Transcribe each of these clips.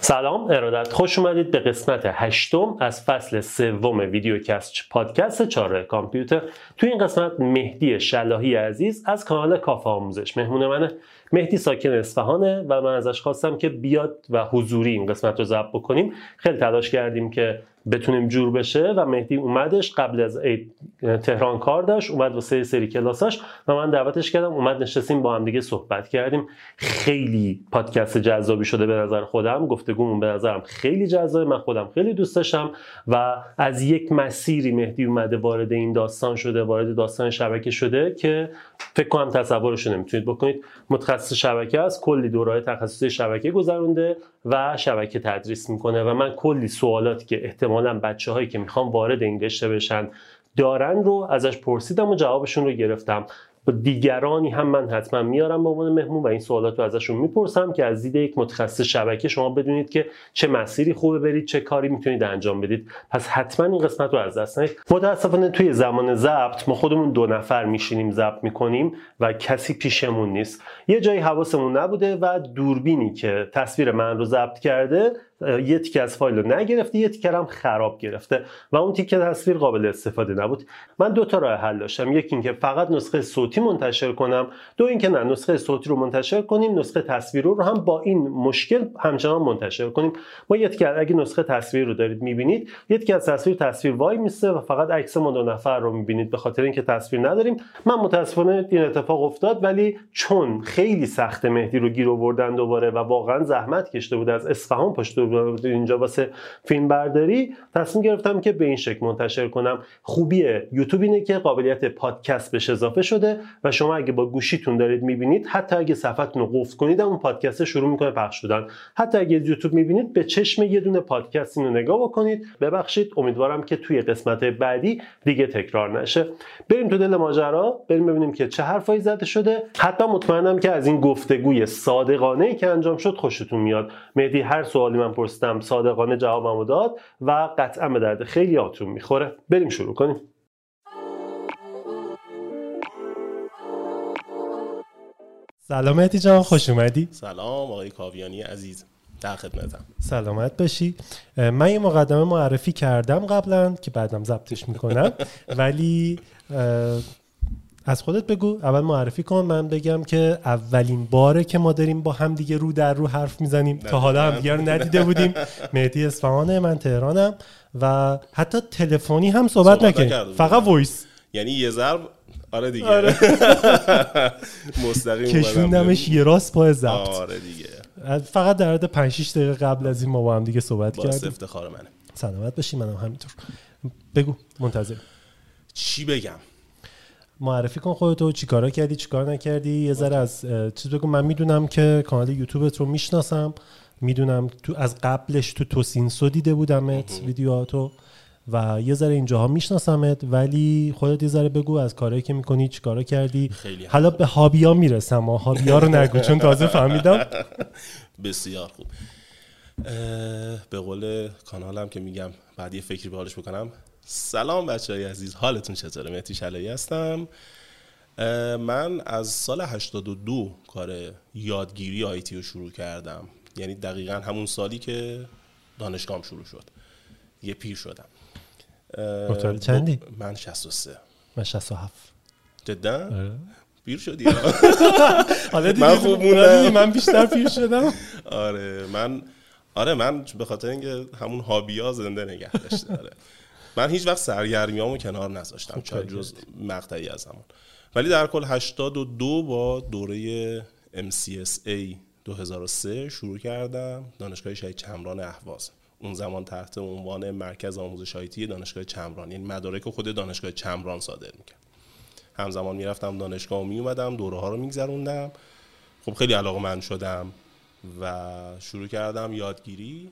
سلام ارادت خوش اومدید به قسمت هشتم از فصل سوم ویدیوکست پادکست چاره کامپیوتر. تو این قسمت مهدی شلاهی عزیز از کانال کافه آموزش. مهمون منه. مهدی ساکن اصفهانه و من ازش خواستم که بیاد و حضوری این قسمت رو ضبط بکنیم. خیلی تلاش کردیم که بتونیم جور بشه و مهدی اومدش قبل از عید تهران کار داشت اومد واسه سری کلاساش و من دعوتش کردم اومد نشستیم با هم دیگه صحبت کردیم. خیلی پادکست جذابی شده به نظر خودم گفتگومون به نظرم خیلی جذابه من خودم خیلی دوست داشتم و از یک مسیری مهدی اومده وارد این داستان شده وارد داستان شبکه شده که فکر کنم تصورش نمی‌تونید بکنید. متخصص شبکه است کلی دورهای تخصصی شبکه گذرونده. و شبکه تدریس می‌کنه و من کلی سوالاتی که احتمالا بچه هایی که می‌خوام وارد این رشته بشن دارن رو ازش پرسیدم و جوابشون رو گرفتم. دیگرانی هم من حتما میارم به عنوان مهمون و این سوالات رو ازشون می‌پرسم که از دید یک متخصص شبکه شما بدونید که چه مسیری خوبه برید چه کاری می‌تونید انجام بدید. پس حتما این قسمت رو از دست ندید متاسفانه توی زمان ضبط ما خودمون دو نفر میشینیم ضبط می‌کنیم و کسی پیشمون نیست. یه جایی حواسمون نبوده و دوربینی که تصویر من رو ضبط کرده یه تیکه از فایل رو نگرفته یه تیکه هم خراب گرفته و اون تیکه تصویر قابل استفاده نبود. من دو تا راه حل داشتم. یکی اینکه فقط نسخه صوتی منتشر کنم. دو اینکه نه نسخه صوتی رو منتشر کنیم نسخه تصویر رو هم با این مشکل همچنان منتشر کنیم. ما یه تیکه اگه نسخه تصویر رو دارید می‌بینید یه تیکه از تصویر تصویر وای میسته و فقط عکس ما دو نفر رو می‌بینید به خاطر اینکه تصویر نداریم. من متاسفانه این اتفاق افتاد ولی چون خیلی سخت مهدی رو گیر آوردن دوباره و واقعا زحمت کشته بود از اصفهان پشت اینجا واسه فیلم برداری تصمیم گرفتم که به این شکل منتشر کنم. خوبی یوتیوب اینه که قابلیت پادکست بهش اضافه شده و شما اگه با گوشیتون دارید می‌بینید حتی اگه صفحتون رو قفل کنید اون پادکست شروع می‌کنه پخش شدن. حتی اگه یوتیوب می‌بینید به چشم یه دونه پادکست اینو نگاه بکنید. ببخشید امیدوارم که توی قسمت بعدی دیگه تکرار نشه. بریم تو دل ماجرا. بریم ببینیم که چه حرفایی زده شده. حتما مطمئنم که از این گفتگوی صادقانه ای که انجام شد خوشتون میاد. مهدی هر سوالی من پرسیدم صادقانه جوابمو داد و قطعا به درد خیلی آتون می‌خوره. بریم شروع کنیم. سلامتی جان خوش اومدی؟ سلام آقای کاویانی عزیز در خدمتم. سلامت باشی. من یه مقدمه معرفی کردم قبلا که بعدم ضبطش می‌کنم. ولی از خودت بگو. اول معرفی کن. من بگم که اولین باره که ما داریم با هم دیگه رو در رو حرف می‌زنیم. تا حالا هم دیگه رو ندیده بودیم. مهدی اصفهانه من تهرانم. و حتی تلفنی هم صحبت, صحبت نکردیم فقط وایس. یعنی یه ضرب. آره دیگه. آره. مستقیم کشوندمش یه راست پای ضبط. آره دیگه. فقط در حد 5 6 دقیقه قبل از این ما با هم دیگه صحبت کردیم. افتخار منه. سلامت باشی. منم همینطور. بگو. منتظر چی بگم؟ معرفی کن خودتو چیکارا کردی چیکار نکردی؟ یه ذره از چیز بگو. من می‌دونم که کانال یوتیوبت رو می‌شناسم. می‌دونم تو از قبلش تو توسینسو دیده بودمت ویدیوهاتو و یه ذره اینجاها میشناسمت ولی خودت یه ذره بگو از کارهایی که می‌کنی چیکارا کردی. خیلی حالا به هابیا می‌رسم ها هابیا رو نگو چون تازه فهمیدم. بسیار خوب. به قول کانالم که میگم بعد یه فکری به بکنم. سلام بچه های عزیز. حالتون چطوره؟ مهدی شلایی هستم. من از سال 82 کار یادگیری آیتی رو شروع کردم. یعنی دقیقا همون سالی که دانشگاهم شروع شد. یه پیر شدم. چندی؟ من 63 من 67 جدا؟ آره. پیر شدی؟ من خوب مونم من بیشتر پیر شدم. آره من آره من به خاطر اینکه همون هابیا زنده نگه داشته آره. من هیچ وقت سرگرمیامو کنار نذاشتم چه جز مقطعی از همون. ولی در کل 82 با دوره MCSA 2003 شروع کردم. دانشگاه شهید چمران اهواز. اون زمان تحت عنوان مرکز آموزش آیتی دانشگاه چمران یعنی مدارک خود دانشگاه چمران صادر می‌کرد. همزمان می‌رفتم دانشگاه و میومدم دوره ها رو میگذروندم. خب خیلی علاقه من شدم و شروع کردم یادگیری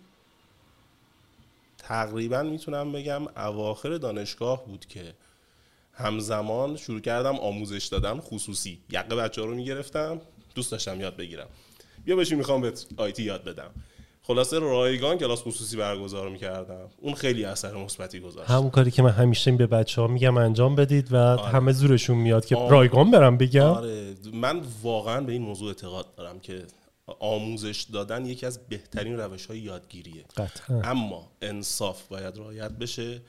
تقریبا می‌تونم بگم اواخر دانشگاه بود که همزمان شروع کردم آموزش دادن خصوصی. یقه بچه ها رو می‌گرفتم. دوست داشتم یاد بگیرم. بیا بشی می‌خوام به آیتی یاد بدم. خلاصه رایگان کلاس خصوصی برگزار می‌کردم. اون خیلی اثر مثبتی گذاشت. همون کاری که من همیشه به بچه ها میگم انجام بدید و آره. همه زورشون میاد که آره. رایگان برم بگم. آره. من واقعا به این موضوع اعتقاد دارم که آموزش دادن یکی از بهترین روش های یادگیریه. قطعا. اما انصاف باید رعایت بشه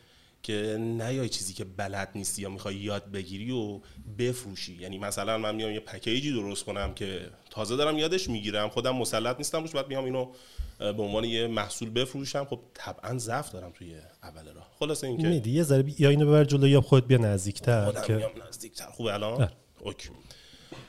که نیای چیزی که بلد نیستی یا می‌خوای یاد بگیری و بفروشی. یعنی مثلا من میام یه پکیجی درست کنم که تازه دارم یادش می‌گیرم خودم مسلط نیستم روش بعد میام اینو به عنوان یه محصول بفروشم. خب طبعا ضعف دارم توی اول راه. خلاصه اینکه میدی یه ذره یا اینو ببر جلو یا خود بیا نزدیکتر خودم که نزدیکتر. خوبه الان؟ اوکی.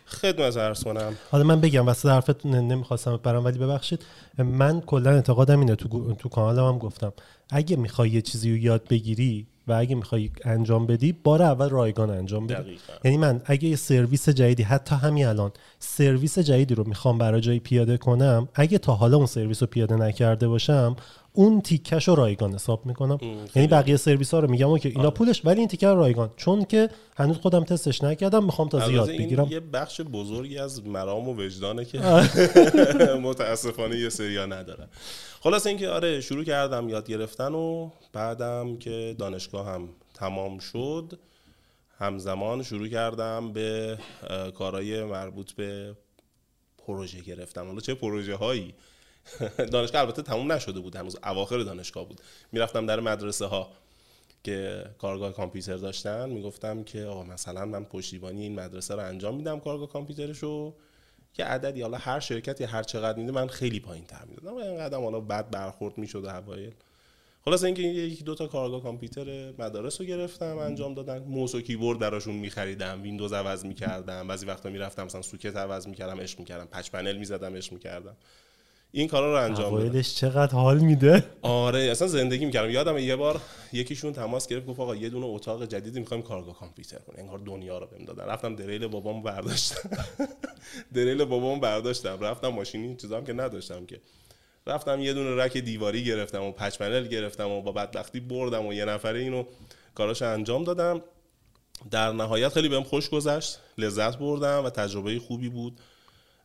خدمت عرض کنم حالا من بگم واسه حرفت نمی‌خواستم برام ولی ببخشید من کلا اعتقادم اینه تو تو کانالم هم گفتم اگه می‌خوای یه چیزی رو یاد بگیری و اگه می‌خوای انجام بدی بار اول رایگان انجام بده. یعنی من اگه یه سرویس جدیدی حتی همین الان سرویس جدیدی رو می‌خوام برای جایی پیاده کنم اگه تا حالا اون سرویس رو پیاده نکرده باشم اون تیکش رو رایگان حساب می‌کنم. یعنی بقیه سرویس ها رو میگم OK اینا پولش ولی این تیکه رو رایگان. چون که هنوز خودم تستش نکردم می‌خوام تازه یاد البته این بگیرم. یه بخش بزرگی از مرام و وجدانه که متاسفانه یه سریا نداره. خلاص اینکه آره شروع کردم یاد گرفتن و بعدم که دانشگاه هم تمام شد همزمان شروع کردم به کارهای مربوط به پروژه گرفتم حالا چه پروژه هایی دانشگاه البته تموم نشده بود هنوز اواخر دانشگاه بود. می‌رفتم در مدرسه ها که کارگاه کامپیوتر داشتن می‌گفتم که آقا مثلا من پشتیبانی این مدرسه رو انجام میدم کارگاه کامپیوترش رو یه عددی حالا هر شرکتی هر چقدر میده من خیلی پایین تر می‌دادم. و اینقدر حالا بد برخورد می‌شد اوایل. خلاص اینکه یکی دو تا کارگاه کامپیوتر مدارس رو گرفتم انجام دادن. موس و کیبورد براشون میخریدم ویندوز عوض می‌کردم. بعضی وقتا می‌رفتم مثلا سوکت عوض می‌کردم اش می‌کردم patch panel می‌زدم اش می‌کردم. این کارا رو انجام اوایلش چقدر حال میده؟ آره اصلا زندگی می‌کردم. یادم یه بار یکیشون تماس گرفت گفت آقا یه دونه اتاق جدیدی می‌خوایم کارگاه کامپیوتر کنیم. انگار دنیا رو بهم دادن. رفتم دریل بابامو برداشتم. دریل بابامو برداشتم. رفتم ماشینی چیزام که نداشتم که. رفتم یه دونه رک دیواری گرفتم و پچ پنل گرفتم و با بدبختی بردم و یه نفره اینو کاراش انجام دادم. در نهایت خیلی بهم خوش گذشت لذت بردم و تجربه خوبی بود.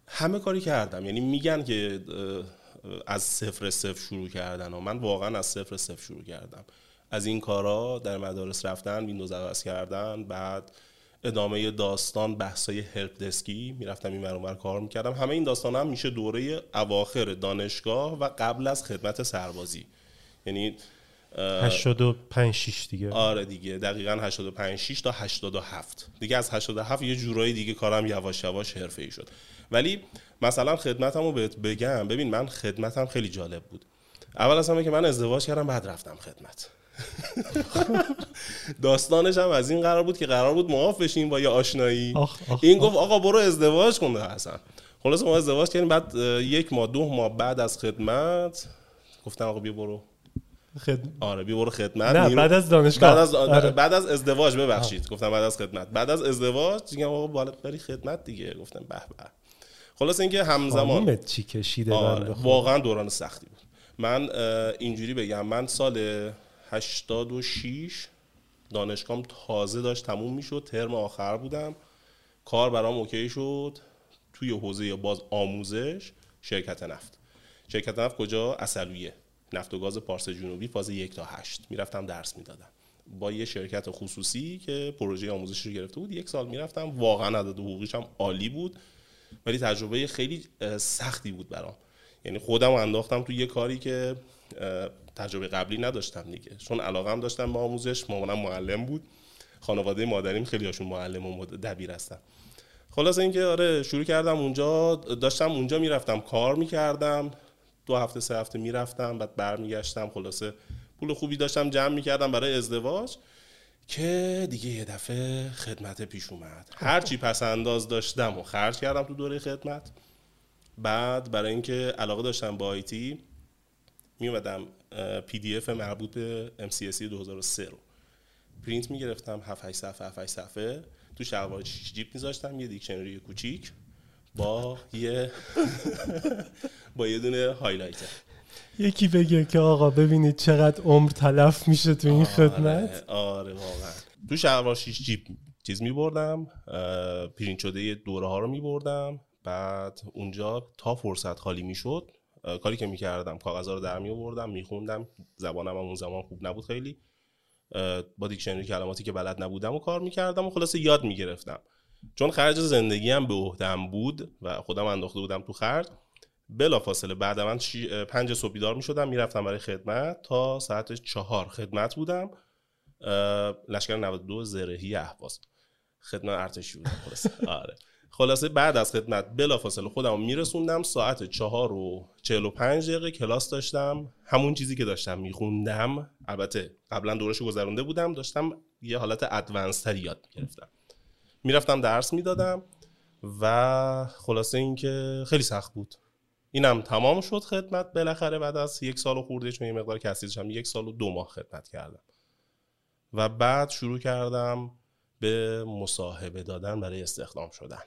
همه کاری کردم. یعنی میگن که از صفر صفر شروع کردن و من واقعا از صفر صفر شروع کردم. از این کارا در مدارس رفتن ویندوز عوض کردن بعد ادامه داستان بحثای هلپ دسکی می‌رفتم این ور کار می‌کردم. همه این داستان هم میشه دوره اواخر دانشگاه و قبل از خدمت سربازی. یعنی اه، 85 6 دیگه. آره دیگه. دقیقا 85 6 تا 87 دیگه از 87 یه جورایی دیگه کارم یواش یواش حرفه‌ای شد. ولی مثلا خدمتم رو بهت بگم. ببین من خدمتم خیلی جالب بود. اول از همه که من ازدواج کردم بعد رفتم خدمت. داستانش هم از این قرار بود که قرار بود معاف بشیم با یه آشنایی. این گفت آقا برو ازدواج کن حسن. خلاص ما ازدواج کردیم. بعد یک ماه دو ماه بعد از خدمت گفتم آقا بیا برو. خد... آره بیا برو خدمت. نه بعد از دانشگاه. بعد از آره. بعد از ازدواج ببخشید. گفتم بعد از خدمت. بعد از ازدواج دیگه آقا بالا بری خدمت دیگه. گفتم به به. خلاص اینکه همزمان. چی کشیده آره. واقعا دوران سختی بود. من اینجوری بگم من سال 86 دانشگاهم تازه داشت تموم می‌شد ترم آخر بودم. کار برام اوکی شد. توی حوزه باز آموزش شرکت نفت. شرکت نفت کجا؟ اصلویه نفت و گاز پارس جنوبی فاز یک تا هشت. می‌رفتم درس می‌دادم. با یه شرکت خصوصی که پروژه آموزشی رو گرفته بود یک سال می‌رفتم. واقعا عدد حقوقیش هم عالی بود. ولی تجربه خیلی سختی بود برام. یعنی خودم انداختم تو یه کاری که تجربه قبلی نداشتم دیگه. چون علاقم داشتم به آموزش مامانم معلم بود. خانواده مادریم خیلی هاشون معلم و دبیر هستن. خلاص اینکه آره شروع کردم اونجا داشتم اونجا می‌رفتم کار می‌کردم. دو هفته سه هفته می‌رفتم بعد برمیگشتم. خلاصه پول خوبی داشتم جمع می‌کردم برای ازدواج. که دیگه یه دفعه خدمت پیش اومد. هرچی پس انداز داشتم و خرج کردم تو دوره خدمت. بعد برای اینکه علاقه داشتم با IT می اومدم PDF مربوط به MCSE 2003 رو. پرینت می‌گرفتم 7 8 صفحه 7 8 صفحه. تو شلوار 6 جیب میذاشتم یه دیکشنری کوچیک با یه با یه دونه highlighter. یکی بگه که آقا ببینید چقدر عمر تلف میشه تو این خدمت. آره, آره واقعا. تو شلوار 6 جیب چیز می بردم پرینت شده دوره ها رو می بردم بعد اونجا تا فرصت خالی می شد کاری که می کردم کاغذها رو در می آوردم می خوندم زبانم هم اون زمان خوب نبود خیلی. با دیکشنری کلماتی که بلد نبودم و کار می کردم و خلاصه یاد می گرفتم چون خرج زندگی هم به عهدم بود و خودم انداخته بودم تو خرج بلافاصله بعد من شی- پنج صبح بیدار می‌شدم می‌رفتم برای خدمت تا ساعت چهار خدمت بودم. لشکر 92 زرهی اهواز. خدمت ارتشی بودم خلاصه. آره. خلاصه بعد از خدمت بلافاصله خودم میرسوندم ساعت چهار و چهل و پنج دقیقه کلاس داشتم. همون چیزی که داشتم میخوندم البته قبلا دورش گذرونده بودم داشتم یه حالت ادوانس تری یاد می‌گرفتم. می‌رفتم درس می‌دادم و خلاصه اینکه خیلی سخت بود. اینم تمام شد خدمت بالاخره بعد از یک سال و خورده چون یه مقدار کسی داشتم یک سال و دو ماه خدمت کردم. و بعد شروع کردم به مصاحبه دادن برای استخدام شدن.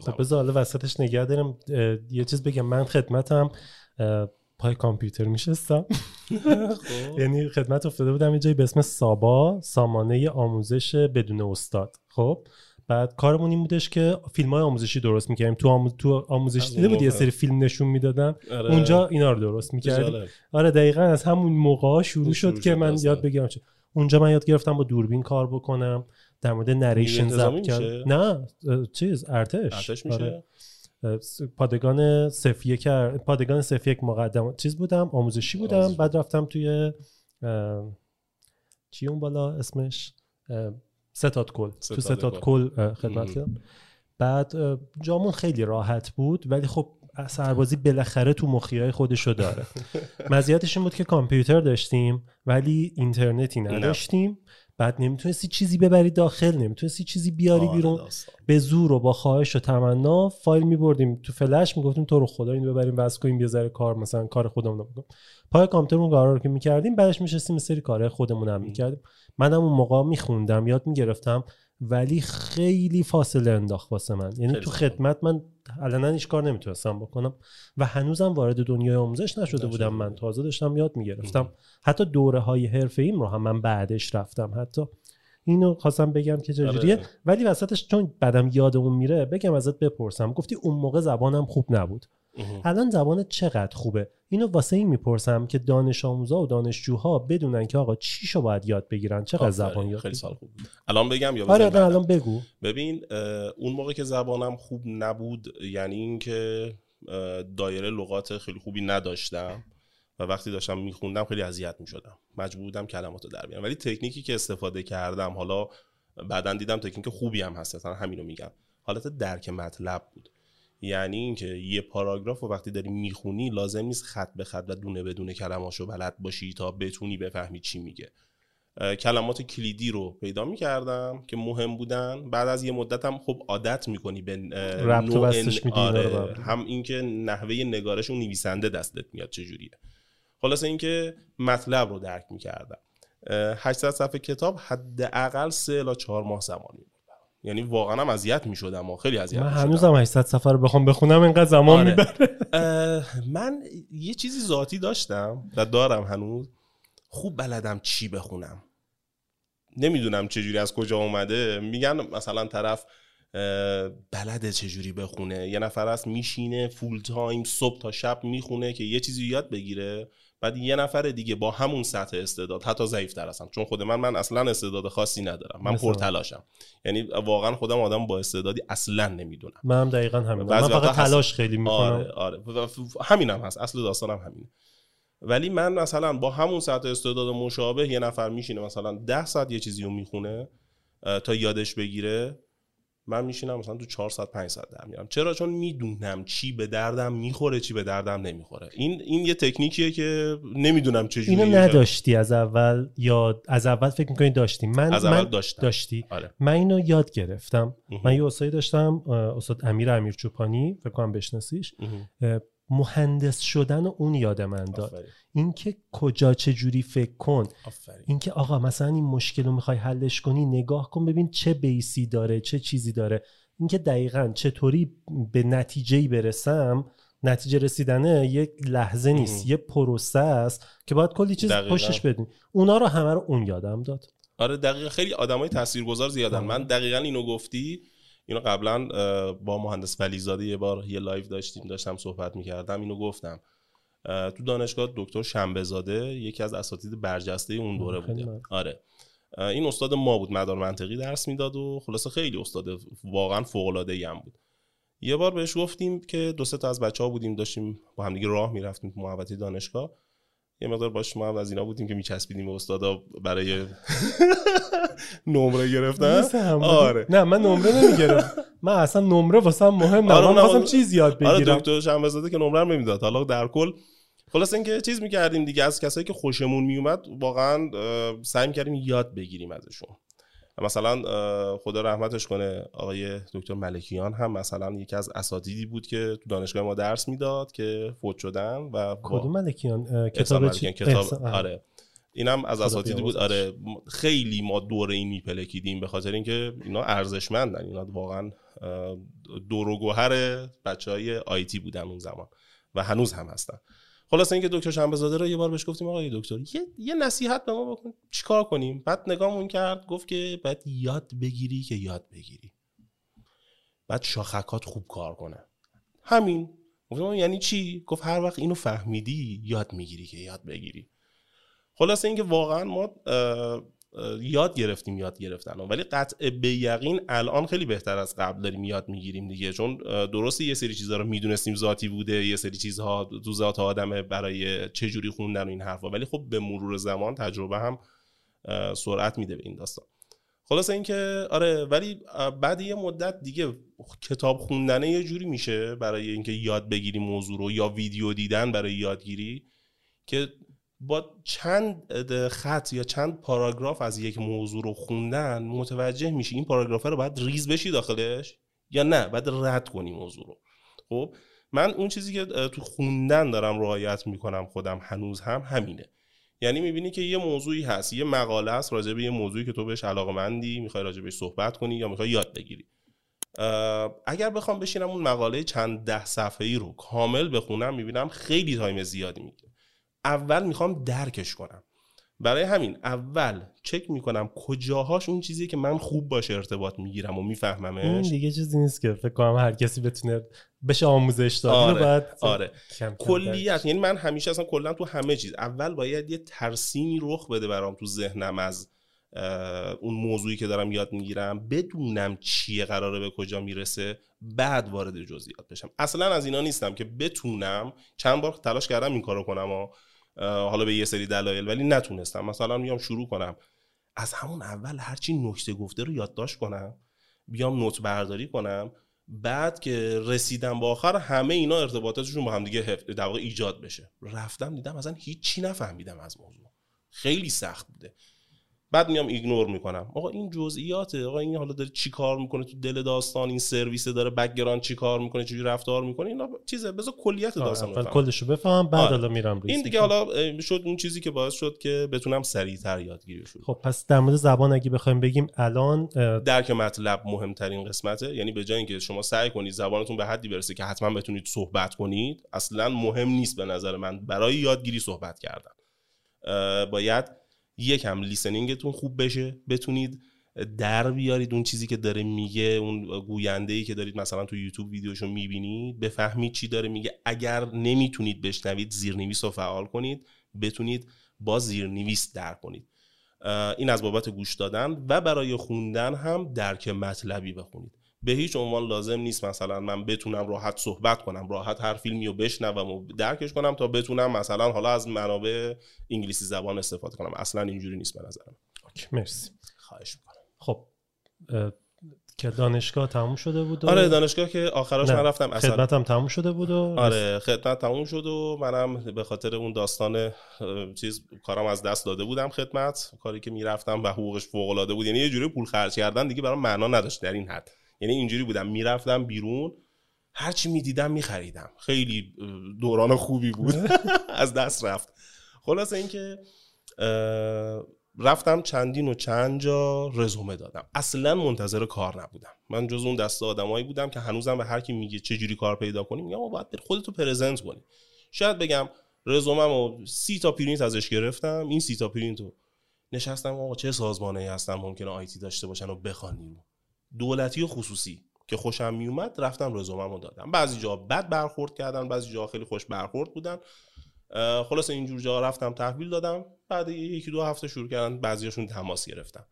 خب. بذار حالا وسطش نگه دارم یه چیز بگم. من خدمتم پای کامپیوتر میشستم. خب. یعنی خدمت افتاده بودم یه جایی به اسم سابا سامانه آموزش بدون استاد. خب؟ بعد کارمون این بودش که فیلم های آموزشی درست می‌کردیم تو, آموز... تو آموزش دیده اون بود یه. سری فیلم نشون می‌دادن آره. اونجا اینا رو درست می‌کردیم. آره دقیقا از همون موقع شروع شروع شد شد که من. یاد بگیرم. اونجا من یاد گرفتم با دوربین کار بکنم در مورد نریشن ضبط کرد؟ نه چیز ارتش ارتش آره. میشه س- پادگان صف یک ار- پادگان صف یک مقدم چیز بودم آموزشی بودم آموزشی. بعد رفتم توی چی اون بالا اسمش اه، ستاد کل. تو ستاد ستاد کل. خدمت. کردم بعد جامون خیلی راحت بود ولی خب سربازی بالاخره تو مخیای خودشو داره. مزیتش این بود که کامپیوتر داشتیم ولی اینترنتی نداشتیم. بعد نمی‌تونستی چیزی ببری داخل نمی‌تونستی چیزی بیاری آره، بیرون. به زور و با خواهش و تمنا فایل میبردیم تو فلش می‌گفتیم تو رو خدا اینو ببریم واسه کنیم یه ذره کار مثلا کار خودمون رو پای کامپیوترمون کارا رو که می‌کردیم بعدش میشستیم سری کارهای خودمون هم می‌کردیم. منم اون موقع میخوندم یاد می‌گرفتم ولی خیلی فاصله انداخت واسه من یعنی تو. خدمت من علنا هیچ کار نمی‌تونستم بکنم و هنوزم وارد دنیای آموزش نشده بودم من. تازه داشتم یاد می‌گرفتم حتی دوره های حرفه ایم رو هم من بعدش رفتم حتی اینو خواستم بگم که چجوریه آره. ولی وسطش چون بعدم یادمون میره بگم ازت بپرسم گفتی اون موقع زبانم خوب نبود. الان زبانت چقدر خوبه؟ اینو واسه این می‌پرسم که دانش آموزا و دانشجوها بدونن که آقا چیشو باید یاد بگیرن؟ چقدر. زبان یاد خیلی. سال خوب. بود الان بگم یا آره؟ الان بگو. ببین اون موقع که زبانم خوب نبود یعنی اینکه دایره لغات خیلی خوبی نداشتم و وقتی داشتم میخوندم خیلی اذیت می‌شدم. مجبور بودم کلمات رو در بیارم. ولی تکنیکی که استفاده کردم حالا بعدا دیدم تکنیک خوبی هم هست اصلا همینو میگم. حالت درک مطلب بود. یعنی اینکه یه پاراگراف رو وقتی داری می‌خونی لازم نیست خط به خط و دونه بدونه کلماشو بلد باشی تا بتونی بفهمی چی میگه. کلمات کلیدی رو پیدا می‌کردم که مهم بودن. بعد از یه مدت هم خب عادت می‌کنی به نوع- آره،. هم اینکه نحوه نگارش اون نویسنده دستت میاد چجوریه. خلاصه اینکه مطلب رو درک می‌کردم. 800 صفحه کتاب حداقل سه الی چهار ماه زمان می‌برد یعنی واقعا هم اذیت می‌شدم خیلی اذیت من هنوزم 800 سفر رو بخوام بخونم اینقدر زمان آره. می‌بره. من یه چیزی ذاتی داشتم و دارم هنوز. خوب بلدم چی بخونم. نمی‌دونم چجوری از کجا اومده. میگن مثلا طرف بلده چجوری بخونه. یه نفر است میشینه فول تایم صبح تا شب می‌خونه که یه چیزی یاد بگیره. بعد یه نفر دیگه با همون سطح استعداد حتی ضعیفتر هستم. چون خود من من اصلا استعداد خاصی ندارم. من؟ پرتلاشم. یعنی واقعا خودم آدم با استعدادی اصلا نمی‌دونم. من هم دقیقا همین من فقط هست- تلاش خیلی می‌کنم. آره آره. همینم هست. اصل داستانم همینه. ولی من مثلا با همون سطح استعداد مشابه یه نفر میشینه مثلا ده ساعت یه چیزی رو می‌خونه تا یادش بگیره. من میشینم مثلا تو 4 ساعت 5 ساعت در میارم. چرا؟ چون می‌دونم چی به دردم می‌خوره چی به دردم نمی‌خوره. این این یه تکنیکیه که نمی‌دونم چجوریه اینو نداشتی از اول یا از اول فکر می‌کنی داشتی؟ من از اول من داشتم. داشتی. آره. من اینو یاد گرفتم. مهم. من یه استادی داشتم اه، استاد امیر امیر چوپانی فکر کنم بشناسیش. اه، مهندس شدن اون یاد من داد. اینکه کجا چه جوری فکر کن. اینکه آقا مثلا این مشکل رو می‌خوای حلش کنی نگاه کن ببین چه بیسی داره چه چیزی داره. اینکه دقیقا چطوری به نتیجه برسم نتیجه رسیدنه یک لحظه نیست مهم. یه پروسه است که باید کلی چیز دقیقاً. پشتش بدین اونا رو همه رو اون یادم داد. آره دقیقا. خیلی آدمای تاثیرگذار زیادن. من دقیقا اینو گفتی اینو قبلا با مهندس ولیزاده یه بار یه لایو داشتیم داشتم صحبت می‌کردم اینو گفتم. تو دانشگاه دکتر شنبهزاده یکی از اساتید برجسته اون دوره بوده. ممنون. آره. این استاد ما بود مدار منطقی درس می‌داد و خلاصه خیلی استاد واقعا فوق العاده هم بود. یه بار بهش گفتیم که دو سه تا از بچه ها بودیم داشتیم با همدیگه راه می‌رفتیم تو محوطه دانشگاه. یه مقدار باش ما هم از اینا بودیم که میچسبیدیم استادا برای نمره گرفتن. آره. نه من نمره نمیگرم من اصلا نمره واسم مهم نه آره من چیز یاد آره، بگیرم. آره دکتر شنبه که نمره نمی‌داد. حالا در کل. خلاص اینکه چیز می‌کردیم دیگه از کسایی که خوشمون میومد واقعا سعی می‌کردیم یاد بگیریم ازشون. مثلا خدا رحمتش کنه آقای دکتر ملکیان هم مثلا یکی از اساتیدی بود که تو دانشگاه ما درس می‌داد که فوت شدن و کدوم ملکیان؟ کتاب چی؟ کتاب آره. اینم از اساتیدی بود. آره. خیلی ما دوره این میپلکیدیم به خاطر اینکه اینا ارزشمندن. اینا واقعا دور و گوهر بچه های آیتی بودن اون زمان و هنوز هم هستن. خلاص اینکه دکتر شنبهزاده رو یه بار بهش گفتیم آقای دکتر یه, یه نصیحت به ما بکن. چیکار کنیم؟ بعد نگاهمون کرد گفت که باید یاد بگیری که یاد بگیری. بعد شاخکات خوب کار کنه. همین. گفتم یعنی چی؟ گفت هر وقت اینو فهمیدی یاد می‌گیری که یاد بگیری. خلاصه اینکه واقعا ما یاد گرفتیم یاد گرفتن ولی قطع به یقین الان خیلی بهتر از قبل داریم یاد می‌گیریم دیگه. چون درسته یه سری چیزها رو می‌دونستیم ذاتی بوده یه سری چیزها تو ذات آدمه برای چه جوری خوندن و این حرفا. ولی خب به مرور زمان تجربه هم سرعت میده به این داستان. خلاصه اینکه آره ولی بعد یه مدت دیگه کتاب خوندن یه جوری میشه برای اینکه یاد بگیری موضوع رو یا ویدیو دیدن برای یادگیری که با چند خط یا چند پاراگراف از یک موضوع رو خوندن متوجه میشی این پاراگراف رو باید ریز بشی داخلش یا نه؟ باید رد کنی موضوع رو. خب من اون چیزی که تو خوندن دارم رعایت می‌کنم خودم هنوز هم همینه. یعنی می‌بینی که یه موضوعی هست یه مقاله است راجع به یه موضوعی که تو بهش علاقه مندی می‌خوای راجع بهش صحبت کنی یا می‌خوای یاد بگیری. اگر بخوام بشینم اون مقاله چند ده صفحه ای رو کامل بخونم می‌بینم خیلی time زیادی می‌گیره اول می‌خوام درکش کنم برای همین اول چک می‌کنم کجاهاش اون چیزی که من خوب باشه ارتباط می‌گیرم و میفهممش این دیگه چیزی نیست که فکر کنم هر کسی بتونه بشه آموزش داد آره. بعد آره. کلیت یعنی من همیشه اصلا کلا تو همه چیز اول باید یه ترسیمی رخ بده برام تو ذهنم از اون موضوعی که دارم یاد می‌گیرم بدونم چیه قراره به کجا می‌رسه بعد وارد جزئیات بشم اصلا از اینا نیستم که بتونم چند بار تلاش کردم این کارو کنم و حالا به یه سری دلایل ولی نتونستم. مثلا میام شروع کنم. از همون اول هرچی نکته گفته رو یادداشت کنم بیام note برداری کنم بعد که رسیدم با آخر همه اینا ارتباطاتشون با هم دیگه در واقع ایجاد بشه. رفتم دیدم اصلا هیچی نفهمیدم از موضوع. خیلی سخت بوده. بعد میام ignore می‌کنم. آقا این جزئیاته. آقا این حالا داره چی کار می‌کنه تو دل داستان این سرویس داره background چی کار می‌کنه چجوری رفتار می‌کنه اینا چیزه. بذار کلیت داستان اول کلشو بفهم بعد حالا میرم این دیگه حالا شد اون چیزی که باعث شد که بتونم سریعتر یادگیری شد. خب پس در مورد زبان اگه بخوایم بگیم الان درک مطلب مهمترین قسمته. یعنی به جای اینکه شما سعی کنید زبانتون به حدی برسه که حتما بتونید صحبت کنید اصلا مهم نیست به نظر من. برای یادگیری صحبت کردن. باید یکم لیسنینگتون خوب بشه بتونید در بیارید اون چیزی که داره میگه اون گوینده ای که دارید مثلا تو یوتیوب ویدیوشو می‌بینید بفهمید چی داره میگه. اگر نمی‌تونید بشنوید زیرنویس رو فعال کنید بتونید با زیرنویس در کنید. این از بابت گوش دادن و برای خوندن هم درک مطلبی بخونید. به هیچ عنوان لازم نیست مثلا من بتونم راحت صحبت کنم راحت هر فیلمی رو بشنوم و درکش کنم تا بتونم مثلا حالا از منابع انگلیسی زبان استفاده کنم. اصلا اینجوری نیست به نظرم. مرسی. خواهش می‌کنم. خب که دانشگاه تموم شده بود و... آره دانشگاه که آخرش من رفتم. اصلا خدمتم تموم شده بود و آره خدمت تموم شد و منم به خاطر اون داستان چیز کارم از دست داده بودم خدمت. کاری که می‌رفتم و حقوقش فوق العاده بود. یعنی یه جوری پول خرج کردن دیگه برام معنا نداشت در این حد. یعنی اینجوری بودم. می‌رفتم بیرون هرچی می‌دیدم میخریدم. خیلی دوران خوبی بود. از دست رفت. خلاصه اینکه رفتم چندین و چند جا رزومه دادم. اصلا منتظر کار نبودم. من جز اون دست آدمایی بودم که هنوزم به هر کی میگه چه جوری کار پیدا کنی میگم باید خودتو پرزنت کنی. شاید بگم رزوممو سی تا پرینت ازش گرفتم. این سی تا پرینت رو نشستم. آقا چه سازمانی هستن ممکنه IT داشته باشن و بخوانیم. دولتی و خصوصی که خوشم میومد رفتم رزوممو دادم. بعضی جا بد برخورد کردن بعضی جا خیلی خوش برخورد بودن. خلاص اینجور جا رفتم تحویل دادم. بعد یکی دو هفته شروع کردن بعضیاشون تماس گرفتم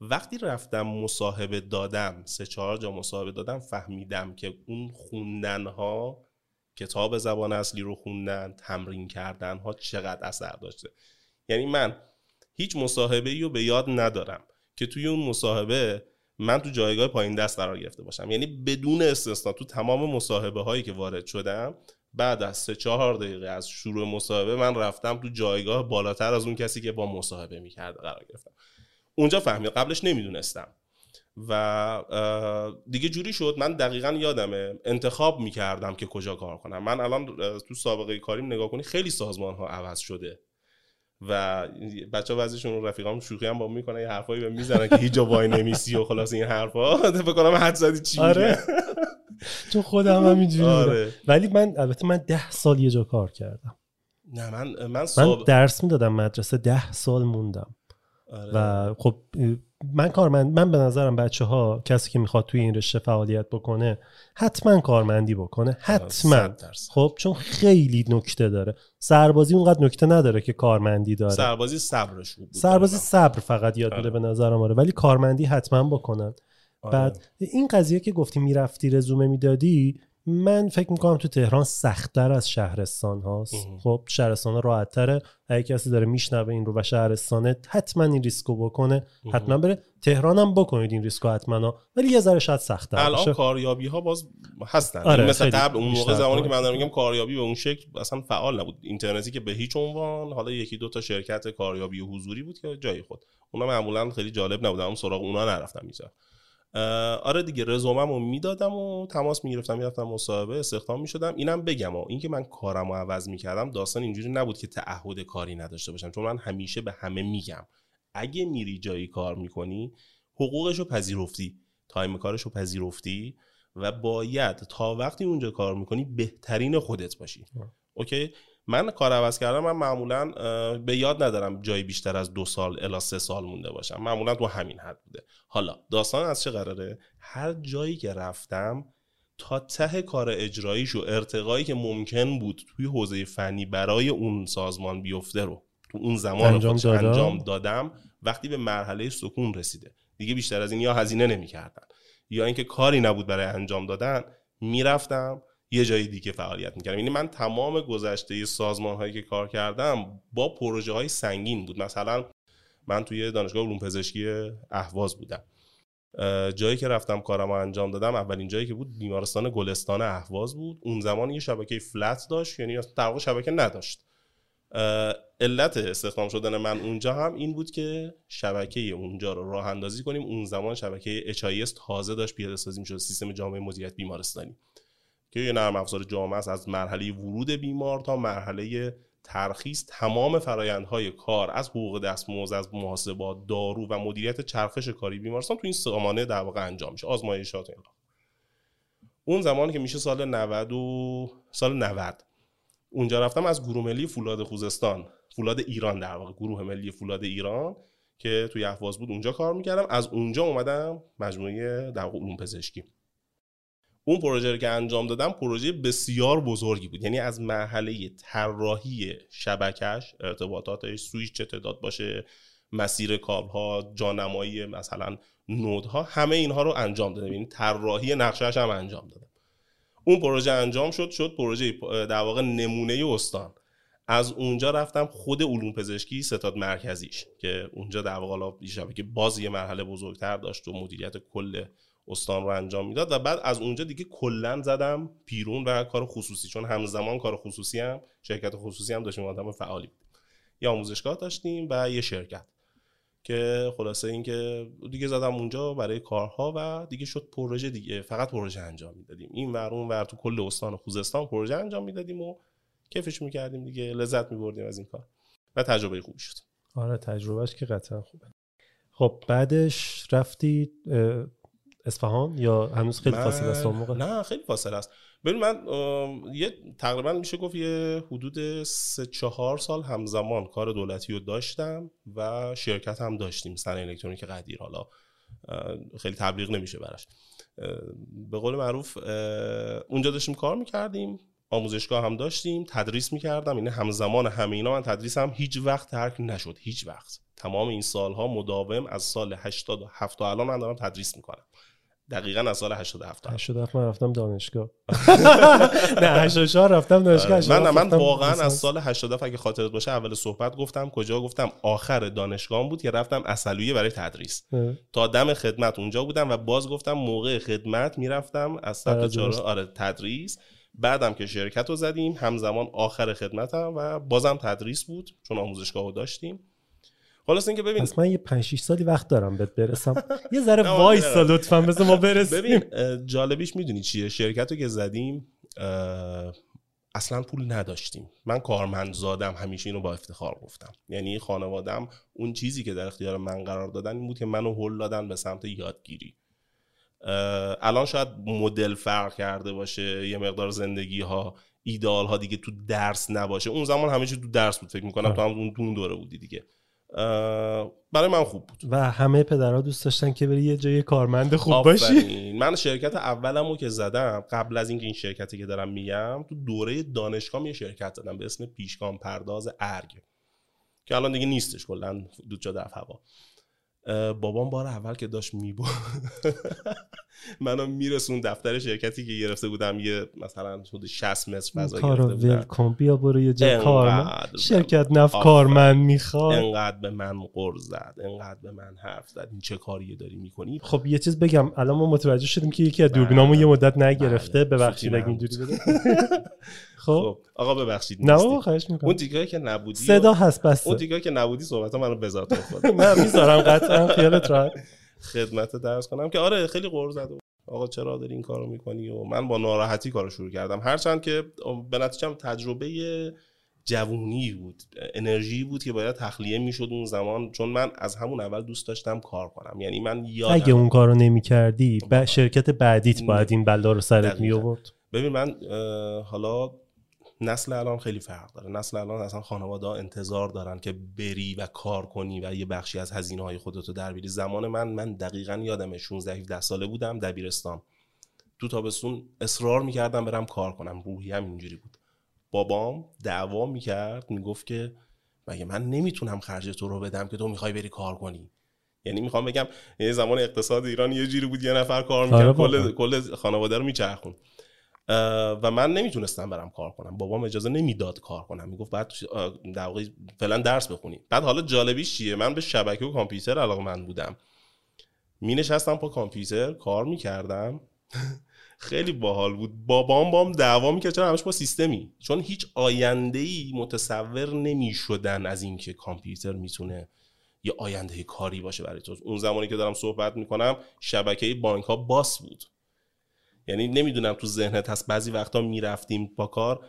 وقتی رفتم مصاحبه دادم سه چهار جا مصاحبه دادم فهمیدم که اون خوندن ها کتاب زبان اصلی رو خوندن تمرین کردن ها چقدر اثر داشته. یعنی من هیچ مصاحبه ای رو به یاد ندارم که توی اون مصاحبه من تو جایگاه پایین دست قرار گرفته باشم. یعنی بدون استثنا تو تمام مصاحبه هایی که وارد شدم بعد از سه چهار دقیقه از شروع مصاحبه من رفتم تو جایگاه بالاتر از اون کسی که با مصاحبه می‌کرده قرار گرفتم. اونجا فهمید قبلش نمی‌دونستم. و دیگه جوری شد من دقیقا یادمه انتخاب می‌کردم که کجا کار کنم. من الان تو سابقه کاریم نگاه کنی خیلی سازمان ها عوض شده. و بچه وزشون رفیقام شوخی هم با می‌کنن یه حرفایی به می‌زنن که هیچ جا وای نمیسی و خلاص این حرفا فکر کنم حد زدی چی آره. تو خودم هم اینجوری آره. ولی من البته من ده سال یه جا کار کردم نه من من, من درس می‌دادم مدرسه ده سال موندم آره. و خب من کارمند من به نظرم بچه ها کسی که می‌خواد توی این رشته فعالیت بکنه حتما کارمندی بکنه. حتما. خب چون خیلی نکته داره. سربازی اونقدر نکته نداره که کارمندی داره. سربازی صبرش بود سربازی صبر فقط یاد میده آره. به نظرم آره. ولی کارمندی حتما بکنن. آره. بعد این قضیه که گفتی می‌رفتی رزومه می‌دادی من فکر می‌کنم تو تهران سختتر از شهرستان هاست. خب شهرستان ها راحت تره اگه کسی داره میشنوه این رو و شهرستانه حتما این ریسکو بکنه. حتما بره تهران هم بکنید این ریسکو حتما. ولی یه ذره شاید سخت الان کاریابی ها باز هستن. آره مثل قبل اون موقع زمانی که من دارم میگم کاریابی به اون شکل اصلا فعال نبود. اینترنتی که به هیچ عنوان حالا یکی دو تا شرکت کاریابی حضوری بود که جای خود. اونا معمولا خیلی جالب نبود اون سراغ اونا نرفتم می‌ذارم آره دیگه رزوممو می‌دادم و تماس می‌گرفتم می‌رفتم مصاحبه استخدام می‌شدم. اینم بگم و اینکه من کارمو عوض می‌کردم داستان اینجوری نبود که تعهد کاری نداشته باشم. چون من همیشه به همه میگم اگه میری جایی کار می‌کنی حقوقشو پذیرفتی time کارشو پذیرفتی و باید تا وقتی اونجا کار می‌کنی بهترین خودت باشی. OK؟ من کار عوض کردم من معمولا به یاد ندارم جایی بیشتر از دو سال الا سه سال مونده باشم. معمولا تو همین حد بوده. حالا داستان از چه قراره؟ هر جایی که رفتم تا ته کار اجراییش و ارتقایی که ممکن بود توی حوزه فنی برای اون سازمان بیفته رو تو اون زمان انجام, دادم. انجام دادم وقتی به مرحله سکون رسیده. دیگه بیشتر از این یا هزینه نمی‌کردن یا اینکه کاری نبود برای انجام دادن می‌رفتم یه جای دیگه فعالیت می‌کردم. یعنی من تمام گذشته سازمان هایی که کار کردم با پروژه های سنگین بود. مثلا من توی دانشگاه علوم پزشکی اهواز بودم. جایی که رفتم کارم انجام دادم اولین جایی که بود بیمارستان گلستان اهواز بود. اون زمان یه شبکه فلت داشت یعنی در شبکه نداشت. علت استخدام شدن من اونجا هم این بود که شبکه اونجا رو راه اندازی کنیم. اون زمان شبکه HIS تازه داشت پیاده سازی می‌شد سیستم جامعه مدیریت بیمارستانی. که یه نرم افزار جامعه است از مرحله ورود بیمار تا مرحله ترخیص تمام فرایندهای کار از حقوق دستمزد از محاسبات دارو و مدیریت چرخش کاری بیمارستان تو این سامانه در واقع انجام میشه آزمایشات اینا اون زمان که میشه سال 90 و سال 90 اونجا رفتم از گروه ملی فولاد خوزستان فولاد ایران در واقع گروه ملی فولاد ایران که توی اهواز بود اونجا کار می‌کردم. از اونجا اومدم مجموعه در علوم پزشکی. اون پروژه که انجام دادم پروژه بسیار بزرگی بود. یعنی از مرحله طراحی شبکش ارتباطاتش سویچ چه تعداد باشه مسیر کابل ها جانمایی مثلا نودها همه اینها رو انجام دادم. یعنی طراحی نقشهش هم انجام دادم. اون پروژه انجام شد شد پروژه در واقع نمونه استان. از اونجا رفتم خود علوم پزشکی ستاد مرکزیش که اونجا در واقع که باز یه مرحله بزرگتر داشت و مدیریت کل استان رو انجام می‌داد و بعد از اونجا دیگه کلا زدم پیرون و کار خصوصی چون همزمان کار خصوصی هم شرکت خصوصی هم داشتیم آدم فعالی بود. یه آموزشگاه داشتیم و یه شرکت که خلاصه اینکه دیگه زدم اونجا برای کارها و دیگه شد پروژه دیگه فقط پروژه انجام می‌دادیم. این ور اون ور تو کل استان خوزستان پروژه انجام می‌دادیم و کیفش می‌کردیم دیگه لذت میبردیم از این کار و تجربه خوبی شد. آره تجربهش که قطعا خوبه. خب بعدش رفتی اصفهان یا هنوز خیلی فاصله است موقع؟ نه خیلی فاصله است. ببین من یه تقریبا میشه گفت یه حدود سه چهار سال همزمان کار دولتی رو داشتم و شرکت هم داشتیم سن الکترونیک قدیر. حالا خیلی تبلیغ نمیشه براش. به قول معروف اونجا داشتیم کار می‌کردیم آموزشگاه هم داشتیم تدریس می‌کردم. یعنی همزمان همه اینا من تدریسم هیچ وقت ترک نشد هیچ وقت. تمام این سالها مداوم از سال 87 تا الان من دارم تدریس می‌کنم. دقیقا از سال 87 87 من رفتم دانشگاه. نه 84 رفتم دانشگاه من من واقعا از سال 87 اگه خاطرت باشه اول صحبت گفتم کجا گفتم آخر دانشگاه بود که رفتم اصلویه برای تدریس. تا دم خدمت اونجا بودم و باز گفتم موقع خدمت می‌رفتم از سبت آره تدریس. بعدم که شرکت رو زدیم همزمان آخر خدمتم و بازم تدریس بود چون آموزشگاه رو داشتیم. خلاص اینکه ببین پس من یه 5 6 سالی وقت دارم بهت برسم. یه ذره وایسا لطفا بذار ما برسیم. ببین جالبیش می‌دونی چیه؟ شرکت رو که زدیم اصلا پول نداشتیم. من کارمند زادم همیشه اینو با افتخار گفتم. یعنی خانوادم اون چیزی که در اختیار من قرار دادن این بود که منو هل دادن به سمت یادگیری. الان شاید مدل فرق کرده باشه یه مقدار زندگی ها ایدال ها دیگه تو درس نباشه. اون زمان همه تو درس بود فکر می‌کنم تو هم اون دوره بودی دیگه. برای من خوب بود. و همه پدرها دوست داشتن که بری یه جای کارمند خوب باشی. من شرکت اولمو که زدم قبل از اینکه این شرکتی که دارم میگم تو دوره دانشگاه یه شرکت زدم به اسم پیشگام پرداز ارگ که الان دیگه نیستش کلا دود شده هوا. بابام بار اول که داشت میبو منو میرسون دفتر شرکتی که گرفته بودم یه مثلا حدود 60 متر فضا گرفته بودم. کن بیا برو یه جا کار شرکت نف کارمند می‌خواد. انقدر به من قرض زد انقدر به من حرف زد. این چه کاریه داری می‌کنی؟ خب یه چیز بگم. الان ما متوجه شدیم که یکی از دوربینامو یه مدت نگرفته. بله. ببخشید اگه اینجوری بده خب. خب آقا ببخشید نه آقا خواهش می‌کنم. اون دیگه که نبودی صدا هست بس. اون دیگه که نبودی صحبت منو بذار تو خود. نه می‌ذارم قطعا خیالت راحت. خدمت درس کنم که آره خیلی قرض زد آقا چرا داری این کارو می‌کنی؟ و من با ناراحتی کارو شروع کردم. هرچند که به نتیجه تجربه جوونی بود انرژی بود که باید تخلیه می‌شد اون زمان. چون من از همون اول دوست داشتم کار کنم. یعنی من یادم اگه اون کارو نمی‌کردی شرکت بعدیت باید این بلا رو سرت می آورد ببین من حالا نسل الان خیلی فرق داره. نسل الان اصلا خانواده ها انتظار دارن که بری و کار کنی و یه بخشی از هزینه های خودتو در بیاری. زمان من من دقیقا یادم 16 17 ساله بودم دبیرستان. تو تابستون اصرار می‌کردم برم کار کنم. روحی هم اینجوری بود. بابام دعوا می‌کرد می‌گفت که مگه من نمی‌تونم خرج تو رو بدم که تو می‌خوای بری کار کنی؟ یعنی می‌خوام بگم یه زمان اقتصاد ایران یه جوری بود یه نفر کار می‌کرد. آره کل کل خانواده رو میچرخون و من نمی‌تونستم برم کار کنم. بابام اجازه نمی‌داد کار کنم. می‌گفت بعد در واقع فعلا درس بخونی. بعد حالا جالبیش چیه؟ من به شبکه و کامپیوتر علاقه من بودم. می نشستم پا کامپیوتر کار می‌کردم. خیلی باحال بود. بابام بام دعوا می‌کرد چرا همش با سیستمی؟ چون هیچ آینده ای متصور نمی‌شدن از اینکه کامپیوتر می‌تونه یه آینده کاری باشه برای تو. اون زمانی که دارم صحبت می‌کنم شبکه بانک ها باس بود. یعنی نمی‌دونم تو ذهنت هست. بعضی وقتا می‌رفتیم با کار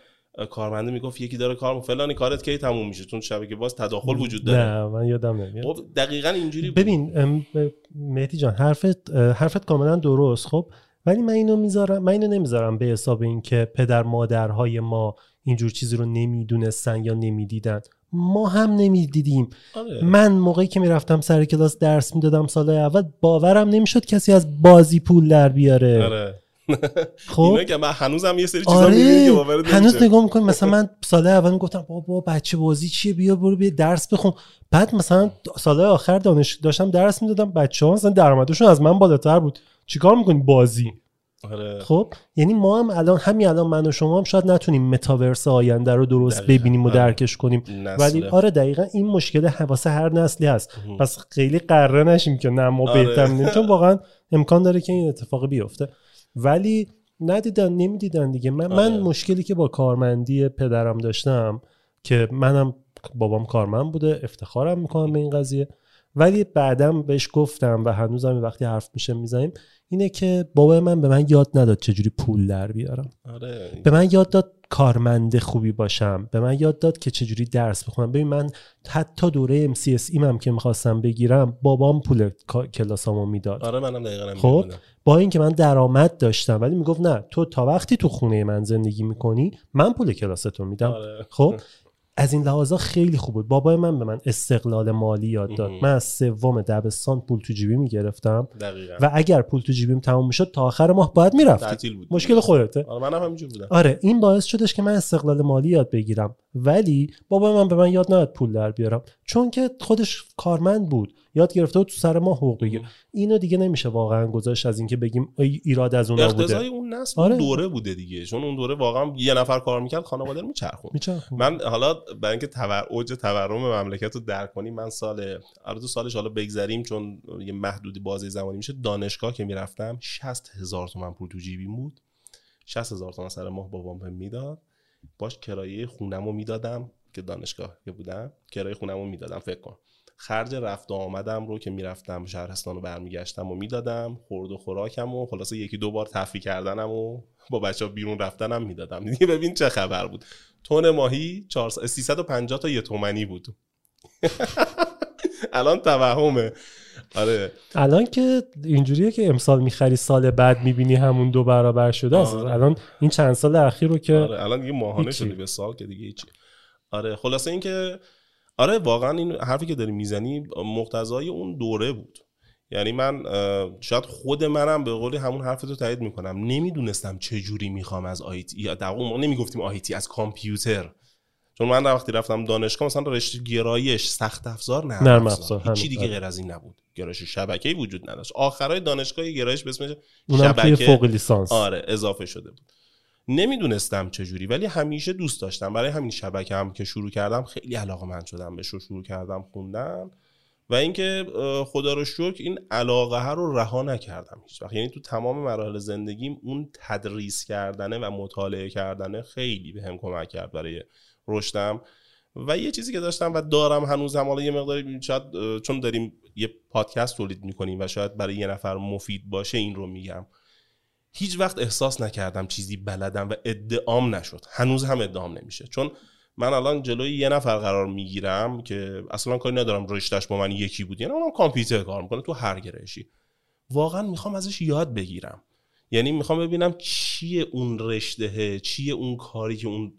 کارمنده می‌گفت یکی داره کار فلانی کارت کی تموم میشه؟ چون شبکه باز تداخل وجود داره. نه من یادم نمیاد. خب دقیقا اینجوری ببین مهدی جان حرفت حرفت کاملا درست خب؟ ولی من اینو می‌ذارم من اینو نمی‌ذارم به حساب اینکه پدر مادرهای ما اینجور چیزی رو نمی‌دونستن یا نمی‌دیدن. ما هم نمی‌دیدیم. آره. من موقعی که می‌رفتم سر کلاس درس می‌دادم سال اول باورم نمی‌شد کسی از بازی پول در بیاره. آره. خب. اینا که من هنوزم یه سری چیزا آره. که باور هنوز نگاه می‌کنم مثلا من سال اول می‌گفتم بابا بچه بازی چیه؟ بیا برو بیا درس بخون. بعد مثلا سال آخر دانش داشتم درس می‌دادم بچه ها مثلا درآمدشون از من بالاتر بود. چیکار می‌کنی؟ بازی. آره. خب یعنی ما هم الان همین الان من و شما هم شاید نتونیم متاورس آینده رو درست ببینیم و آره. درکش کنیم. ولی آره دقیقا این مشکل حواسه هر نسلی هست. پس خیلی قره نشیم که نه ما آره. بهتر چون واقعا امکان داره که این اتفاق بیفته. ولی ندیدن نمی‌دیدن دیگه من, من آره. مشکلی که با کارمندی پدرم داشتم که منم بابام کارمند بوده افتخارم می‌کنم به این قضیه ولی بعدم بهش گفتم و هنوزم وقتی حرف میشه می‌زنیم اینه که بابا من به من یاد نداد چجوری پول در بیارم. آره. به من یاد داد کارمند خوبی باشم. به من یاد داد که چجوری درس بخونم. ببین من حتی دوره MCS ایم که می‌خواستم بگیرم بابام پول کلاسامو می‌داد. آره منم دقیقاً خب؟ با اینکه من درآمد داشتم ولی می‌گفت نه تو تا وقتی تو خونه من زندگی می‌کنی من پول کلاستو میدم. آره. خب؟ از این لحاظا خیلی خوب بود. بابای من به من استقلال مالی یاد داد. من از سوم دبستان پول تو جیبی می‌گرفتم. و اگر پول تو جیبیم تمام می‌شد تا آخر ماه باید می‌رفتیم مشکل خودته. آره منم همینجور بودم. آره این باعث شدش که من استقلال مالی یاد بگیرم. ولی بابا من به من یاد نداد پول در بیارم. چون که خودش کارمند بود. یاد گرفته و تو سر ما حقوق بگیر اینو دیگه نمیشه واقعا گذاشت از اینکه بگیم ایراد از اون بوده. اون نسل آره. دوره بوده دیگه. چون اون دوره واقعا یه نفر کار می‌کرد خانواده رو میچرخون من حالا برای اینکه تور... اوج تورم مملکت رو درک کنیم من سال آره دو سالش حالا بگذریم چون یه محدودی بازی زمانی میشه دانشگاه که می‌رفتم 60 هزار تومن پول تو جیبی بود. 60 هزار تومن سر ماه بابام می‌داد. باش کرایه خونمو می‌دادم که دانشگاه که بودم. کرایه خونمو می‌دادم فکر کن. خرج رفت و آمدم رو که می‌رفتم شهرستان رو برمیگشتم و می‌دادم. خورد و خوراکم و خلاصه یکی دو بار تفریح کردنم و با بچه ها بیرون رفتنم می‌دادم. دیگه ببین چه خبر بود. تون ماهی 350 تا یه تومنی بود. الان توهمه. آره. الان که اینجوریه که امسال می‌خری سال بعد می‌بینی همون دو برابر شده است. آره. الان این چند سال اخیر رو که آره. الان دیگه ماهانه شده به سال که دیگه هیچی. آره. خلاصه اینکه آره واقعا این حرفی که داری می‌زنی مقتضای اون دوره بود. یعنی من شاید خود منم به قولی همون حرف رو تایید می‌کنم. نمی‌دونستم چه جوری می‌خوام از آیتی یا در اون نمی‌گفتیم آیتی از کامپیوتر. چون من وقتی رفتم دانشگاه مثلا رشته گرایش سخت افزار نه نرم افزار. چی دیگه غیر از این نبود. گرایش شبکه‌ای وجود نداشت. آخرای دانشگاه گرایش به اسم شبکه. فوق لیسانس. آره اضافه شده بود. نمی‌دونستم چجوری ولی همیشه دوست داشتم. برای همین شبکه هم که شروع کردم خیلی علاقه من شدم بهش شروع کردم خوندن و اینکه خدا رو شکر این علاقه ها رو رها نکردم هیچ وقت. یعنی تو تمام مراحل زندگیم اون تدریس کردنه و مطالعه کردنه خیلی به هم کمک کرد برای رشدم. و یه چیزی که داشتم و دارم هنوز هم حالا یه مقداری شاید چون داریم یه پادکست تولید می‌کنیم و شاید برای یه نفر مفید باشه این رو میگم. هیچ وقت احساس نکردم چیزی بلدم و ادعام نشد. هنوز هم ادعام نمیشه. چون من الان جلوی یه نفر قرار می‌گیرم که اصلا کاری ندارم رشتش با من یکی بود. یعنی اونم کامپیوتر کار می‌کنه تو هر گرایشی. واقعا می‌خوام ازش یاد بگیرم. یعنی می‌خوام ببینم چیه اون رشته چیه اون کاری که اون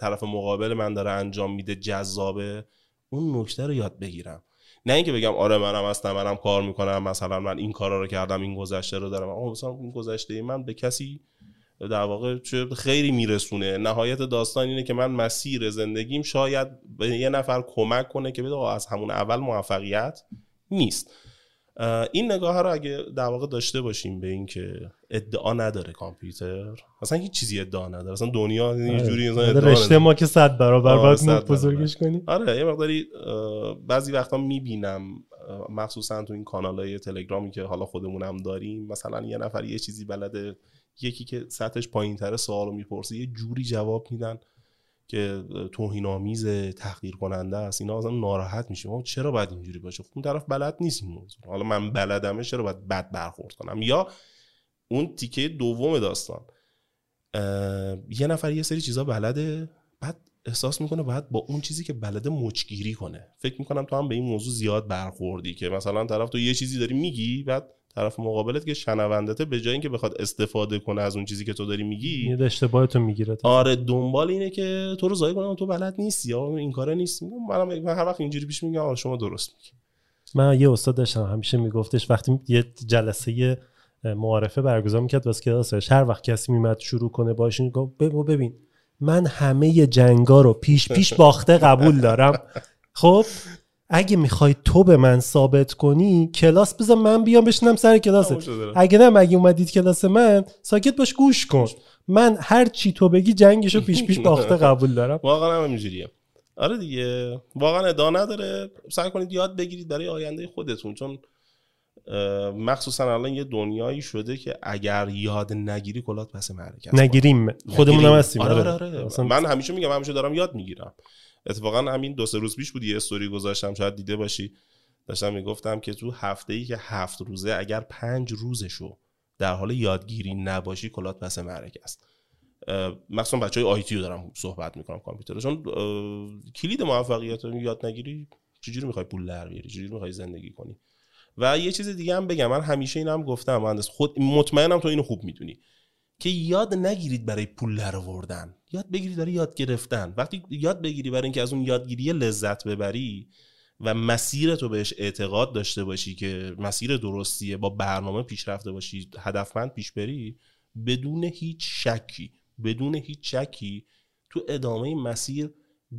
طرف مقابل من داره انجام میده جذابه. اون نکته رو یاد بگیرم. نه اینکه بگم آره منم هستم منم کار می‌کنم مثلا من این کارا رو کردم این گذشته رو دارم. آه مثلا این گذشته من به کسی در واقع چه خیلی میرسونه. نهایت داستان اینه که من مسیر زندگیم شاید به یه نفر کمک کنه که بده از همون اول موفقیت نیست. این نگاه رو اگه در واقع داشته باشیم به اینکه ادعا نداره کامپیوتر اصلا هیچ چیزی ادعا نداره. اصلا دنیا یه آره. جوری رشته ما که صد برابر باید بزرگش کنیم. آره یه مقداری بعضی وقتا می‌بینم مخصوصا تو این کانال های تلگرامی که حالا خودمون هم داریم مثلا یه نفر یه چیزی بلده یکی که سطحش پایین تره سوالو می‌پرسه یه جوری جواب میدن که توهین آمیز تحقیر کننده است. اینا اصلا ناراحت میشه چرا باید اینجوری باشه؟ خب اون طرف بلد نیست این موضوع حالا من بلدمه چرا باید بد برخورد کنم یا اون تیکه دوم داستان. یه نفر یه سری چیزا بلده بعد احساس می‌کنه باید با اون چیزی که بلده مچگیری کنه. فکر می‌کنم تو هم به این موضوع زیاد برخوردی که مثلا طرف تو یه چیزی داری میگی بعد طرف مقابلت که شنوندته به جای اینکه بخواد استفاده کنه از اون چیزی که تو داری میگی یه اشتباهتو می‌گیره آره دنبال اینه که تو رو زایی کنم تو بلد نیستی یا این کاره نیست. منم من هر وقت اینجوری پیش میگم آره شما درست میگی. من یه استاد داشتم همیشه میگفتش وقتی یه جلسه معارفه برگزار می‌کرد واسه کلاسش هر وقت کسی میمد شروع کنه باش گفت ببین من همه جنگا رو پیش پیش باخته قبول دارم. خب اگه می‌خوای تو به من ثابت کنی کلاس بذار من بیام بشینم سر کلاس. اگه نه اگه اومدید کلاس من؟ ساکت باش گوش کن. من هر چی تو بگی جنگشو پیش پیش باخته قبول دارم. واقعا هم اینجوریه. آره دیگه. واقعا ادعا نداره. سعی کنید یاد بگیرید برای آینده خودتون چون مخصوصا الان یه دنیایی شده که اگر یاد نگیری کلات پس مرکز نگیریم. خودمون هم هستیم. آره آره, آره. من همیشه میگم همیشه دارم یاد می‌گیرم. اتفاقا همین دو سه روز پیش بود یه استوری گذاشتم شاید دیده باشی. داشتم می‌گفتم که تو هفته ای که هفت روزه اگر پنج روزشو در حال یادگیری نباشی کلات پس مرکز است. مخصوصا بچه های آیتی رو دارم صحبت می‌کنم کامپیوتر چون کلید موفقیت رو یاد نگیری چجوری می‌خوای پول در بیاری؟ چجوری می‌خوای زندگی کنی؟ و یه چیز دیگه هم بگم. من همیشه اینم گفتم مهندس خود مطمئنم تو اینو خوب می‌دونی. که یاد نگیرید برای پول درآوردن یاد بگیرید برای یاد گرفتن. وقتی یاد بگیری برای اینکه از اون یادگیری لذت ببری و مسیر تو بهش اعتقاد داشته باشی که مسیر درستیه با برنامه پیش رفته باشی هدفمند پیش بری بدون هیچ شکی بدون هیچ شکی تو ادامه مسیر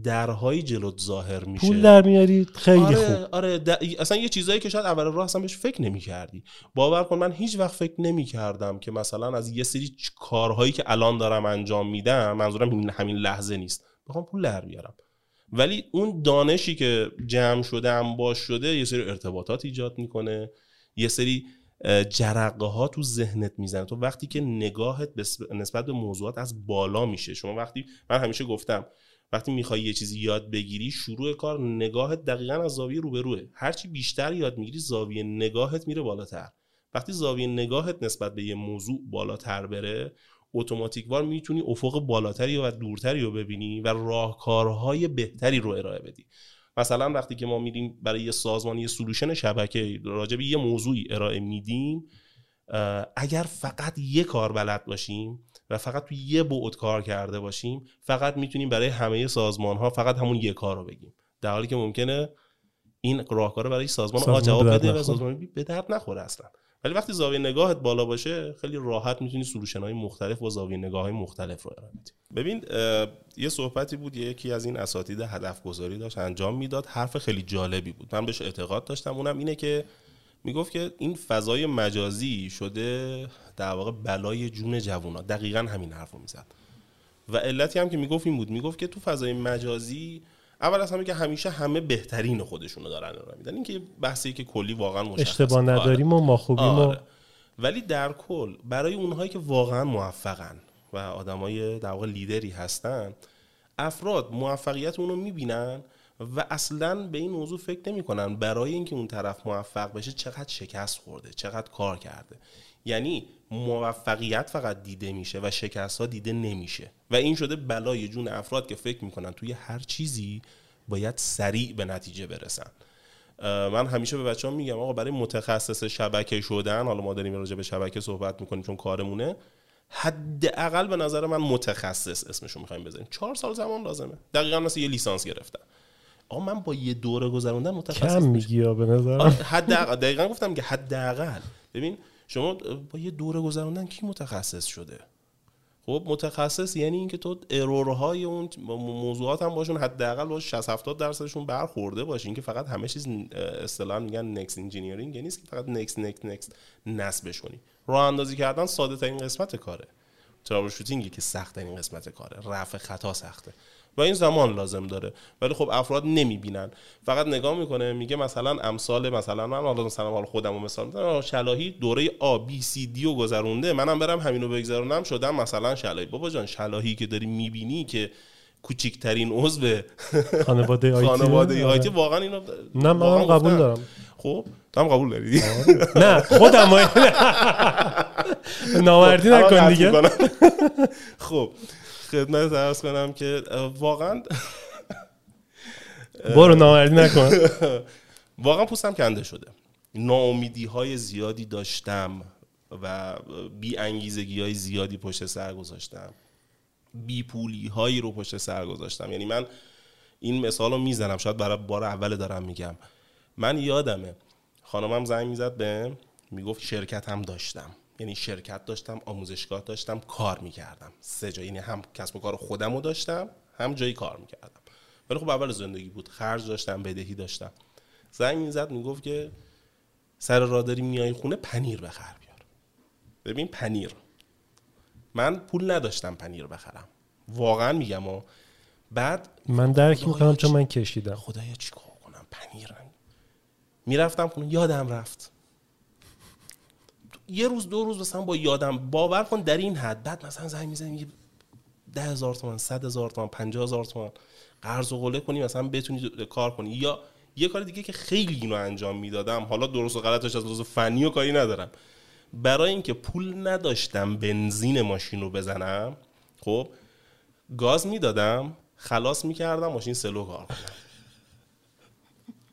درهای جلوت ظاهر میشه. پول در میاری خیلی آره، خوب. آره اصلا یه چیزایی که شاید اول راه اصلا بهش فکر نمی‌کردی. باور کن من هیچ وقت فکر نمی‌کردم که مثلا از یه سری کارهایی که الان دارم انجام میدم منظورم همین لحظه نیست. بخوام پول در بیارم. ولی اون دانشی که جمع شده هم باش شده یه سری ارتباطات ایجاد می‌کنه. یه سری جرقه ها تو ذهنت می‌زنه. تو وقتی که نگاهت نسبت به موضوعات از بالا میشه. شما وقتی من همیشه گفتم وقتی می‌خوای یه چیزی یاد بگیری شروع کار نگاهت دقیقا از زاویه روبروه. هرچی بیشتر یاد می‌گیری زاویه نگاهت میره بالاتر. وقتی زاویه نگاهت نسبت به یه موضوع بالاتر بره اتوماتیکوار می‌تونی افق بالاتری و دورتری رو ببینی و راهکارهای بهتری رو ارائه بدی. مثلا وقتی که ما میریم برای یه سازمان یه سلوشن شبکه راجع به یه موضوعی ارائه میدیم اگر فقط یه کار بلد باشیم و فقط تو یه بعد کار کرده باشیم فقط می‌تونیم برای همه سازمان ها فقط همون یه کار رو بگیم. در حالی که ممکنه این راهکار برای سازمان آ جواب بده و سازمان به درد نخوره اصلا. ولی وقتی زاویه نگاهت بالا باشه خیلی راحت می‌تونی سلوشن های مختلف و زاویه نگاه های مختلف رو ارائه بدی. ببین یه صحبتی بود یکی از این اساتید هدف گذاری داشت انجام می‌داد حرف خیلی جالبی بود. من بهش اعتقاد داشتم اونم اینه که می‌گفت که این فضای مجازی شده در واقع بلای جون جوونا. دقیقا همین حرف رو می‌زد. و علتی هم که می‌گفت این بود. می‌گفت که تو فضای مجازی اول از همه که همیشه همه بهترین خودشونو دارن ارائه میدن. این که بحثی که کلی واقعا مشخصه. اشتباه نداریم و ما خوبیم آره. ولی در کل برای اونهایی که واقعا موفقن و آدمای در واقع لیدری هستن افراد موفقیت اونو می‌بینن و اصلا به این موضوع فکر نمی‌کنن. برای اینکه اون طرف موفق بشه چقدر شکست خورده چقدر کار کرده. یعنی موفقیت فقط دیده میشه و شکست ها دیده نمیشه. و این شده بلای جون افراد که فکر می‌کنن توی هر چیزی باید سریع به نتیجه برسن. من همیشه به بچه ها میگم آقا برای متخصص شبکه شدن حالا ما داریم راجع به شبکه صحبت می‌کنیم چون کارمونه حداقل به نظر من متخصص اسمشو می‌خوایم بزنیم چهار سال زمان لازمه. دقیقا مثل یه لیسانس گرفتن. آقا من با یه دوره گذروندن متخصص کم میگی به نظر؟ حد دقیقا گفتم که حداقل. ببین شما با یه دوره گذروندن کی متخصص شده؟ خب متخصص یعنی اینکه تو ارورهای اون موضوعات هم باشون حداقل با 60 70 درصدشون برخورده باشین که فقط همه چیز اصطلاحا میگن next engineering نیست که فقط next next next نصبش کنی راه اندازی کردن ساده ترین قسمت کاره. troubleshooting ی که سخت ترین قسمت کاره. رفع خطا سخته. و این زمان لازم داره. ولی خب افراد نمی‌بینن. فقط نگاه می‌کنه میگه مثلا امثال مثلا من حالا مثلا حال خودم رو مثال می‌زنم. شلاهی دوره A B C D رو گذرونده. منم برم همینو بگذرونم شدم مثلا شلاهی. بابا جان شلاهی که داری می‌بینی که کوچکترین عضو خانواده آیتی خانواده آیتی واقعا اینو نه من قبول دارم. خب تو هم قبول داری؟ نه خودم نامردی نکن دیگه. خب. خدمت ارز کنم که واقعا برو نامردی نکن. واقعا پوستم کنده شده. ناامیدی های زیادی داشتم و بی انگیزگی های زیادی پشت سر گذاشتم. بی پولی هایی رو پشت سر گذاشتم. یعنی من این مثال رو می‌زنم. شاید برای بار اول دارم میگم. من یادمه خانمم زنگ می‌زد به می‌گفت شرکت هم داشتم. یعنی شرکت داشتم آموزشگاه داشتم کار می‌کردم. سه جایی یعنی هم کسب و کار خودم رو داشتم هم جایی کار می‌کردم. ولی خب اول زندگی بود خرج داشتم بدهی داشتم. زنگ می‌زد می‌گفت که سر راه داری میای خونه پنیر بخر بیار. ببین پنیر. من پول نداشتم پنیر بخرم. واقعا میگم و بعد من درک می‌کنم چون من کشیدم. خدایا چیکار کنم؟ پنیر. می‌رفتم خونه یادم رفت. یه روز دو روز مثلا با یادم باور کن در این حد. بعد مثلا زنگ می‌زنیم میگه ده هزار تومن صد هزار تومن پنجاه هزار تومن قرض و قله کنی مثلا بتونی کار کنی. یا یه کار دیگه که خیلی اینو انجام می‌دادم. حالا درست و غلطش از لحاظ فنی و کاری ندارم. برای اینکه پول نداشتم بنزین ماشین رو بزنم خب گاز می‌دادم خلاص می‌کردم ماشین سلو کار کنم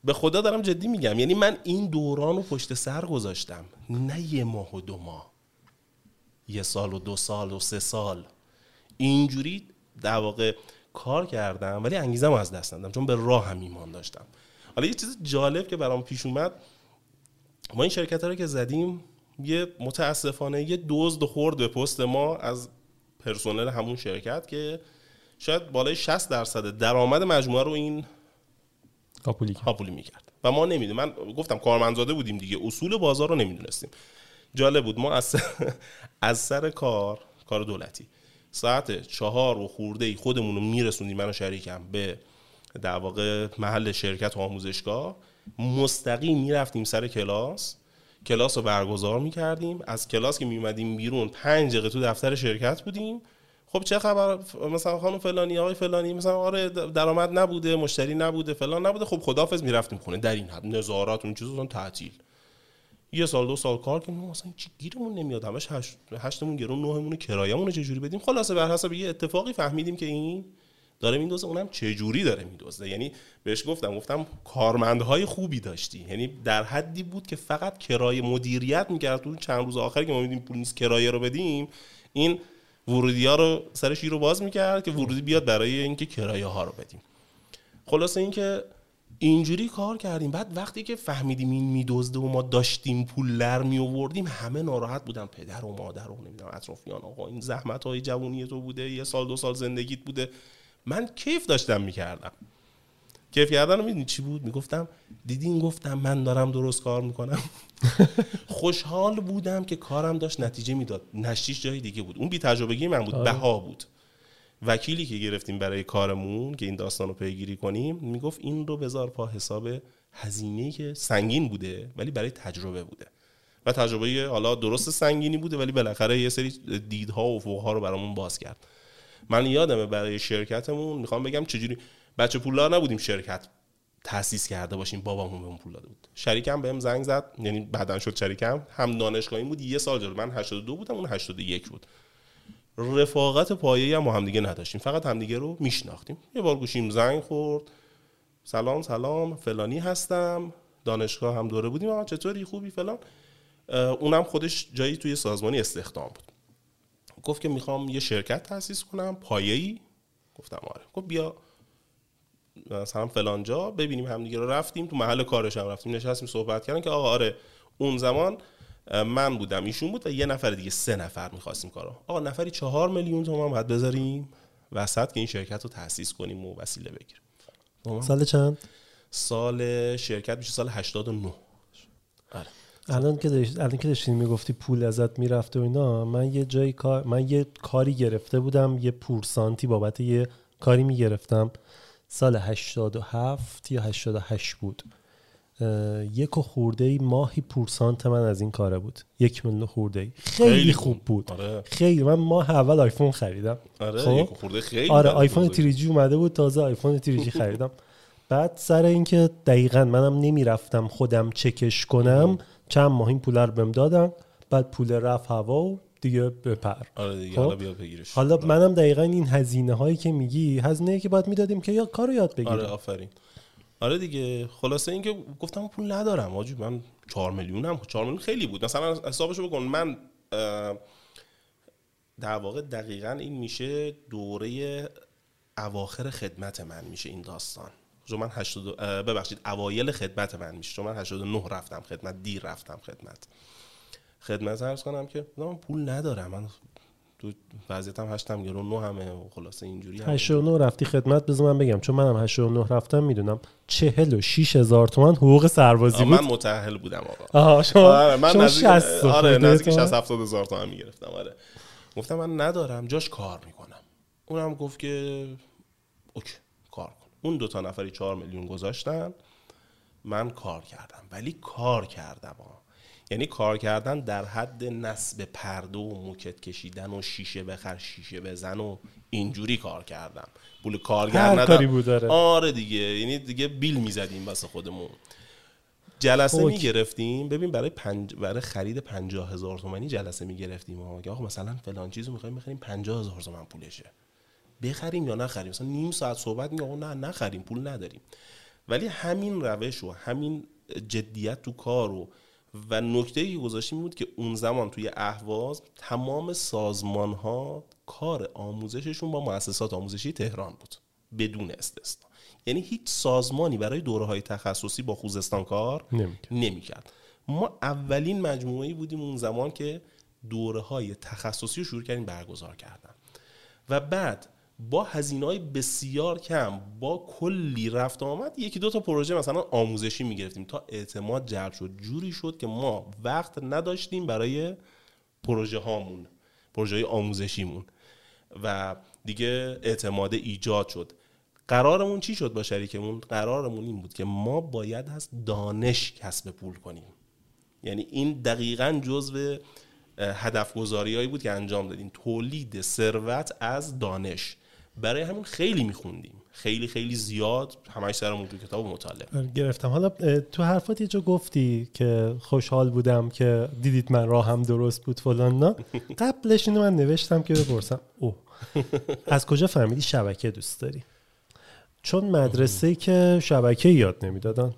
به خدا دارم جدی میگم. یعنی من این دوران رو پشت سر گذاشتم. نه یه ماه و دو ماه. یه سال و دو سال و سه سال. اینجوری در واقع کار کردم ولی انگیزم از دست ندم چون به راه هم ایمان داشتم. حالا یه چیز جالب که برام پیش اومد ما این شرکت رو که زدیم یه متاسفانه یه دزد خورد به پست ما از پرسنل همون شرکت که شاید بالای 60 درصد درآمد مجموعه رو این هاپولی هاپولی می‌کرد. و ما نمی‌دونیم. من گفتم کارمندزاده بودیم دیگه. اصول بازار رو نمی‌دونستیم. جالب بود. ما از سر, از سر کار کار دولتی. ساعت چهار و خورده ای خودمون رو میرسوندیم. من و شریکم به در واقع محل شرکت و آموزشگاه. مستقیم می‌رفتیم سر کلاس. کلاس رو برگزار می‌کردیم. از کلاس که میومدیم بیرون پنج دقیقه تو دفتر شرکت بودیم. خب چه خبر؟ مثلا خانم فلانی آقای فلانی مثلا آره درآمد نبوده مشتری نبوده فلان نبوده. خب خدافظ می‌رفتیم خونه در این حد. نظارت اون چیزا تعطیل. یه سال دو سال کار کنیم مثلا چی گیرمون نمیاد. همش هشت هشتمون گرون نهمون کرایه‌مون چه جوری بدیم؟ خلاصه بر حسب یه اتفاقی فهمیدیم که این داره میدوزه اونم چه جوری داره میدوزه یعنی بهش گفتم گفتم کارمندهای خوبی داشتی. یعنی در حدی بود که فقط کرایه مدیریت می‌کرد. تو چند روز آخر که ما میدیم پول نیست کرایه رو بدیم این ورودی ها رو سرش رو باز می‌کرد که ورودی بیاد برای اینکه کرایه ها رو بدیم. خلاصه اینکه اینجوری کار کردیم. بعد وقتی که فهمیدیم این میدزده و ما داشتیم پول در می آوردیم همه ناراحت بودن. پدر و مادر و نمی‌دونم اطرافیان آقا این زحمت های جوونی تو بوده یه سال دو سال زندگیت بوده. من کیف داشتم می‌کردم. کیف کردن رو می‌دونی چی بود؟ می‌گفتم دیدین گفتم من دارم درست کار می‌کنم؟ خوشحال بودم که کارم داشت نتیجه می‌داد. نشتیش جای دیگه بود. اون بی تجربگی من بود. بها بود. وکیلی که گرفتیم برای کارمون که این داستان رو پیگیری کنیم می‌گفت این رو بذار پا حساب هزینه که سنگین بوده ولی برای تجربه بوده. و تجربه حالا درست سنگینی بوده ولی بالاخره یه سری دیدها و فوقها رو برامون باز کرد. من یادمه برای شرکتمون می‌خوام بگم چجوری بچه پولدار نبودیم شرکت تاسیس کرده باشیم بابامون بهمون پول داده بود. شریکم بهم زنگ زد یعنی بعدا شد شریکم. هم دانشگاهی بود یه سال جلو. من 82 بودم اون 81 بود. رفاقت پایه‌ای هم با همدیگه نداشتیم. فقط همدیگه رو میشناختیم. یه بار گوشیم زنگ خورد. سلام سلام فلانی هستم. دانشگاه هم دوره بودیم. آقا چطوری؟ خوبی؟ فلان. اونم خودش جایی توی سازمانی استخدام بود. گفت که می‌خوام یه شرکت تاسیس کنم پایه‌ای. گفتم آره. گفت بیا مثلا فلان جا ببینیم همدیگه رو رفتیم. تو محل کارش هم رفتیم. نشستیم صحبت کردن که آقا آره اون زمان من بودم ایشون بود و یه نفر دیگه سه نفر می‌خواستیم کارو. آقا نفری چهار میلیون تومان باید بذاریم وسط که این شرکت رو تاسیس کنیم و وسیله بگیریم. سال چند؟ سال شرکت میشه سال 89 آره. الان که داشت الان که داشتی می‌گفتی پول ازت می‌رفته و اینا من یه جایی کار من یه کاری گرفته بودم یه پورسانتی بابت یه کاری می‌گرفتم. سال 87 یا 88 بود. یک و خورده ای ماهی پورسانت من از این کاره بود. یک میلیون خورده ای خیلی, خوب بود. آره. خیلی. من ماه اول آیفون خریدم. آره خب؟ خورده خیلی آره آیفون تریجی اومده بود تازه آیفون تریجی خریدم. بعد سر اینکه دقیقا منم نمی‌رفتم خودم چکش کنم چند ماه این پول رو بهم دادن. بعد پول رفت هوا و دیگه بپر. آره دیگه خب؟ حالا بیا بگیرش. حالا منم دقیقا این هزینه هایی که میگی هزینه که باید می‌دادیم که یا کارو یاد بگیرم آره آفرین. آره دیگه خلاصه اینکه گفتم پول ندارم. آجی من 4 میلیونم. 4 میلیون خیلی بود. مثلا حسابشو بکن. من در واقع دقیقا این میشه دوره اواخر خدمت من میشه این داستان. چون من 80 ببخشید اوایل خدمت من میشه. چون من 89 رفتم خدمت دیر رفتم خدمت. خدمت عرض کنم که من پول ندارم. من تو وضعیتم هشتم گرون نو همه و خلاصه اینجوری 89 رفتی خدمت؟ بذار من بگم چون منم 89 رفتم می‌دونم 46 هزار تومن حقوق سربازی بود. من متأهل بودم آقا. آها شما آره من شما 60 آره نزدیک 60 70 هزار تومن می‌گرفتم آره. گفتم من ندارم جاش کار می‌کنم. اونم گفت که اوکی کار کن. اون دو تا نفری 4 میلیون گذاشتن من کار کردم. ولی کار کردم آه. یعنی کار کردن در حد نصب پرده و موکت کشیدن و شیشه بخر شیشه بزن و اینجوری کار کردم. پول کارگر ندارم. آره. آره دیگه یعنی دیگه بیل می‌زدیم واسه خودمون. جلسه اوک. می‌گرفتیم. ببین برای پنج... برای خرید پنجاه هزار تومنی جلسه می‌گرفتیم آقا. مثلا فلان چیزو می‌خوایم بخریم پنجاه هزار تومن پولشه. بخریم یا نخریم؟ مثلا نیم ساعت صحبت میگه نه نخریم پول نداریم. ولی همین روش و همین جدیت تو کار و و نکته ای گذاشتیم بود که اون زمان توی اهواز تمام سازمان ها کار آموزششون با مؤسسات آموزشی تهران بود بدون استثنا. یعنی هیچ سازمانی برای دوره های تخصصی با خوزستان کار نمی‌کرد. ما اولین مجموعه بودیم اون زمان که دوره های تخصصی رو شروع کردیم برگزار کردن. و بعد با هزینه های بسیار کم با کلی رفت آمد یکی دو تا پروژه مثلا آموزشی می‌گرفتیم تا اعتماد جلب شد. جوری شد که ما وقت نداشتیم برای پروژه هامون پروژه آموزشیمون. و دیگه اعتماد ایجاد شد. قرارمون چی شد با شریکمون؟ قرارمون این بود که ما باید از دانش کسب پول کنیم. یعنی این دقیقا جزو هدف گذاری بود که انجام دادیم. تولید ثروت از دانش. برای همین خیلی میخوندیم. خیلی خیلی زیاد همش سرمون تو کتاب مطالعه. آره، گرفتم. حالا تو حرفات یه جا گفتی که خوشحال بودم که دیدید من راهم درست بود فلان نه؟ قبلش اینو من نوشتم که بپرسم. او از کجا فهمیدی شبکه دوست داری؟ چون مدرسه که شبکه یاد نمی‌دادن.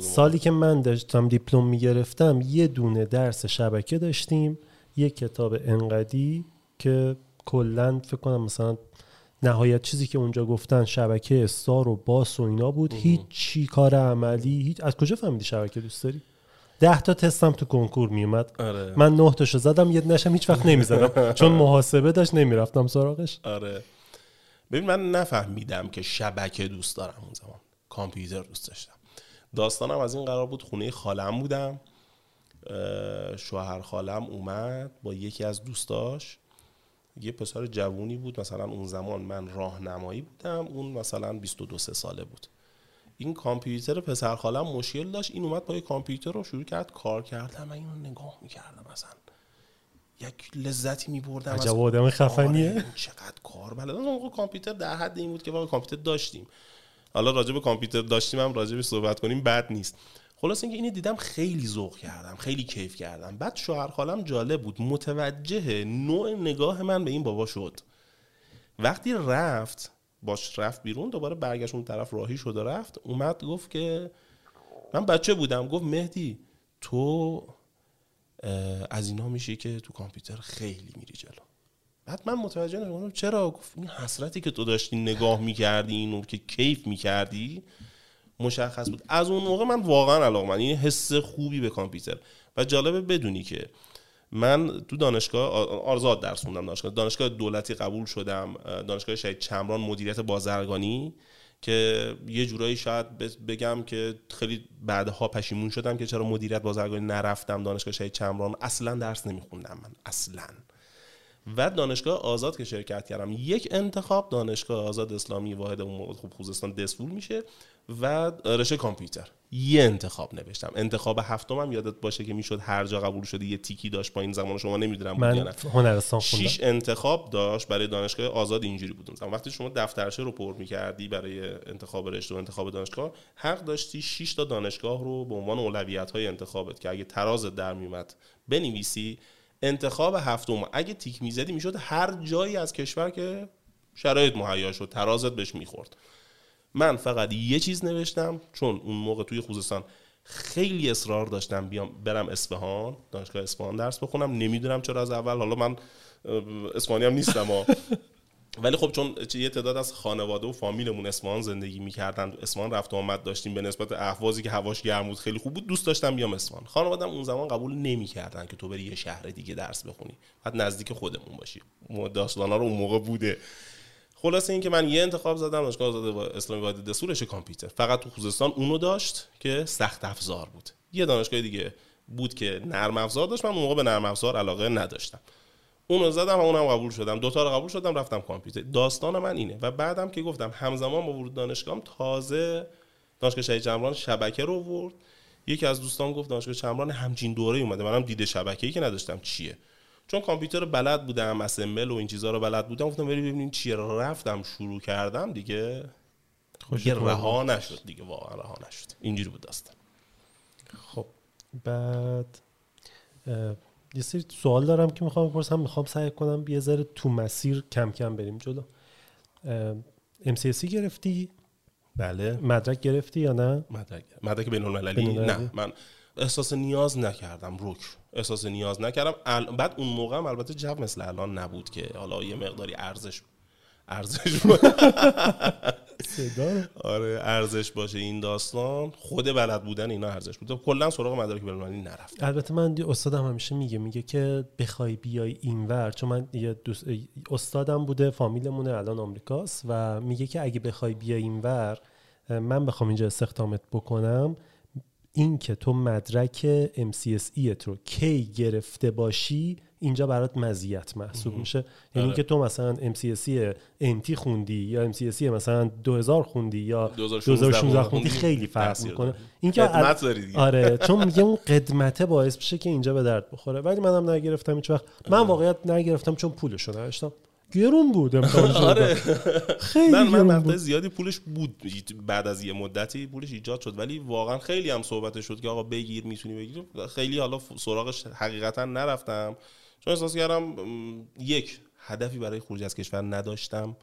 سالی که من داشتم دیپلم می‌گرفتم یه دونه درس شبکه داشتیم یه کتاب انقدی که کلا فکر کنم مثلا نهایت چیزی که اونجا گفتن شبکه استار و باس و اینا بود هیچ چی کار عملی هیچ. از کجا فهمیدی شبکه دوست داری؟ ده تا تستم تو کنکور میومد. آره. من نه تاشو زدم یه نشم هیچ وقت نمی‌زدم. چون محاسبه داشت نمی‌رفتم سراغش. آره. ببین من نفهمیدم که شبکه دوست دارم اون زمان. کامپیوتر دوست داشتم. داستانم از این قرار بود خونه خالم بودم. شوهر خالم اومد با یکی از دوستاش. یه پسر جوونی بود مثلا اون زمان من راهنمایی بودم اون مثلا 22 سه ساله بود. این کامپیوتر پسر خالم مشکل داشت این اومد با کامپیوتر رو شروع کرد کار کردم من اینو نگاه می‌کردم مثلا. یک لذتی میبردم عجب آدم خفنیه. آره، چقدر کار بلد. اون موقع کامپیوتر در حد این بود که واقعا کامپیوتر داشتیم. حالا راجع به کامپیوتر داشتیم هم راجع به صحبت کنیم بد نیست. خلاص اینکه اینو دیدم خیلی ذوق کردم خیلی کیف کردم. بعد شوهر خالم جالب بود متوجه نوع نگاه من به این بابا شد. وقتی رفت باش رفت بیرون دوباره برگشت اون طرف راهی شد و رفت اومد گفت که من بچه بودم گفت مهدی تو از اینا میشه که تو کامپیوتر خیلی میری جلو. بعد من متوجه نشدم چرا؟ گفت این حسرتی که تو داشتی نگاه می‌کردی اینو که کیف می‌کردی؟ مشخص بود. از اون موقع من واقعا علاقه من این حس خوبی به کامپیوتر. و جالبه بدونی که من تو دانشگاه آزاد درس خوندم دانشگاه. دانشگاه دولتی قبول شدم. دانشگاه شهید چمران مدیریت بازرگانی که یه جورایی شاید بگم که خیلی بعدها پشیمون شدم که چرا مدیریت بازرگانی نرفتم دانشگاه شهید چمران. اصلا درس نمیخوندم من. اصلا. و دانشگاه آزاد که شرکت کردم. یک انتخاب دانشگاه آزاد اسلامی واحد خوب خوزستان دسفول میشه. و رشته کامپیوتر. یه انتخاب نوشتم. انتخاب هفتمم یادت باشه که می‌شد هر جا قبول شده یه تیکی داشت با این زمان شما نمی‌دونم من هنرستان خوندم. شیش انتخاب داشت برای دانشگاه آزاد اینجوری بود وقتی شما دفترچه رو پر می‌کردی برای انتخاب رشته و انتخاب دانشگاه حق داشتی 6 تا دانشگاه رو به عنوان اولویت های انتخابت که اگه تراز در میومد بنویسی انتخاب هفتم. اگه تیک می‌زدی می‌شد هر جایی از کشور که شرایط مهیا شد ترازت بهش می‌خورد. من فقط یه چیز نوشتم چون اون موقع توی خوزستان خیلی اصرار داشتم بیام برم اصفهان دانشگاه اصفهان درس بخونم. نمی‌دونم چرا از اول حالا من اصفهانی هم نیستم ولی خب چون یه تعداد از خانواده و فامیلمون اصفهان زندگی می‌کردن اصفهان رفت و آمد داشتیم به نسبت احوازی که هواش گرم بود خیلی خوب بود. دوست داشتم بیام اصفهان. خانواده‌ام اون زمان قبول نمی‌کردن که تو بری یه شهر دیگه درس بخونی. بعد نزدیک خودمون باشی. داستانا رو اون موقع بوده. خلاصه اینکه من یه انتخاب زدم دانشگاه آزاد اسلامی واحد دستورش کامپیوتر. فقط تو خوزستان اونو داشت که سخت افزار بود. یه دانشگاه دیگه بود که نرم افزار داشت من اون موقع به نرم افزار علاقه نداشتم. اونو زدم و اونم قبول شدم. دو تا رو قبول شدم رفتم کامپیوتر. داستان من اینه. و بعدم که گفتم همزمان با ورود دانشگاهم تازه دانشگاه شهید چمران شبکه رو ورد. یکی از دوستان گفت دانشگاه چمران همچین دوره اومده. منم دیده شبکه‌ای که نداشتم چیه. چون کامپیوتر بلد بودم اسمبل و این چیزها رو بلد بودم گفتم بری ببینیم چیه رفتم شروع کردم دیگه. دیگه رها نشد دیگه واقعا رها نشد. اینجوری بود داستان. خب بعد یه سری سوال دارم که می‌خوام بپرسم. می‌خوام سعی کنم یه ذره تو مسیر کم کم بریم جلو. MCSC گرفتی؟ بله. مدرک گرفتی یا نه؟ مدرک. مدرک بین المللی نه من احساس نیاز نکردم روک احساس نیاز نکردم. ال... بعد اون موقع هم البته جو مثل الان نبود که حالا یه مقداری ارزش ارزش آره ارزش باشه این داستان. خود بلد بودن اینا ارزش بود. کلا سراغ مدارک بین‌المللی نرفت البته من استادم همیشه میگه میگه که بخوای بیای اینور چون من یه دوست استادم بوده فامیلمونه الان آمریکاست و میگه که اگه بخوای بیای اینور من بخوام اینجا استخدامت بکنم. این که تو مدرک MCSE رو کی گرفته باشی اینجا برات مزیت محسوب میشه. یعنی اینکه تو مثلا MCSE انتی خوندی یا MCSE مثلا 2000 خوندی یا 2016 خوندی خیلی فرق می‌کنه. اینکه آره چون میگه اون قدمته باعث میشه که اینجا به درد بخوره. ولی منم نگرفتم هیچ وقت من واقعیت نگرفتم چون پولشو نداشتم. گرون بود آره. خیلی من من مقدار زیادی پولش بود. بعد از یه مدتی پولش ایجاد شد. ولی واقعا خیلی هم صحبت شد که آقا بگیر می‌تونی بگیر خیلی حالا سراغش حقیقتا نرفتم. چون احساس کردم یک هدفی برای خروج از کشور نداشتم.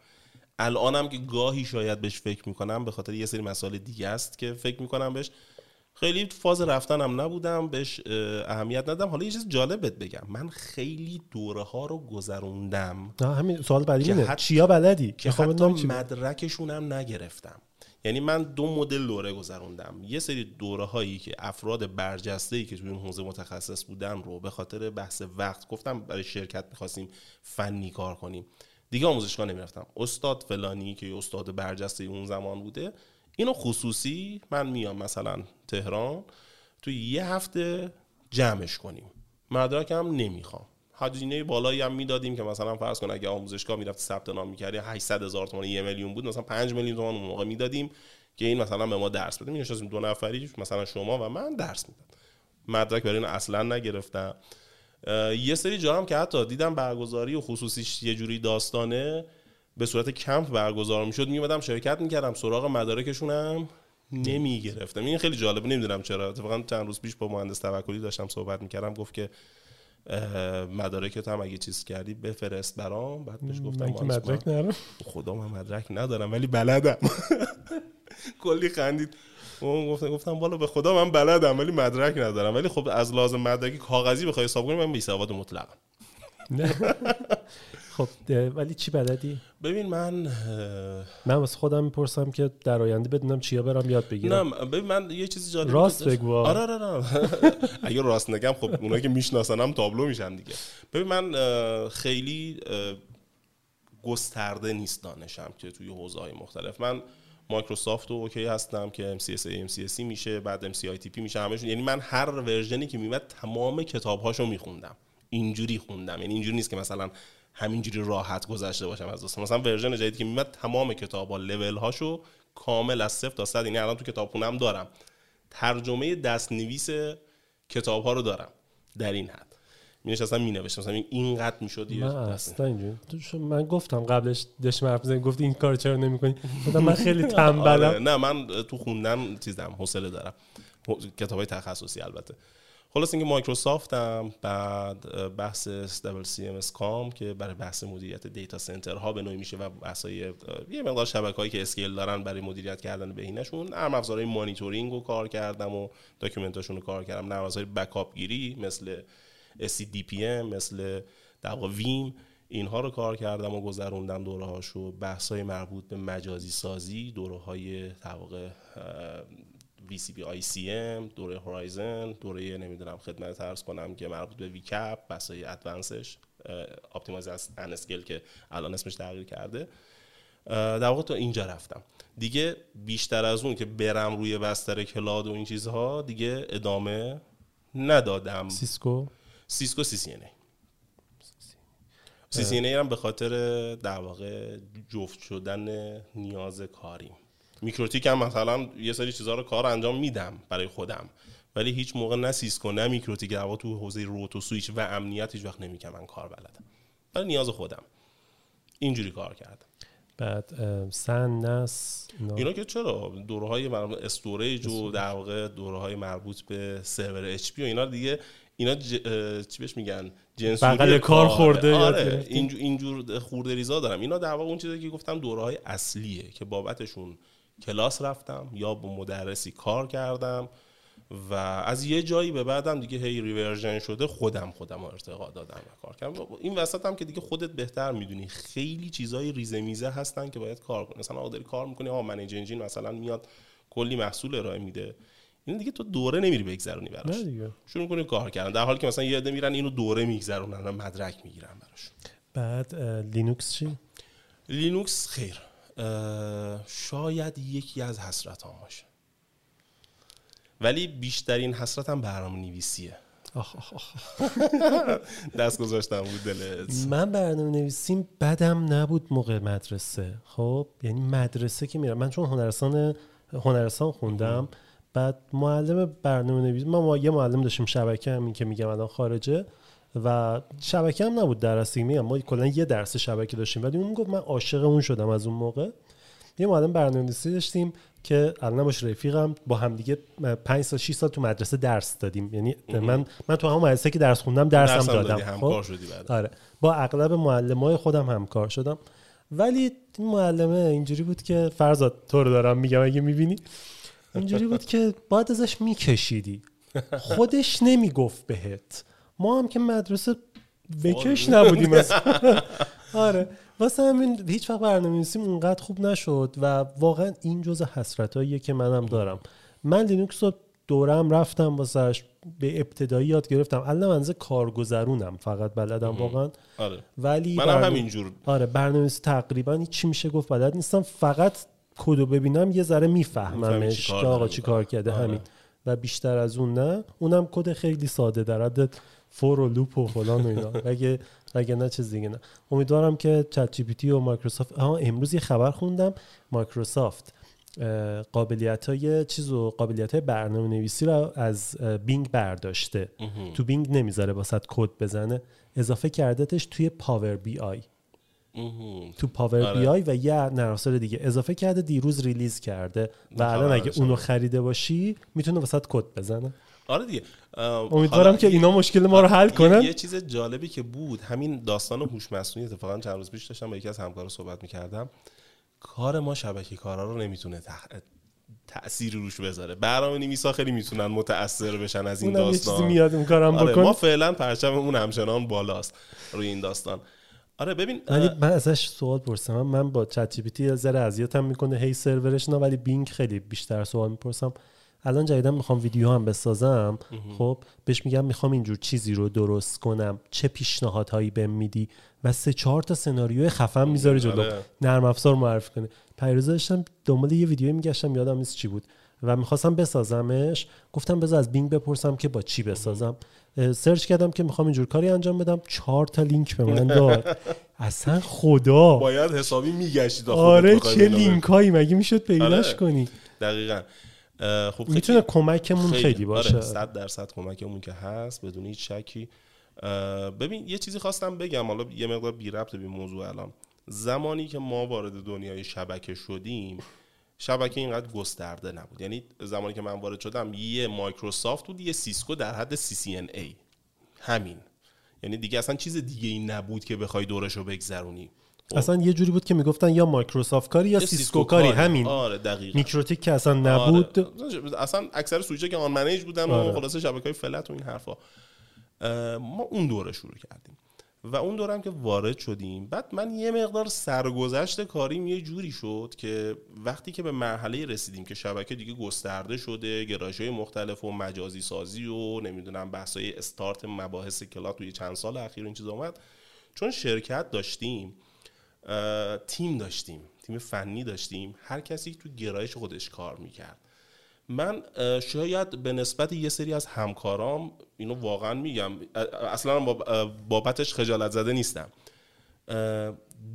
الانم که گاهی شاید بهش فکر می‌کنم به خاطر یه سری مسائل دیگه است که فکر می‌کنم بهش. خیلی فاز رفتنم نبودم بهش اهمیت ندم حالا یه چیز جالب بگم. من خیلی دوره ها رو گذروندم. همین سوال بعدی اینه. چیا بلدی؟ که حتی مدرکشونم نگرفتم. یعنی من دو مدل دوره گذروندم. یه سری دوره هایی که افراد برجسته ای که توی اون حوزه متخصص بودن رو به خاطر بحث وقت گفتم برای شرکت می‌خواستیم فنی کار کنیم. دیگه آموزشگاه نمی‌رفتم. استاد فلانی که استاد برجسته اون زمان بوده اینو خصوصی من میام مثلا تهران توی یه هفته جمعش کنیم. مدرکم نمی‌خوام. هزینه بالایی هم می‌دادیم که مثلا فرض کن اگه آموزشگاه می‌رفت ثبت نام می‌کردی 800 هزار تومان یه میلیون بود مثلا 5 میلیون تومان اون موقع می‌دادیم که این مثلا به ما درس بده. میشستیم دو نفری مثلا شما و من درس می‌داد مدرک برای این اصلا نگرفتم. یه سری جا هم که حتی دیدم برگزاری و خصوصیش یه جوری داستانه به صورت کمپ برگزار می‌شد میومدم شرکت می‌کردم سراغ مدارکشونم نمی‌گرفتم. این خیلی جالبه نمی‌دونم چرا. اتفاقا چند روز پیش با مهندس توکلی داشتم صحبت می‌کردم گفت که مدارکت هم اگه چیز کردی بفرست برام. بعد بهش گفتم من مدرک ندارم. خدا من مدرک ندارم ولی بلدم. کلی خندید. اون گفتم گفتم بالا به خدا من بلدم ولی مدرک ندارم. ولی خب از لازم مدرکی کاغذی بخوای حساب کنی من بی سواد مطلقم. خب ولی چی بلدی؟ ببین من من واسه خودم می‌پرسم که در آینده بدونم چیا برم یاد بگیرم. نه ببین من یه چیزی جالب راست بگو. آره آره آره. اگه راست نگم خب اونایی که میشناسنم تابلو میشن دیگه. ببین من خیلی گسترده نیست دانشم که توی حوزه های مختلف. من مایکروسافت و اوکی هستم که MCSA MCSC میشه بعد MCITP میشه همشون یعنی من هر ورژنی که میمد تمام کتابهاشو میخوندم. اینجوری خوندم. یعنی اینجوری نیست که مثلا همینجوری راحت گذشته باشم از داستان مثلا ورژن جدیدی که میاد تمام کتابا لول هاشو کامل از صفر تا صد. یعنی الان تو کتابخونم دارم. ترجمه دست نویس کتاب ها رو دارم. در این حد. می نشستم می نوشتم مثلا اینقدر می‌شد من اصلا من گفتم قبلش دش حرف بزنی گفتی این کار چرا نمی‌کنی؟ من خیلی تنبلم. آره، نه من تو خوندن چیزم حوصله دارم. کتاب های تخصصی البته. خلاص اینکه مایکروسافت هم بعد بحث ام کام که برای بحث مدیریت دیتا سنتر ها به نوعی میشه و بحثای یه مقدار شبکه هایی که اسکیل دارن برای مدیریت کردن بهینشون نرم افزارهای مانیتورینگ رو کار کردم و داکیومنتاشون رو کار کردم. نرم افزارهای بکاپ گیری مثل SCDPM مثل در ویم اینها رو کار کردم و گذروندم دوره هاشو بحث های مربوط به مجازی سازی دوره های VCP ICM دوره هورایزن دوره نمی‌دونم خدمت ارز کنم که مربوط به ویکپ بسای ادوانسش اپتیمایز از اسکیل که الان اسمش تغییر کرده. در واقع تا اینجا رفتم. دیگه بیشتر از اون که برم روی بستر کلاد و این چیزها دیگه ادامه ندادم. سیسکو؟ سیسکو سی سی سی سی هم به خاطر در واقع جفت شدن نیاز کاریم. میکروتیک هم مثلا یه سری چیزها رو کار انجام میدم برای خودم. ولی هیچ موقع نه سیسکو نه میکروتیک در تو حوزه route و سویچ و امنیت هیچ وقت نمی‌کنم من کار بلدم. برای نیاز خودم. اینجوری کار کردم. بعد SAN NAS اینا؟ که چرا؟ دوره های storage و در واقع دوره های مربوط به سرور HP و اینا دیگه. اینا ج... چی بهش میگن؟ جنسوری کار. خورده آره اینجور, اینجور خورده ریزا دارم. اینا در واقع اون چیزی که گفتم دوره های اصلیه که بابتشون کلاس رفتم یا با مدرسی کار کردم و از یه جایی به بعدم دیگه هی reversion شده خودم خودم ارتقا دادم و کار کردم. این وسط هم که دیگه خودت بهتر می‌دونی. خیلی چیزای ریزه میزه هستن که باید کار کنی. مثلا آقا کار می‌کنی آقا ManageEngine مثلا میاد کلی محصول ارائه میده. این دیگه تو دوره نمیری بگذرونی براش. شروع کنی کار کردن. در حالی که مثلا یه عده میرن اینو دوره میگذرونن و مدرک می‌گیرن براش. بعد لینوکس چی؟ لینوکس خیر. شاید یکی از حسرت باشه. ولی بیشترین حسرتم برنامه نویسیه. دست گذاشتم بود دلت من برنامه نویسیم بدم نبود موقع مدرسه. خب؟ یعنی مدرسه که میرم. من چون هنرستان هنرستان خوندم بعد معلم برنامه نویسی ما, ما یه معلم داشتیم شبکه همین که میگم الان خارجه. و شبکه هم نبود درسی میگم ما کلا یه درس شبکه داشتیم. ولی اون گفت من عاشق اون شدم از اون موقع. یه معلم برنامه نویسی داشتیم که الان باش رفیقم. با همدیگه 5 سال 6 سال تو مدرسه درس دادیم. یعنی من من تو همون مدرسه که درس خوندم درسم درسم دادم. دادی خب؟ همکار شدی بعد. آره. با اغلب معلمای خودم همکار شدم. ولی این معلمه اینجوری بود که فرزاد تو رو دارم میگم اگه می‌بینی. اینجوری بود که باید ازش میکشیدی. خودش نمی‌گفت بهت. ما هم که مدرسه بکش نبودیم. آره. واسه همین هیچ وقت برنامه نویسیم اونقدر خوب نشد و واقعا این جز حسرتاییه که منم دارم. من لینوکس رو دورم رفتم واسهش به ابتدایی یاد گرفتم. الان منزه کارگزرونم فقط بلدم واقعا. آره. ولی منم برنامه- همینجور. آره برنامه‌نویسی تقریبا چی میشه گفت بلد نیستم. فقط کدو ببینم یه ذره میفهممش. که آقا چی کار کرده آره. همین. و بیشتر از اون نه. اونم کد خیلی ساده در حد for و loop و فلان و اینا. اگه اگه نه چیز دیگه نه. امیدوارم که ChatGPT و مایکروسافت ها امروز یه خبر خوندم. مایکروسافت قابلیت های چیز و قابلیت های برنامه نویسی رو از Bing برداشته. تو Bing نمی‌ذاره واسط کد بزنه. اضافه کردتش توی Power BI. تو Power آره. BI و یه نرم افزار دیگه. اضافه کرده دیروز release کرده. و الان اگه. اونو خریده باشی می‌تونه واسط کد بزنه. آره دیگه. امیدوارم که اینا مشکل ما رو حل کنن. یه چیز جالبی که بود همین داستان هوش مصنوعی اتفاقا چند روز پیش داشتم با یکی از همکارا صحبت می‌کردم. کار ما شبکه کارا رو نمی‌تونه تخ... تأثیری روش بذاره. برنامه نویسا خیلی می‌تونن متأثر بشن از این چیزی داستان. میاد اون کارم آره بکن. ما فعلا پرچممون همچنان بالاست روی این داستان. آره ببین ولی من ازش سوال پرسم. من با چت جی پی تی یه ذره اذیتم می‌کنه. هی سرورش نه ولی بینگ خیلی بیشتر سوال می‌پرسم. الان جدیدا می‌خوام ویدیو هم بسازم. خب بهش میگم می‌خوام اینجور چیزی رو درست کنم. چه پیشنهادهایی بهم میدی؟ و سه چهار تا سناریوی خفن می‌ذاره جلو. آره. نرم افزار معرفی کنه پیروز داشتم دنبال یه ویدیو میگشتم یادم نیست چی بود. و می‌خواستم بسازمش. گفتم بذار از بینگ بپرسم که با چی بسازم. search کردم که می‌خوام اینجور کاری انجام بدم. چهار تا لینک به من داد. اصلا خدا. باید حسابی میگشتی آره چه. لینک هایی مگه می‌شد پیداش آره. کنی؟ دقیقا. خب خیلی- می‌تونه کمکمون خیلی. باشه. آره، صد درصد کمکمون که هست بدون هیچ شکی. ببین یه چیزی خواستم بگم حالا یه مقدار بی ربط به موضوع الان. زمانی که ما وارد دنیای شبکه شدیم شبکه اینقدر گسترده نبود. یعنی زمانی که من وارد شدم یه مایکروسافت بود یه سیسکو در حد CCNA همین. یعنی دیگه اصلا چیز دیگه این نبود که بخوای دورش رو بگذرونی. اصلا یه جوری بود که می‌گفتن یا مایکروسافت کاری یا یه سیسکو کاری همین. آره دقیقا. میکروتیک که اصلا نبود. آره. اصلا اکثر سویچه که unmanage بودن و آره. خلاصه شبکه های flat و این حرفا. ما اون دوره شروع کردیم. و اون دوره هم که وارد شدیم بعد من یه مقدار سرگذشت کاریم یه جوری شد که وقتی که به مرحله رسیدیم که شبکه دیگه گسترده شده گرایش های مختلف و مجازی سازی و نمی‌دونم بحث های استارت مباحث cloud توی چند سال اخیر این چیز اومد. چون شرکت داشتیم تیم داشتیم تیم فنی داشتیم. هر کسی تو گرایش خودش کار می‌کرد. من شاید به نسبت یه سری از همکارام اینو واقعا میگم اصلا بابتش خجالت زده نیستم.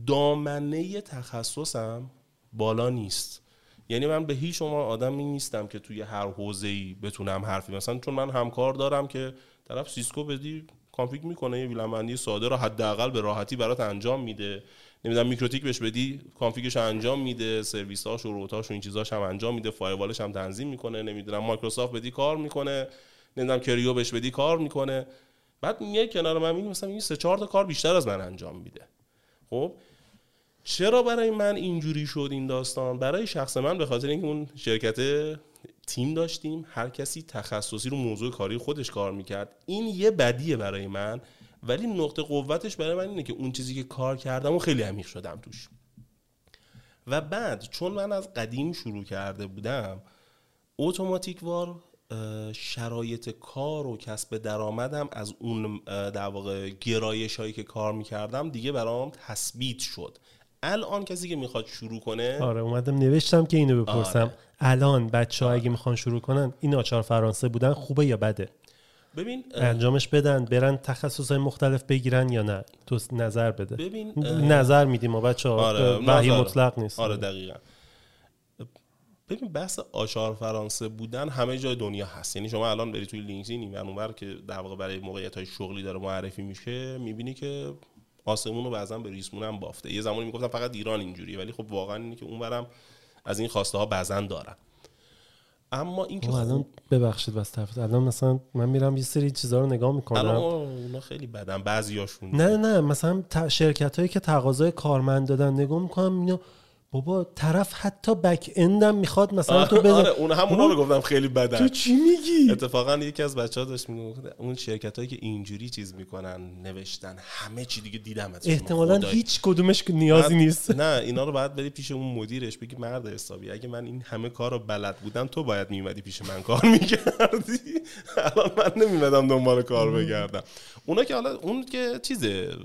دامنه تخصصم بالا نیست. یعنی من به هیچ شما آدمی نیستم که توی هر حوزه‌ای بتونم حرفی مثلا چون من همکار دارم که طرف سیسکو بدی config می‌کنه یه VLAN بندی ساده رو حداقل به راحتی برات انجام میده. نمی‌دونم میکروتیک بهش بدی config ش انجام میده سرویس هاش و route اش و این چیزاش هم انجام میده firewall ش هم تنظیم می‌کنه نمی‌دونم مایکروسافت بدی کار می‌کنه نمی‌دونم Kerio بهش بدی کار می‌کنه. بعد میگه کنار من میگه مثلا این سه چهار تا کار بیشتر از من انجام میده. خب؟ چرا برای من اینجوری شد این داستان؟ برای شخص من به خاطر اینکه اون شرکت تیم داشتیم هر کسی تخصصی رو موضوع کاری خودش کار می‌کرد. این یه بدیه برای من. ولی نقطه قوتش برای من اینه که اون چیزی که کار کردم و خیلی عمیق شدم توش. و بعد چون من از قدیم شروع کرده بودم اتوماتیک وار شرایط کار و کسب درآمدم از اون در واقع گرایش هایی که کار می‌کردم دیگه برام تثبیت شد. الان کسی که می‌خواد شروع کنه آره اومدم نوشتم که اینو بپرسم. آره. الان بچه ها اگه می‌خوان شروع کنن این آچار فرانسه بودن خوبه یا بده؟ ببین انجامش بدن برن تخصص های مختلف بگیرن یا نه؟ تو نظر بده. ببین نظر میدیم ما بچه ها آره مطلق نیست. آره دقیقا. ببین بحث آشار فرانسه بودن همه جای دنیا هست. یعنی شما الان بری توی لینکدین این اونور که در واقع برای موقعیت های شغلی داره معرفی میشه می‌بینی که آسمون رو بعضا به ریسمون هم بافته. یه زمانی می‌گفتم فقط ایران اینجوریه ولی خب واقعا اینه که اونورم از این خواسته ها بعضا دارن. اما این که الان ببخشید بس طرف الان مثلا من میرم یه سری چیزا رو نگاه می‌کنم. الان اونا خیلی بدن بعضیاشون نه نه مثلا شرکت هایی که تقاضای کارمند دادن نگاه می‌کنم اینا بابا طرف حتی بک اندم می‌خواد مثلا تو بده آره اون همونا رو گفتم خیلی بدن. تو چی میگی؟ اتفاقا یکی از بچه ها داشت می‌گفت اون شرکت هایی که اینجوری چیز می‌کنن نوشتن همه چی دیگه دیدم احتمالا هیچ کدومش نیازی نیست. نه اینا رو باید بری پیش اون مدیرش بگی مرد حسابی اگه من این همه کار رو بلد بودم تو باید میمدی پیش من کار می‌کردی. الان من نمیمدم دنبال کار بگردم. اونا که حالا اون که چیزه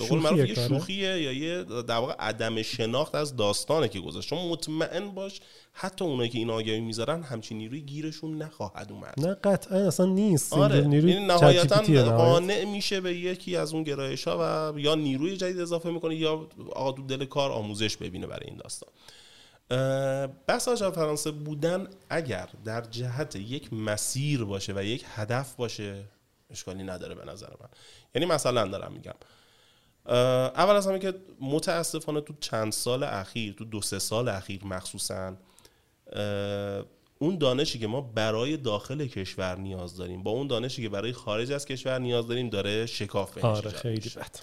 به قول معروف یه شوخیه یا یه در واقع عدم شناخت از داستانه که گذاشت. شما مطمئن باش حتی اونایی که این آگهی می‌ذارن همچین نیروی گیرشون نخواهد اومد. نه قطعا اصلا نیست. آره. نیروی این نهایتا قانع میشه به یکی از اون گرایش ها و یا نیروی جدید اضافه می‌کنه یا آقا دل کار آموزش ببینه برای این داستان. بحث آجا فرانسه بودن اگر در جهت یک مسیر باشه و یک هدف باشه اشکالی نداره به نظر من. یعنی مثلا دارم میگم اول از همه که متاسفانه تو چند سال اخیر تو دو سه سال اخیر مخصوصا اون دانشی که ما برای داخل کشور نیاز داریم با اون دانشی که برای خارج از کشور نیاز داریم داره شکاف آره خیلی بد.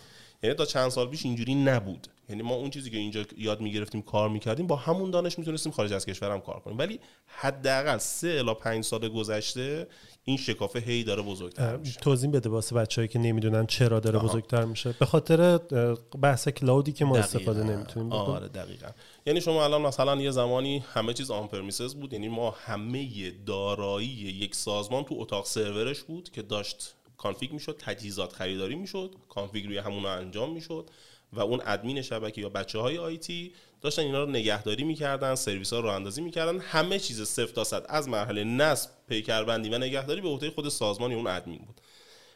یعنی تا چند سال پیش اینجوری نبود. یعنی ما اون چیزی که اینجا یاد می‌گرفتیم کار می‌کردیم با همون دانش می‌تونستیم خارج از کشورم کار کنیم. ولی حداقل سه الی پنج سال گذشته این شکافه هی داره بزرگتر میشه. توضیح بده واسه بچه‌ای که نمی‌دونن چرا داره بزرگتر میشه. به خاطر بحث cloud ی که ما استفاده نمی‌تونیم آره دقیقا. یعنی شما الان مثلا یه زمانی همه چیز on-premises بود یعنی ما همه دارایی یک سازمان تو اتاق سرورش بود که داشت config می‌شد تجهیزات خریداری می‌شد config روی همون انجام می‌شد و اون ادمین شبکه یا بچه های IT داشتن اینا رو نگهداری می‌کردن سرویس ها راه اندازی می‌کردن همه چیز صفر تا صد از مرحله نصب پیکربندی و نگهداری به عهده خود سازمان اون ادمین بود.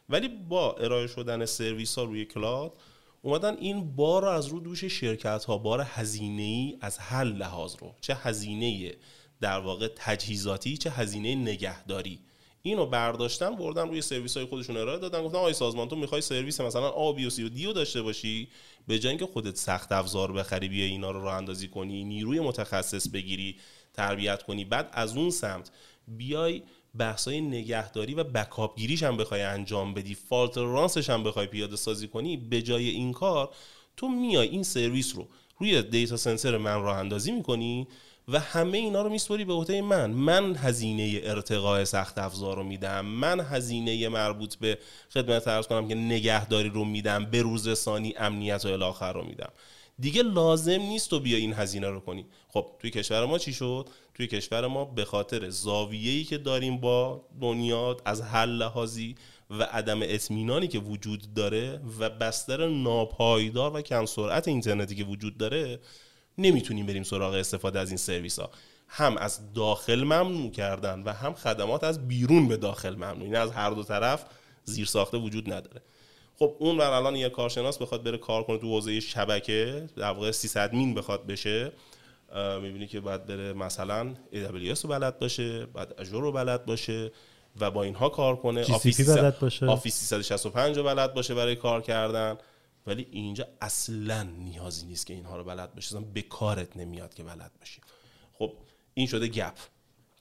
ولی با ارائه شدن سرویس ها روی cloud اومدن این بار رو از رو دوش شرکت ها بار هزینه ای از هر لحاظ رو. چه هزینه در واقع تجهیزاتی چه هزینه نگهداری. اینو برداشتن بردن روی سرویس های خودشون ارائه دادن گفتن آی سازمان تو می‌خوای سرویس مثلا B و C و D رو داشته باشی به جای اینکه خودت سخت افزار بخری بیا اینا رو راه اندازی کنی نیروی متخصص بگیری تربیت کنی بعد از اون سمت بیای بحثای نگهداری و بکاپ گیریش هم بخوای انجام بدی فالت رانسش هم بخوای پیاده سازی کنی به جای این کار تو میای این سرویس رو روی دیتا سنسر من راه اندازی می‌کنی و همه اینا رو میسپری به عهده من. من هزینه ارتقاء سخت افزار رو میدم. من هزینه مربوط به خدمت ارز کنم که نگهداری رو میدم. به روزرسانی امنیت و الاخر رو میدم. دیگه لازم نیست تو بیا این هزینه رو کنی. خب توی کشور ما چی شد؟ توی کشور ما به خاطر زاویه‌ای که داریم با دنیا از هر لحاظی و عدم اطمینانی که وجود داره و بستر ناپایدار و کم سرعت اینترنتی که وجود داره نمی‌تونیم بریم سراغ استفاده از این سرویس ها هم از داخل ممنوع کردن و هم خدمات از بیرون به داخل ممنوع. این یعنی از هر دو طرف زیر ساخته وجود نداره. خب اون ور الان یه کارشناس بخواد بره کار کنه تو حوزه شبکه در واقع sysadmin بخواد بشه می‌بینی که باید بره مثلا AWS رو بلد باشه بعد Azure رو بلد باشه و با اینها کار کنه. Office بلد باشه. Office 365 رو بلد باشه برای کار کردن. ولی اینجا اصلا نیازی نیست که اینها رو بلد باشی. به کارت نمیاد که بلد باشی. خب این شده gap.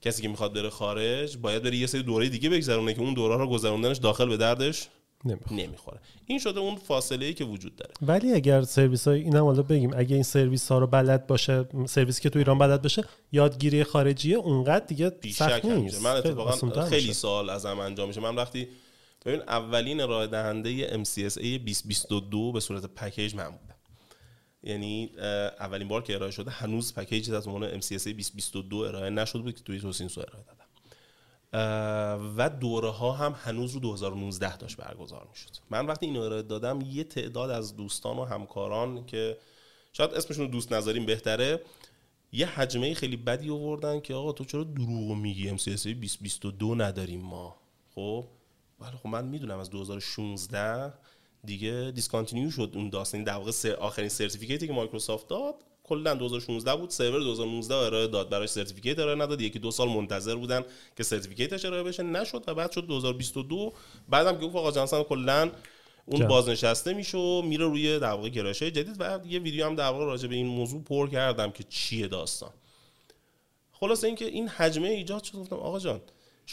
کسی که می‌خواد بره خارج باید بره یه سری دوره دیگه بگذرونه که اون دوره رو گذروندنش داخل به دردش نمی‌خوره. نمی‌خوره. این شده اون فاصله ای که وجود داره. ولی اگر سرویس های اینم حالا بگیم اگه این سرویس ها رو بلد باشه سرویسی که تو ایران بلد باشه یادگیری خارجیه اونقدر دیگه سخت نیست. من خیلی اتفاقا خیلی. سال ازم انجام میشه. من وقتی ببین اولین ارائه دهنده MCSA 2022 به صورت پکیج من بودم یعنی اولین بار که ارائه شده هنوز پکیج از عنوان MCSA 2022 ارائه نشده بود که توی توسینسو ارائه دادم. و دوره ها هم هنوز رو 2019 داشت برگزار می‌شد. من وقتی این ارائه دادم یه تعداد از دوستان و همکاران که شاید اسمشون رو دوست نذاریم بهتره یه حجمه خیلی بدی آوردن که آقا تو چرا دروغ میگی MCSA 2022 نداریم ما؟ خب؟ ولی خب من می‌دونم از 2016 دیگه discontinue شد اون داستان. در واقع سر- آخرین certificate ی که مایکروسافت داد کلا 2016 بود. سرور 2019 ارائه داد. براش certificate ارائه نداد. یکی دو سال منتظر بودن که certificate ش ارائه بشه. نشد و بعد شد 2022 بعدم که گفت آقا جانسن کلا اون. بازنشسته میشه و میره روی در واقع گرایش جدید. و یه ویدیو هم در واقع راجع به این موضوع پر کردم که چیه داستان. خلاصه اینکه این هجمه ایجاد شد. گفتم آقا جان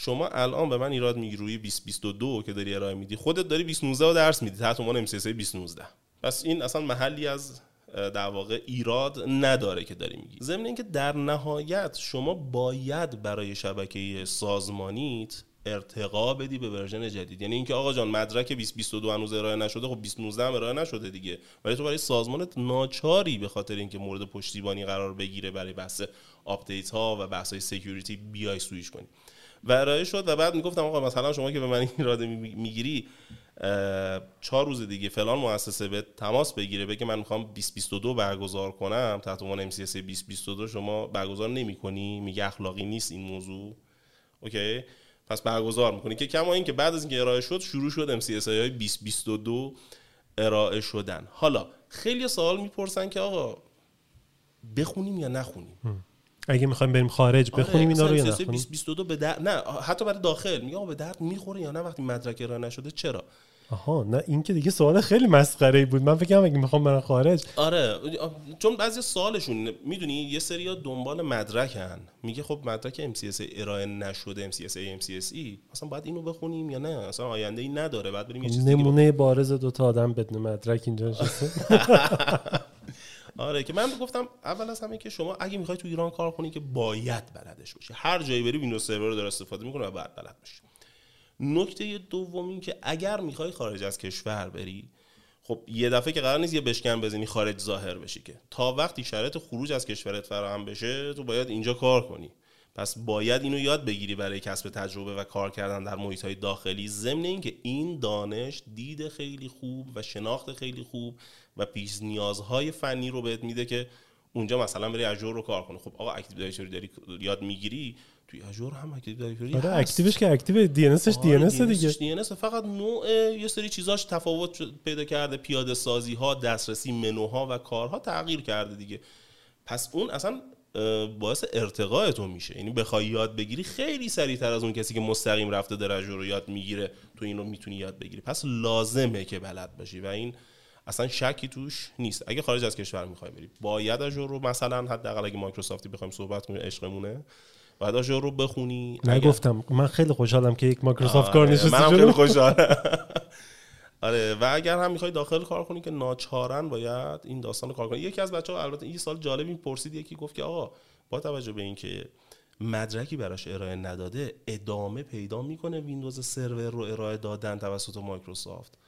شما الان به من ایراد میگی روی 2022 که داری ارائه میدی خودت داری 2019 رو درس میدی تحت عنوان MCSA 2019 پس این اصلا محلی از در واقع ایراد نداره که داری میگی. ضمن اینکه در نهایت شما باید برای شبکه سازمانیت ارتقا بدی به ورژن جدید. یعنی اینکه آقا جان مدرک 2022 هنوز ارائه نشده خب 2019 هم ارائه نشده دیگه. ولی تو برای سازمانت ناچاری به خاطر اینکه مورد پشتیبانی قرار بگیره برای بحث آپدیت ها و بحث های security بیای سویش کنی. و ارائه شد و بعد می‌گفتم آقا مثلا شما که به من این ایراد می- می‌گیری چهار روز دیگه فلان مؤسسه بهت تماس بگیره بگه من می‌خوام 2022 برگزار کنم. تحت عنوان MCSA 2022 شما برگزار نمی‌کنی. میگه اخلاقی نیست این موضوع. اوکی؟ پس برگزار می‌کنی. که کما این که بعد از اینکه ارائه شد شروع شد MCSA های 2022 ارائه شدن. حالا خیلی سوال می‌پرسن که آقا بخونیم یا نخونیم؟ اگه می‌خوایم بریم خارج بخونیم اینا رو یا نخونیم؟ 2022 به درد نه حتی برای داخل. میگه آقا به درد می‌خوره یا نه وقتی مدرک ارائه نشده؟ چرا؟ آها نه این که دیگه سوال خیلی مسخره ای بود. من فکرم اگه می‌خوام برم خارج آره چون بعضی سوالشون می‌دونی یه سری دنبال مدرکن. میگه خب مدرک MCSA ارائه نشده MCSA MCSE اصلا باید اینو بخونیم یا نه؟ اصلا آینده ای نداره. بعد بریم یه چیز نمونه بارز دوتا آدم بدون مدرک اینجا نشسته. آره که من گفتم اول از همه که شما اگه می‌خوای تو ایران کار کنی که باید بلدش باشی. هر جایی بری ویندوز سرور رو داره استفاده می‌کنه و باید بلد باشی. نکته دوم این که اگر می‌خوای خارج از کشور بری خب یه دفعه که قرار نیست یه بشکن بزنی خارج ظاهر بشی که. تا وقتی شرایط خروج از کشورت فراهم بشه تو باید اینجا کار کنی. پس باید اینو یاد بگیری برای کسب تجربه و کار کردن در محیط های داخلی. ضمن اینکه این دانش دید خیلی خوب و شناخت خیلی خوب و پیش نیازهای فنی رو بهت میده که اونجا مثلا بری Azure رو کار کنی. خب آقا Active Directory داری یاد می‌گیری؟ توی Azure هم Active Directory آره. Active ش که Active DNS ش DNS دیگه. DNS فقط نوع یه سری چیزاش تفاوت پیدا کرده. پیاده سازی ها دسترسی منوها و کارها تغییر کرده دیگه. پس اون اصلا باعث ارتقاء تو میشه. یعنی بخوای یاد بگیری خیلی سریعتر از اون کسی که مستقیم رفته درجه رو یاد می‌گیره تو این رو می‌تونی یاد بگیری. پس لازمه که بلد باشی و این اصلا شکی توش نیست. اگه خارج از کشور می‌خوای بری باید اجور رو مثلا حداقل اگه مایکروسافتی بخوایم صحبت کنیم عشقمونه. باید اجور رو بخونی. نگفتم من خیلی خوشحالم که یک مایکروسافت کار آره، نشسته منم خیلی خوشحالم. آره و اگر هم می‌خوای داخل کار کنی که ناچارن باید این داستان رو کار کنی. یکی از بچه ها البته این سال جالبی پرسید یکی گفت که آقا با توجه به اینکه مدرکی براش ارائه نداده ادامه پیدا می‌کنه ویندوز سرور رو ارائه دادن توسط مایکروسافت.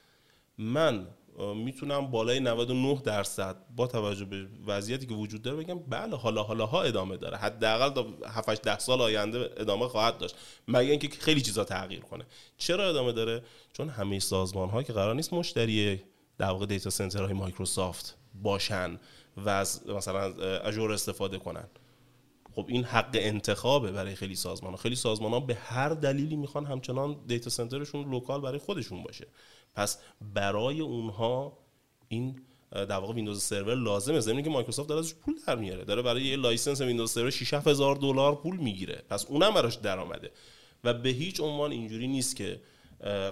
من می‌تونم بالای 99 درصد با توجه به وضعیتی که وجود داره بگم بله حالا حالا ها ادامه داره. حداقل تا 7 10 سال آینده ادامه خواهد داشت. مگه اینکه خیلی چیزا تغییر کنه. چرا ادامه داره؟ چون همه سازمان ها که قرار نیست مشتری در واقع data center های مایکروسافت باشن و از مثلا Azure استفاده کنن. خب این حق انتخابه برای خیلی سازمان ها خیلی سازمان ها به هر دلیلی می‌خوان همچنان data center شون local برای خودشون باشه. پس برای اونها این در واقع ویندوز سرور لازمه. ضمن اینکه مایکروسافت داره ازش پول در میاره. داره برای یه license ویندوز سرور 6 هزار دلار پول می‌گیره. پس اونم براش درآمده. و به هیچ عنوان اینجوری نیست که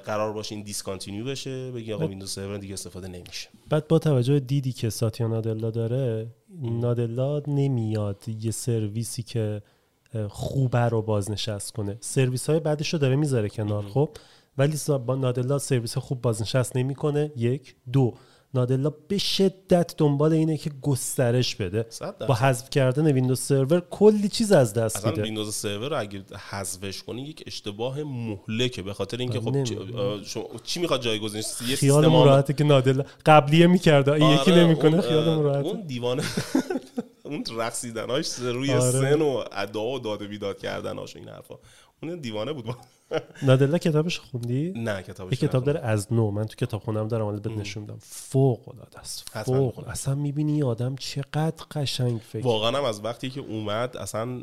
قرار باشه این discontinue بشه بگی آقا ویندوز سرور دیگه استفاده نمیشه. بعد با توجه به دیدی که ساتیا نادلا داره نادلا نمیاد یه سرویسی که خوبه رو بازنشست کنه. سرویس های بدش رو داره می‌ذاره کنار خب؟ ولی نادلا سرویس خوب بازنشست نمی‌کنه. یک. دو. نادلا به شدت دنبال اینه که گسترش بده. با حذف کردن ویندوز سرور کلی چیز از دست اصلا میده. ویندوز سرور رو اگه حذفش کنی یک اشتباه مهلکه به خاطر اینکه خب. آه، شما- چی می‌خواد جایگزینش؟ یه خیال سیستم راحته که نادلا قبلیه می‌کرده. یکی آره، نمی‌کنه اون، خیال راحته. اون دیوانه اون رقصیدناش روی آره. سن و ادا و داد و بیداد کردناش و این حرفا. اون دیوانه بود. نادلا کتابش خوندی؟ نه کتابش یه کتاب. داره از نو. من تو کتاب خونم دارم حالا بهت نشون میدم. فوق العاده است فوق. اصلا می‌بینی آدم چقدر قشنگ فکر. واقعا هم از وقتی که اومد اصلا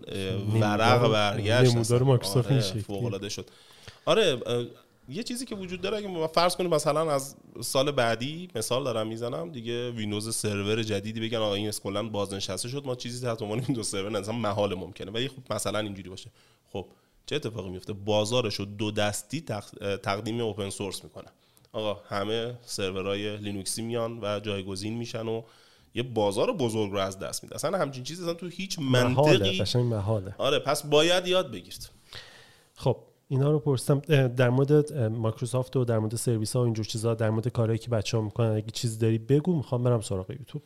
ورق برگشت نمودار. مایکروسافت آره، شکلی. فوق‌العاده شد. آره یه چیزی که وجود داره اگه فرض کنیم مثلا از سال بعدی مثال دارم می‌زنم دیگه ویندوز سرور جدیدی بگن آقا این کلا بازنشسته شد ما چیزی تحت عنوان ویندوز سرور نداریم محال ممکنه. ولی خب مثلا اینجوری باشه. خب چه اتفاقی میفته؟ بازارش رو دو دستی تق- تقدیم open source می‌کنه. آقا همه سرورهای لینوکسی میان و جایگزین میشن و یه بازار بزرگ رو از دست میده اصلا همچین چیزی اصلا تو هیچ منطقی محاله آره پس باید یاد بگیرید. خب اینا رو پرسیدم. در مورد مایکروسافت و در مورد سرویس ها و اینجور چیزا در مورد کارهایی که بچه ها می‌کنن اگه چیزی داری بگو می‌خوام برم سراغ یوتیوب.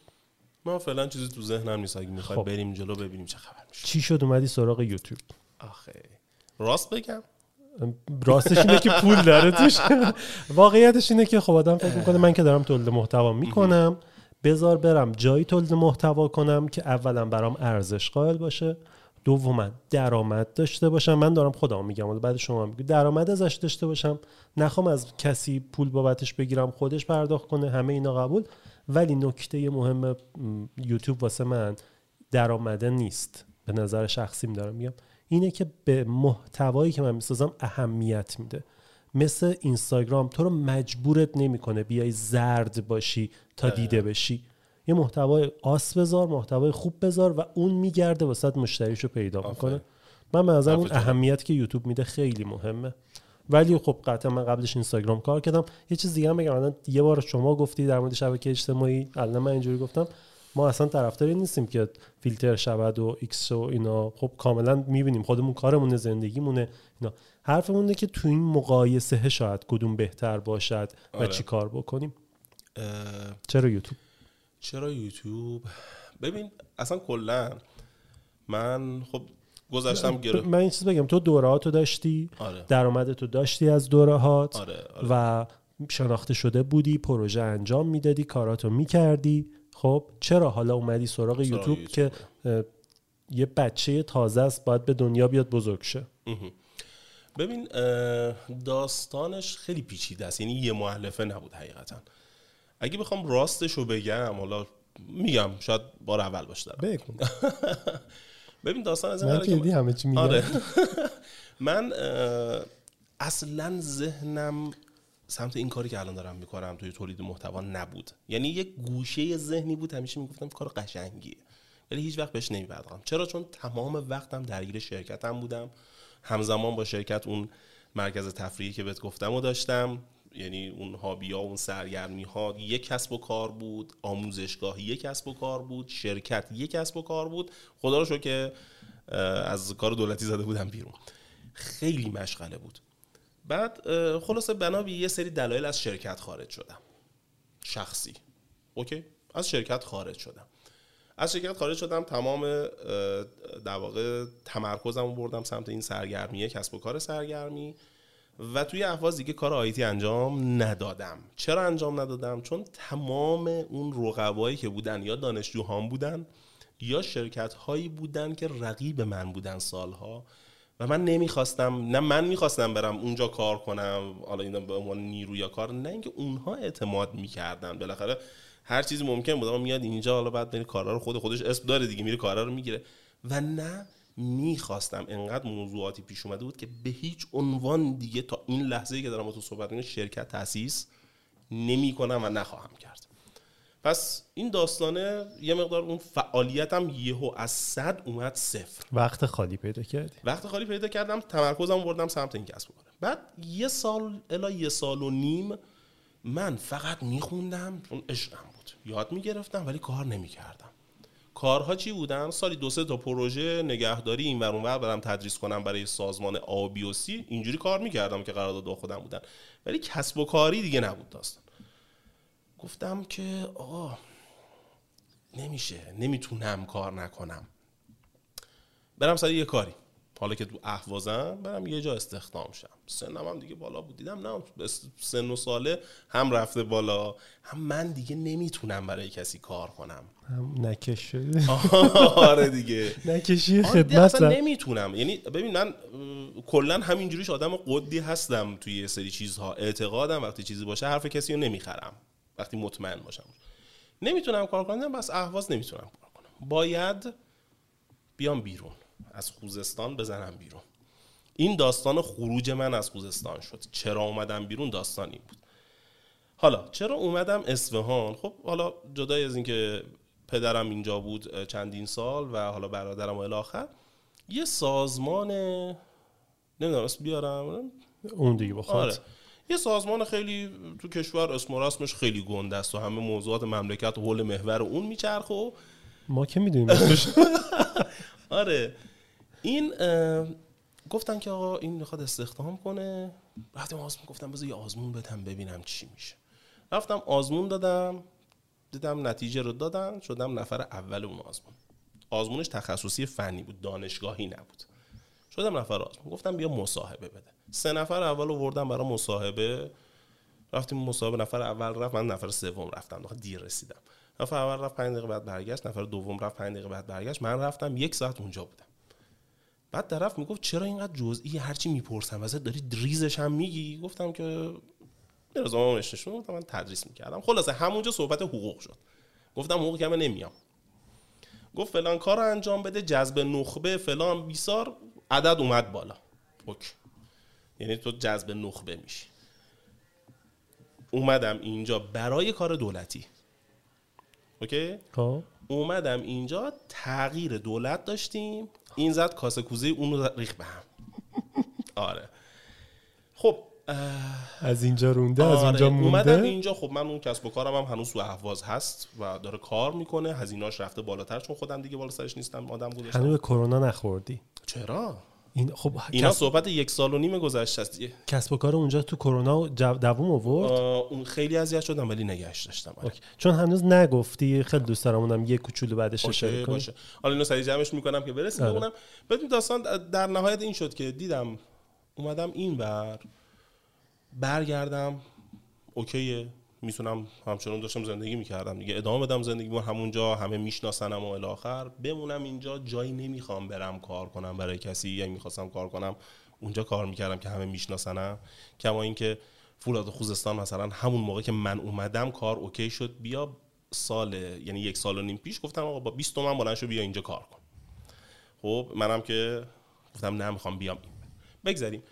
ما فعلا چیزی تو ذهنم نیست. اگه می‌خوایم خب. بریم جلو ببینیم چه خبر میشه. چی شد؟ اومدی سراغ یوتیوب. آخه. راست بگم؟ راستش اینه که پول داره توش. واقعیتش اینه که خب آدم فکر می‌کنه من که دارم تولید محتوا می‌کنم. بذار برم جایی تولید محتوا کنم که اولا برام ارزش قائل باشه. دوما درآمد داشته باشم. من دارم خودم میگم حالا بعد شما میگی درآمد ازش داشته باشم. نخوام از کسی پول بابتش بگیرم خودش پرداخت کنه همه اینا قبول. ولی نکته مهم یوتیوب واسه من درآمده نیست. به نظر شخصیم دارم میگم. اینه که به محتوایی که من می‌سازم اهمیت میده. مثل اینستاگرام تو رو مجبورت نمی‌کنه بیای زرد باشی تا دیده بشی. یه محتوای آس بذار محتوای خوب بذار و اون میگرده واسه مشتریشو پیدا می‌کنه. من به اون. اهمیت که یوتیوب میده خیلی مهمه. ولی خب قطعا من قبلش اینستاگرام کار کردم. یه چیز دیگه هم بگم الان یه بار شما گفتی در مورد شبکه اجتماعی الان من اینجوری گفتم. ما اصلا طرفداری نیستیم که فیلتر شود و ایکس و اینا. خب کاملا می‌بینیم خودمون کارمونه زندگیمونه اینا. حرفمون اینه که تو این مقایسه شاید کدوم بهتر باشد و آره. چی کار بکنیم. اه، چرا یوتیوب؟ چرا یوتیوب؟ ببین اصلا کلا من خب گذشتم گرفت. من این چیز بگم تو دورهاتو داشتی آره. درآمدتو داشتی از دورهات آره, آره. و شناخته شده بودی پروژه انجام می‌دادی کاراتو می‌کردی. خب چرا حالا اومدی سراغ یوتیوب که یه بچه تازه است باید به دنیا بیاد بزرگ شه؟ ببین داستانش خیلی پیچیده است. یعنی یه معلفه نبود حقیقتا. اگه بخوام راستش رو بگم حالا میگم شاید بار اول باشه دارم. ببین داستان از این که همه چی میگم. آره. من اصلا ذهنم سمت این کاری که الان دارم می‌کنم توی تولید محتوا نبود. یعنی یک گوشه ذهنی بود همیشه می‌گفتم کار قشنگیه. ولی هیچ وقت بهش نمیپرداختم. چرا؟ چون تمام وقتم درگیر شرکتم بودم. همزمان با شرکت اون مرکز تفریحی که بهت گفتم و داشتم. یعنی اون هابی ها اون سرگرمی ها یک کسب و کار بود. آموزشگاه یک کسب و کار بود. شرکت یک کسب و کار بود. خدا رو که از کار دولتی زده بودم بیرون. خیلی مشغله بود. بعد خلاصه بنا یه سری دلایل از شرکت خارج شدم. شخصی. اوکی؟ از شرکت خارج شدم. از شرکت خارج شدم تمام در واقع تمرکزم رو بردم سمت این سرگرمیه کسب و کار سرگرمی. و توی احواز دیگه کار آیتی انجام ندادم. چرا انجام ندادم؟ چون تمام اون رقبایی که بودن یا دانشجوهام بودن یا شرکت هایی بودن که رقیب من بودن سالها و من نمی‌خواستم نه من می‌خواستم برم اونجا کار کنم حالا این به عنوان نیرو یا کار نه اینکه اونها اعتماد می‌کردن. بالاخره هر چیزی ممکن بود اما میاد اینجا حالا بعد بری کارا رو خود خودش اسم داره دیگه میره کارا رو می‌گیره. و نه می‌خواستم انقدر موضوعاتی پیش اومده بود که به هیچ عنوان دیگه تا این لحظه که دارم با تو صحبت شرکت تاسیس نمی‌کنم و نخواهم کرد. پس این داستانه یه مقدار اون فعالیتم یهو از صد اومد صفر. وقت خالی پیدا کردی؟ وقت خالی پیدا کردم تمرکزم بردم سمت این کسب و کار. بعد یه سال الا یه سال و نیم من فقط میخوندم چون عشقم بود. یاد می‌گرفتم ولی کار نمی‌کردم. کارها چی بودن؟ سالی دو سه تا پروژه نگهداری این ور اونور برم تدریس کنم برای سازمان آبی و سی اینجوری کار می‌کردم که قرارداد خودم بودن. ولی کسب و کاری دیگه نبود داستان. گفتم که آقا نمیشه نمی‌تونم کار نکنم. برم سر یه کاری. حالا که تو اهوازم برم یه جا استخدام شم. سنم هم دیگه بالا بود. دیدم نه سن و ساله هم رفته بالا هم من دیگه نمی‌تونم برای کسی کار کنم. هم نکش شده آره دیگه. نکشی آره خدمت اصلا. نمی‌تونم. یعنی ببین من کلا همینجوریش آدم قدی هستم توی یه سری چیزها. اعتقادم وقتی چیزی باشه حرف کسی رو نمی‌خرم. وقتی مطمئن باشم. نمی‌تونم کار کنم بس اهواز نمی‌تونم کار کنم. باید بیام بیرون از خوزستان بزنم بیرون. این داستان خروج من از خوزستان شد. چرا اومدم بیرون؟ داستان این بود. حالا چرا اومدم اصفهان؟ خب حالا جدای از اینکه پدرم اینجا بود چندین سال و حالا برادرم و الاخر یه سازمان نمی‌دونم اسم بیارم؟ اون دیگه با آره. یه سازمان خیلی تو کشور اسم و رسمش خیلی گنده است و همه موضوعات مملکت و حول محور اون میچرخه و ما که می‌دونیم آره. این گفتن که آقا این می‌خواد استخدام کنه. رفتم آزمون گفتم بذار یه آزمون بدم ببینم چی میشه. رفتم آزمون دادم دیدم نتیجه رو دادن شدم نفر اول اون آزمون. آزمونش تخصصی فنی بود دانشگاهی نبود. شدم نفر آزمون گفتم بیا مصاحبه بده. سه نفر اول آوردم برای مصاحبه. رفتیم مصاحبه. نفر اول رفت من نفر سوم رفتم. دیر رسیدم. نفر اول رفت 5 دقیقه بعد برگشت. نفر دوم رفت 5 دقیقه بعد برگشت. من رفتم یک ساعت اونجا بودم. بعد طرف می‌گفت چرا اینقدر جزئی؟ هرچی می‌پرسم ازت داری ریزش هم میگی؟ گفتم که نشون گفتم من تدریس می‌کردم. خلاصه همونجا صحبت حقوق شد. گفتم حقوق کمه نمیام. گفت فلان کار انجام بده. جذب نخبه فلان بیسار. عدد اومد بالا. اوکی. یعنی تو جذب نخبه میشی. اومدم اینجا برای کار دولتی. اوکی؟ خب. اومدم اینجا تغییر دولت داشتیم. این زد کاسه کوزه اون رو ریخ به هم. آره. خب اه، از اینجا رونده از آره، اونجا اومدم مونده اینجا. خب من اون کسب و کارم هم هنوز تو اهواز هست و داره کار می‌کنه. هزینه‌اش رفته بالاتر چون خودم دیگه بالا سرش نیستم آدم هنوز گذاشتم به کرونا نخوردی. چرا این خب اینا صحبت یک سال و نیم گذشته است. کسب و کار اونجا تو کرونا دووم آورد اون خیلی اذیت شدم ولی نگهش داشتم آره. اوکی. چون هنوز نگفتی خیلی دوست دارم اونم یه کوچولو بعدش اشاره باشه حالا اینو سریع جمعش می‌کنم که برسیم آره. اونم بدون داستان در نهایت این شد که دیدم اومدم این بر برگردم اوکیه می‌تونم همچنان داشتم زندگی می‌کردم دیگه. ادامه بدم زندگی همونجا همه میشناسنم و الاخر. بمونم اینجا جایی نمی‌خوام برم کار کنم برای کسی. یا می‌خواستم کار کنم اونجا کار می‌کردم که همه میشناسنم. کما اینکه فولاد خوزستان مثلا همون موقع که من اومدم کار اوکی شد. بیا سال یعنی یک سال و نیم پیش گفتم آقا با 20 تومن بلند شو بیا اینجا کار کن. خب منم که گفتم نه می‌خوام بیام. بگذاریم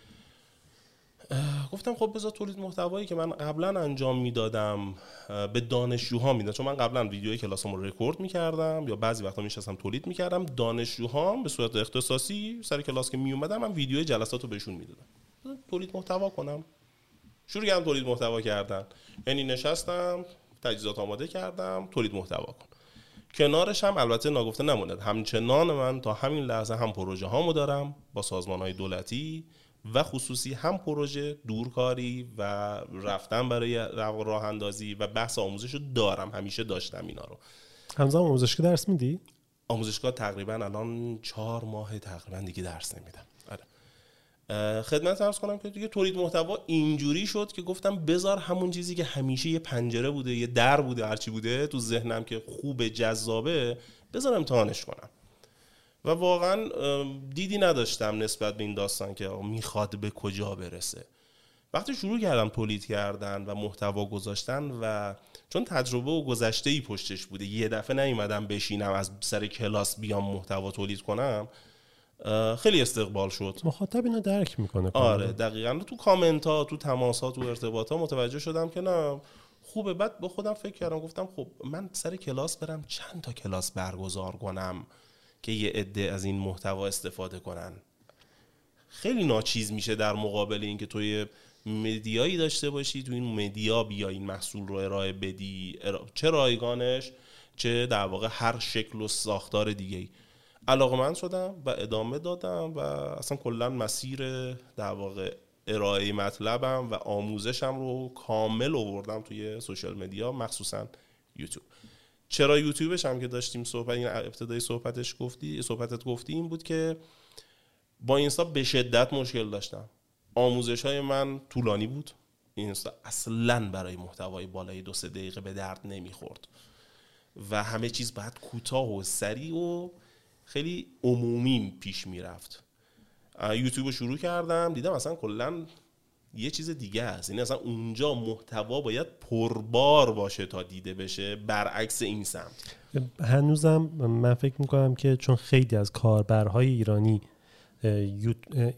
گفتم خب بذار تولید محتوایی که من قبلا انجام می‌دادم به دانشجوها می‌دادم چون من قبلا ویدیوی کلاسمو رو رکورد می‌کردم یا بعضی وقتا میشستم تولید می‌کردم دانشجوها به صورت اختصاصی سر کلاس که میومدم من ویدیوی جلسات رو بهشون می‌دادم. تولید محتوا کنم. شروع کردم تولید محتوا کردن. یعنی نشستم تجهیزات آماده کردم تولید محتوا کن. کنارش هم البته ناگفته نموند. همچنان من تا همین لحظه هم پروژه هامو دارم با سازمان های دولتی و خصوصی هم پروژه دورکاری و رفتن برای راه اندازی و بحث آموزش رو دارم. همیشه داشتم اینا رو. همزمان آموزشگاه درس میدی؟ آموزشگاه تقریبا الان چهار ماه تقریبا دیگه درس نمیدم. آره. خدمت ارز کنم که دیگه تولید محتوا اینجوری شد که گفتم بذار همون چیزی که همیشه یه پنجره بوده یه در بوده هرچی بوده تو ذهنم که خوب جذابه بذار امتحانش کنم. و واقعا دیدی نداشتم نسبت به این داستان که می‌خواد به کجا برسه. وقتی شروع کردم تولید کردن و محتوا گذاشتن و چون تجربه و گذشته ای پشتش بوده یه دفعه نیومدم بشینم از سر کلاس بیام محتوا تولید کنم خیلی استقبال شد. مخاطب اینو درک می‌کنه آره دقیقا. تو کامنت ها تو تماس ها تو ارتباط ها متوجه شدم که نه خوبه. بعد با خودم فکر کردم گفتم خب من سر کلاس برم چند تا کلاس برگزار کنم. که یه عده از این محتوا استفاده کنن. خیلی ناچیز میشه در مقابل اینکه تو یه مدیایی داشته باشی تو این مدیا بیا این محصول رو ارائه بدی. چه رایگانش چه در واقع هر شکل و ساختار دیگه ای علاقمند شدم و ادامه دادم و اصلا کلا مسیر در واقع ارائه مطلبم و آموزشم رو کامل آوردم توی سوشال مدیا مخصوصا یوتیوب. چرا یوتیوبش هم که داشتیم صحبت این ابتدای صحبتش گفتی صحبتت گفتی این بود که با اینستا به شدت مشکل داشتم. آموزش های من طولانی بود. اینستا اصلا برای محتوای بالای دو سه دقیقه به درد نمی‌خورد. و همه چیز باید کوتاه و سریع و خیلی عمومی پیش می‌رفت. یوتیوب رو شروع کردم دیدم اصلا کلا یه چیز دیگه است. یعنی اصلا اونجا محتوا باید پربار باشه تا دیده بشه برعکس این سمت. هنوزم من فکر می‌کنم که چون خیلی از کاربرهای ایرانی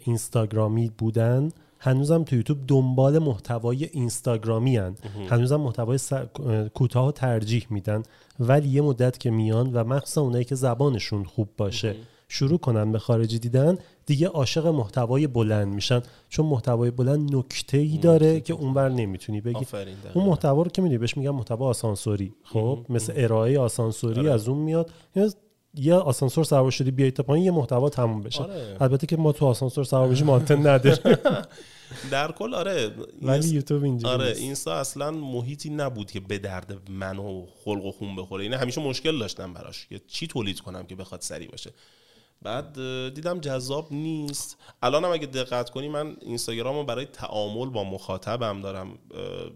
اینستاگرامی بودن هنوزم تو یوتیوب دنبال محتوای اینستاگرامی هن. هنوزم محتوای کوتاه ترجیح میدن. ولی یه مدت که میان و مخصوصا اونایی که زبانشون خوب باشه شروع کنن به خارجی دیدن دیگه عاشق محتوای بلند میشن. چون محتوای بلند نکته ای داره که اونور نمی‌تونی بگی. اون محتوا رو که می‌دونی بهش میگن محتوا آسانسوری. خب؟ مثل ارائه آسانسوری آره. از اون میاد. یه آسانسور سوار شدی بیای تا پایین یه محتوا تموم بشه. آره. البته که ما تو آسانسور سوار بشیم آنتن نداریم. در کل آره. ولی یوتیوب اینجوری آره اینستا اصلا محیطی نبود که به درد من و خلق و خون بخوره. اینه همیشه مشکل داشتم براش. که چی تولید کنم که بخواد سریع باشه. بعد دیدم جذاب نیست. الان هم اگه دقت کنی من اینستاگرام رو برای تعامل با مخاطبم دارم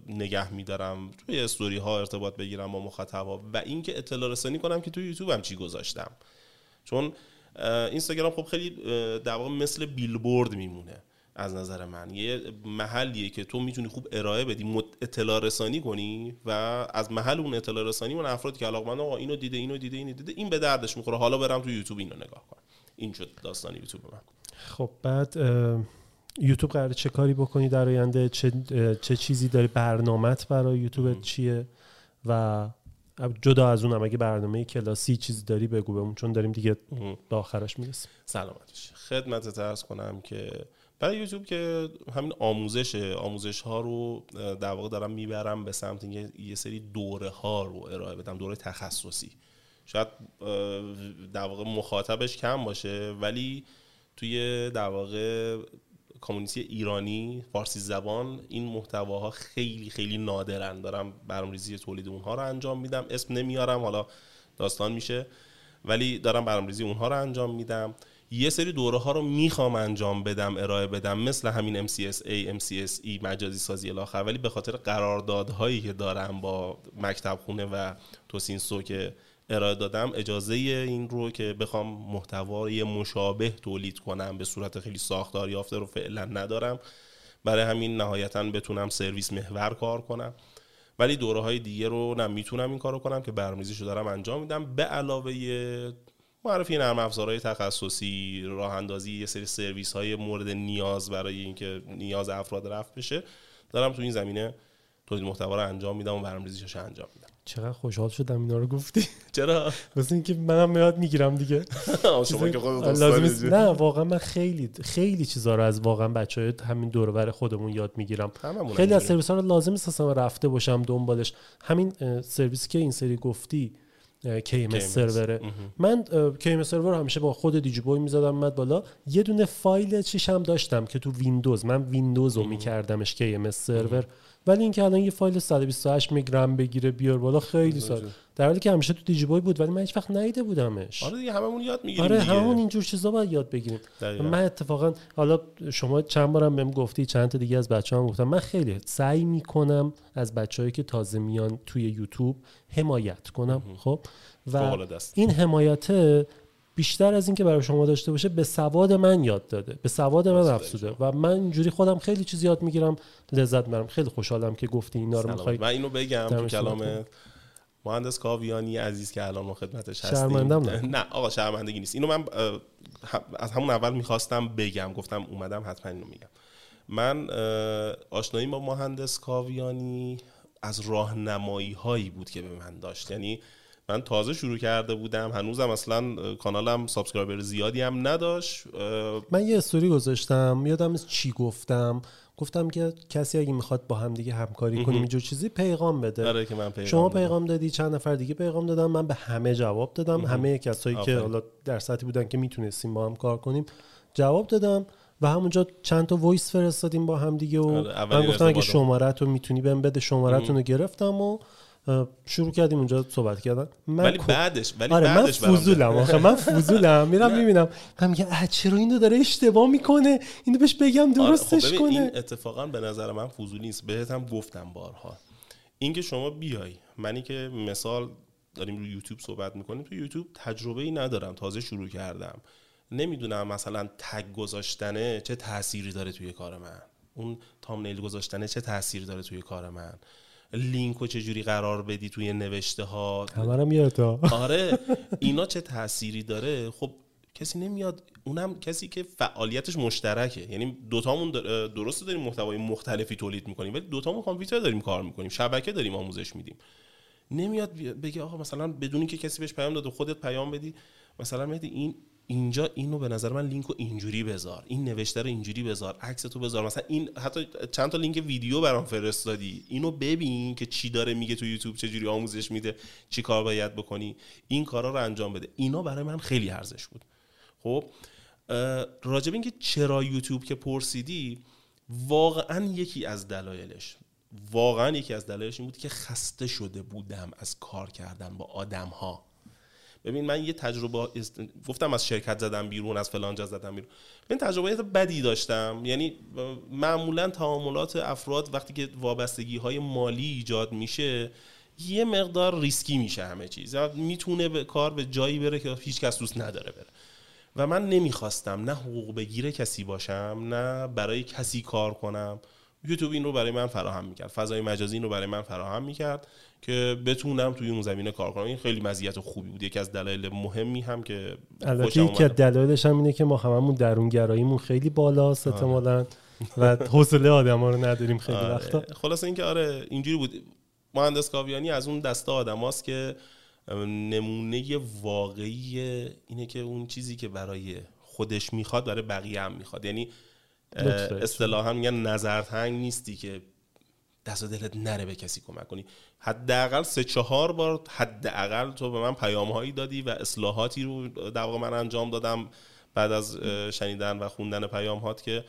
نگه میدارم توی استوری ها ارتباط بگیرم با مخاطبا. و اینکه اطلاع رسانی کنم که توی یوتیوب هم چی گذاشتم. چون اینستاگرام خب خیلی در واقع مثل بیلبورد میمونه از نظر من. یه محلیه که تو می‌تونی خوب ارائه بدی اطلاع رسانی کنی و از محل اون اطلاع رسانی اون افرادی که علاقمند آقا اینو دیده اینو دیده اینو دیده این به دردش می‌خوره. حالا برم تو یوتیوب اینو نگاه کنم. این شد داستان یوتیوب من. خب بعد یوتیوب قرار چه کاری بکنی در آینده؟ چه, چه چیزی داری برنامت برای یوتیوب چیه؟ و جدا از اونم اگه برنامه کلاسی چیزی داری بگو بهمون چون داریم دیگه به آخرش می‌رسیم. سلامت خدمت ترس کنم که برای یوتیوب که همین آموزش آموزش ها رو در واقع دارم می‌برم به سمت یه سری دوره ها رو ارائه بدم دوره تخصصی. شاید در واقع مخاطبش کم باشه ولی توی در واقع کامیونیتی ایرانی فارسی زبان این محتواها خیلی خیلی نادرن. دارم برنامه‌ریزی تولید اونها رو انجام میدم. اسم نمیارم حالا داستان میشه ولی دارم برنامه‌ریزی اونها رو انجام میدم. یه سری دوره ها رو می‌خوام انجام بدم ارائه بدم مثل همین MCSA, MCSE مجازی سازی الاخر. ولی به خاطر قراردادهایی که دارم با مکتب خونه و توسینسو که ارائه دادم. اجازه این رو که بخوام محتوای مشابه تولید کنم به صورت خیلی ساختار یافته رو فعلا ندارم. برای همین نهایتا بتونم سرویس محور کار کنم. ولی دوره های دیگه رو نه می‌تونم این کارو کنم که برنامه‌ریزیشو دارم انجام میدم. به علاوه معرفی نرم افزارهای تخصصی راه اندازی یه سری سرویس های مورد نیاز برای اینکه نیاز افراد رفت بشه دارم تو این زمینه تولید محتوا رو انجام میدم و برنامه‌ریزیش انجام میدم. چقدر خوشحال شدم اینا رو گفتی. چرا؟ واسه اینکه منم یاد می‌گیرم دیگه. شما که نه واقعا من خیلی خیلی چیزا رو از واقعا بچهای همین دور خودمون یاد می‌گیرم. خیلی از سرویس ها رو لازم نیست رفته باشم دنبالش. همین سرویسی که این سری گفتی KMS سروره من KMS سرور همیشه با خود دیجی بوی می‌زدم مد بالا. یه دونه فایل چیش هم داشتم که تو ویندوز من ویندوز رو میکردمش KMS سرور. ولی اینکه الان یه فایل 128 میگرم بگیره بیار بالا خیلی ساده. در حالی که همیشه تو دیجی بوی بود ولی من هیچ وقت ندیده بودمش. آره دیگه هممون یاد می‌گیریم آره هممون اینجور چیزا باید یاد بگیریم. من اتفاقا حالا شما چند بارم بهم گفتی چند تا دیگه از بچه‌ها گفتم. من خیلی سعی می‌کنم از بچه‌هایی که تازه میان توی یوتیوب حمایت کنم خب؟ و این حمایت بیشتر از اینکه برای شما داشته باشه به سواد من یاد داده به سواد من افزوده و من اینجوری خودم خیلی چیز یاد می‌گیرم لذت می‌برم. خیلی خوشحالم که گفتی اینا رو می‌خوای من اینو بگم تو کلام مهندس کاویانی عزیز که الان ما خدمتش هستیم. شرمندم نه. نه آقا شرمندگی نیست. اینو من از همون اول می‌خواستم بگم گفتم اومدم حتما اینو میگم. من آشنایی با مهندس کاویانی از راهنمایی هایی بود که به من داشت. یعنی من تازه شروع کرده بودم. هنوزم اصلا کانالم subscriber زیادی هم نداشت. من یه استوری گذاشتم یادم از چی گفتم. گفتم که کسی اگه می‌خواد با هم دیگه همکاری کنیم اینجور چیزی پیغام بده. آره که من پیغام شما دادم. پیغام دادی چند نفر دیگه پیغام دادم من به همه جواب دادم. همه کسایی که آفرین. حالا در سطحی بودن که می‌تونستیم با هم کار کنیم جواب دادم و همونجا چند تا وایس فرستادیم با هم دیگه و آره، من گفتم اگه. شماره رو می‌تونی بهم بده شماره رو گرفتم و شروع کردیم اونجا صحبت کردن. من ولی بعدش ولی آره من بعدش برام فوزولم آخه من فوزولم میرم می‌بینم. من میگم اه، چرا اینو داره اشتباه می‌کنه؟ اینو بهش بگم آره، خب درستش ببین کنه. این اتفاقا به نظر من فضولی نیست. بهت هم گفتم بارها. اینکه شما بیای منی که مثال داریم رو یوتیوب صحبت می‌کنیم تو یوتیوب تجربه ای ندارم. تازه شروع کردم. نمی‌دونم مثلا تگ گذاشتنه چه تأثیری داره توی کار من. اون تامنیل گذاشتنه چه تأثیری داره توی کار من. لینک رو چجوری قرار بدی توی نوشته ها همه میاد آره اینا چه تأثیری داره؟ خب کسی نمیاد اونم کسی که فعالیتش مشترکه. یعنی دوتامون در- درسته داریم محتوای مختلفی تولید می‌کنیم ولی دوتامون کامپیوتر داریم کار می‌کنیم شبکه داریم آموزش میدیم. نمیاد بگه آقا مثلا بدون که کسی بهش پیام داده خودت پیام بدی. مثلا مهدی این اینجا اینو به نظر من لینکو اینجوری بذار. این نوشته رو اینجوری بذار. عکس تو بذار. مثلا این حتی چند تا لینک ویدیو برام فرستادی. اینو ببین که چی داره میگه تو یوتیوب چه جوری آموزش میده چی کار باید بکنی. این کارا رو انجام بده. اینا برای من خیلی ارزش بود. خب راجب اینکه چرا یوتیوب که پرسیدی واقعا یکی از دلایلش واقعا یکی از دلایلش این بود که خسته شده بودم از کار کردن با آدم ها ببین من یه تجربه گفتم از شرکت زدم بیرون از فلان جا زدم بیرون. من تجربه بدی داشتم. یعنی معمولا تعاملات افراد وقتی که وابستگی های مالی ایجاد میشه یه مقدار ریسکی میشه همه چیز. می‌تونه به کار به جایی بره که هیچ کس دوست نداره بره. و من نمی‌خواستم نه حقوق بگیر کسی باشم نه برای کسی کار کنم. یوتیوب این رو برای من فراهم می‌کرد. فضای مجازی این رو برای من فراهم می‌کرد. که بتونم توی اون زمینه کار کنم. این خیلی مزیت خوبی بود. یکی از دلایل مهمی هم که البته یکی از. دلایلش هم اینه که ما هممون درونگراییمون خیلی بالاست احتمالاً. و حوصله آدما رو نداریم خیلی آره. وقتا. خلاصه اینکه آره اینجوری بود. مهندس کاویانی از اون دسته آدماست که نمونه واقعی اینه که اون چیزی که برای خودش می‌خواد برای بقیه هم می‌خواد. یعنی. اصطلاحا میگن نظرتنگ نیستی که دست و دلت نره به کسی کمک کنی. حداقل سه چهار بار حداقل تو به من پیام هایی دادی و اصلاحاتی رو در واقع من انجام دادم بعد از شنیدن و خوندن پیام هات که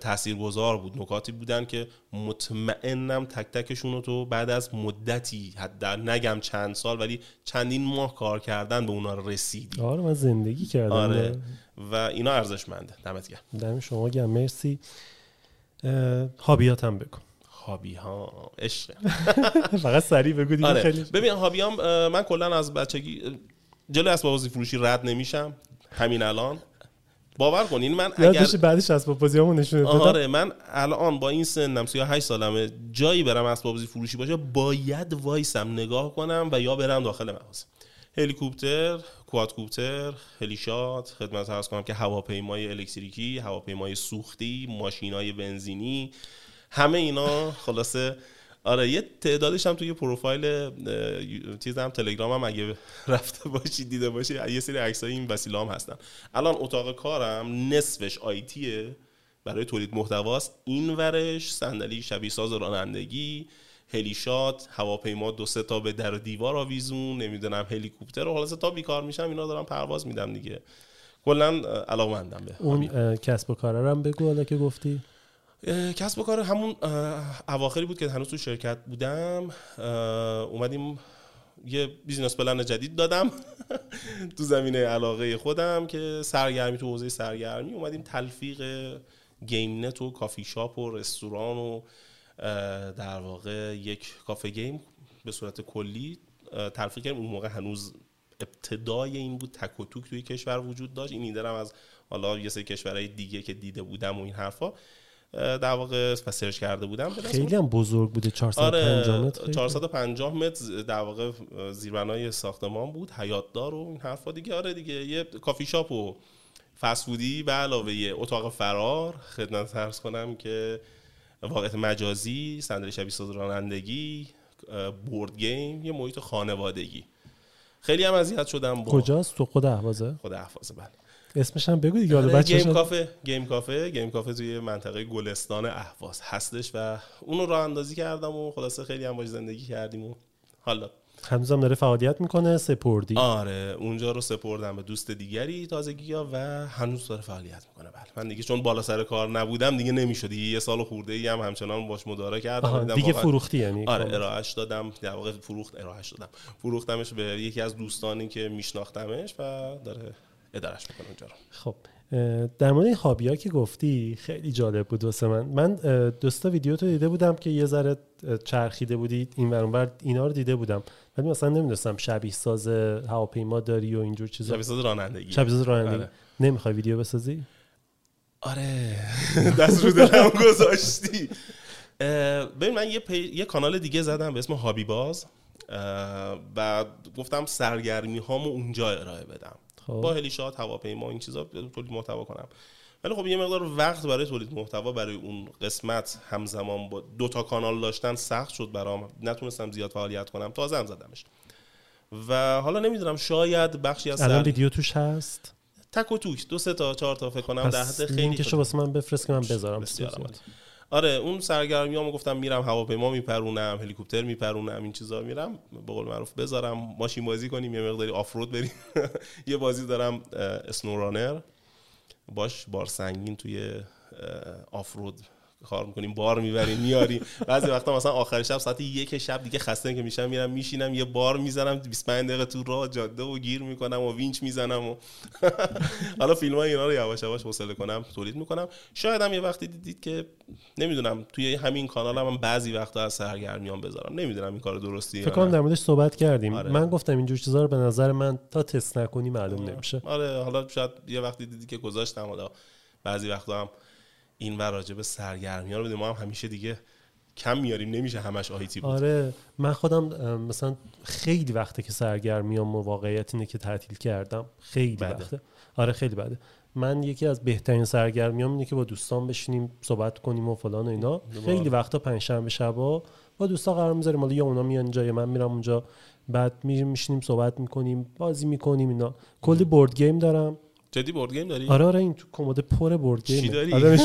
تاثیرگذار بود. نکاتی بودن که مطمئنم تک تکشون رو تو بعد از مدتی حد نگم چند سال ولی چندین ماه کار کردن به اونا رسیدی. آره من زندگی کردم. آره. و اینا ارزشمنده. دمت گرم. دم شما گم مرسی. اه، هابیات هم بگو هابی ها عشق. فقط سریع بگو دیگه آره. خیلی. ببین هابیام اه، من کلا از بچگی جلو اسباب بازی فروشی رد نمیشم. همین الان. باور کنین من اگر بعدش اسباب بازیامو نشون دادم. آره من الان با این سنم 38 سالمه جایی برم اسباب بازی فروشی باشه باید وایسم نگاه کنم و یا برم داخل مغازه. هلیکوپتر کوادکوپتر هلیشات خدمت عرض کنم که هواپیمای الکتریکی هواپیمای سوختی ماشینای بنزینی همه اینا خلاصه. آره یه تعدادش هم توی پروفایل اه، یو- چیزم تلگرامم اگه رفته باشی دیده باشی یه سری عکسای این وسیله هم هستن. الان اتاق کارم نصفش آیتیه برای تولید محتواست. این ورش صندلی شبیه ساز رانندگی هلیشات هواپیما دو سه تا به در و دیوار آویزون نمی‌دونم هلیکوپتر. و خلاصه تا بیکار میشم اینا دارم پرواز میدم دیگه. کلا علاقمندم به اون کسب و هم بگو حالا که گفتی. کسب و کار همون اواخری بود که هنوز تو شرکت بودم. اومدیم یه business plan جدید دادم تو زمینه علاقه خودم که سرگرمی تو حوزه سرگرمی. اومدیم تلفیق گیم نت و کافی شاپ و رستوران و در واقع یک کافه game به صورت کلی. تلفیق کردیم اون موقع هنوز ابتدای این بود تک و توک توی کشور وجود داشت. این ایده از حالا یه سری کشورهای دیگه که دیده بودم و این حرفا. در واقع سرچ کرده بودم. خیلی هم بزرگ بوده 450 آره متر خیلی. 450 متر در واقع زیربنای ساختمان بود حیاتدار و این حرفا. دیگه آره دیگه یه کافی شاپ و فسفودی به علاوه یه اتاق فرار. خدمت عرض کنم که واقعیت مجازی صندلی شبیه ساز رانندگی board game یه محیط خانوادگی. خیلی هم اذیت شدم با کجاست؟ تو خود اهوازه؟ خود اهوازه بله. اسمش هم بگو دیگه حالا آره، گیم کافه گیم کافه گیم کافه توی منطقه گلستان اهواز هستش و اونو راه اندازی کردم و خلاصه خیلی هم باش زندگی کردیم و حالا. هنوزم داره فعالیت می‌کنه سپردی. آره اونجا رو سپردم به دوست دیگری تازگی ها و هنوز داره فعالیت می‌کنه. بله من دیگه چون بالا سر کار نبودم دیگه نمی‌شد یه سال خورده ای هم همچنان باش مدارا کردم. دیگه فروختی یعنی آره ارائهش دادم. در واقع فروخت ارائهش دادم. فروختمش به یکی از دوستانی که میشناختمش و داره ادارش می‌کنه اونجا رو. خب در مورد این هابی ها که گفتی خیلی جالب بود واسه من. من دوستا ویدیو تو دیده بودم که یه ذره چرخیده بودی این ور اینا رو دیده بودم. ولی مثلا نمی‌دونستم شبیه ساز هواپیما داری و اینجور چیزا. شبیه رانندگی. شبیه ساز رانندگی. آره. نمی‌خوای ویدیو بسازی؟ آره. دست رو دلم گذاشتی. ببین من یه, پی... یه کانال دیگه زدم به اسم هابی باز و گفتم سرگرمی هامو اونجا ارائه بدم. خب. با هلیشات هواپیما این چیزا تولید محتوا کنم. ولی خب یه مقدار وقت برای تولید محتوا برای اون قسمت همزمان با دو تا کانال داشتن سخت شد برام. نتونستم زیاد فعالیت کنم. تازه هم زدمش. و حالا نمی‌دونم شاید بخشی از الان. ویدیو توش هست؟ تک و توک. دو سه تا چهار تا فکر کنم در حد خیلی لینکشو واسه من بفرست که من بذارم. بسیار. آره اون سرگرمیامو گفتم میرم هواپیما میپرونم هلیکوپتر میپرونم این چیزا میرم به قول معروف بذارم ماشین بازی کنیم یه مقداری آفرود بریم. یه بازی دارم اسنورانر. باش بار سنگین توی آفرود. کار می‌کنیم بار می‌بریم میاریم. بعضی وقتا مثلا آخر شب ساعت یک شب دیگه خسته که میشم میرم میشینم یه بار می‌زنم 25 دقیقه تو راه جاده و گیر می‌کنم و وینچ می‌زنم و حالا فیلم های اینا رو یواش یواش حوصله کنم تولید می‌کنم. شاید هم یه وقتی دیدید که نمی‌دونم توی همین کانال هم, بعضی وقتا از سرگرمیام بذارم. نمی‌دونم این کار درستیه یا فکر کنم. در موردش صحبت کردیم. آره. من گفتم اینجور چیزا رو به نظر من تا تست نکنی معلوم نمیشه. آره حالا شاید یه وقتی دیدی که گذاشتم حالا بعضی وقتا هم این ور راجع به سرگرمی ها رو بدیم. ما هم همیشه دیگه کم میاریم نمیشه همش آیتی بود. آره من خودم مثلا خیلی وقته که سرگرمیام واقعیت اینه که تعطیل کردم. خیلی بده. وقته. آره خیلی بده. من یکی از بهترین سرگرمیام اینه که با دوستان بشینیم صحبت کنیم و فلان و اینا. خیلی وقتا پنجشنبه شبا با دوستا قرار می‌ذاریم. حالا یا اونا میان یا من میرم اونجا. بعد میریم میشینیم صحبت می‌کنیم بازی می‌کنیم اینا. کلی board game دارم. جدی board game داری؟ آره آره این تو کمد پر board game چی داری؟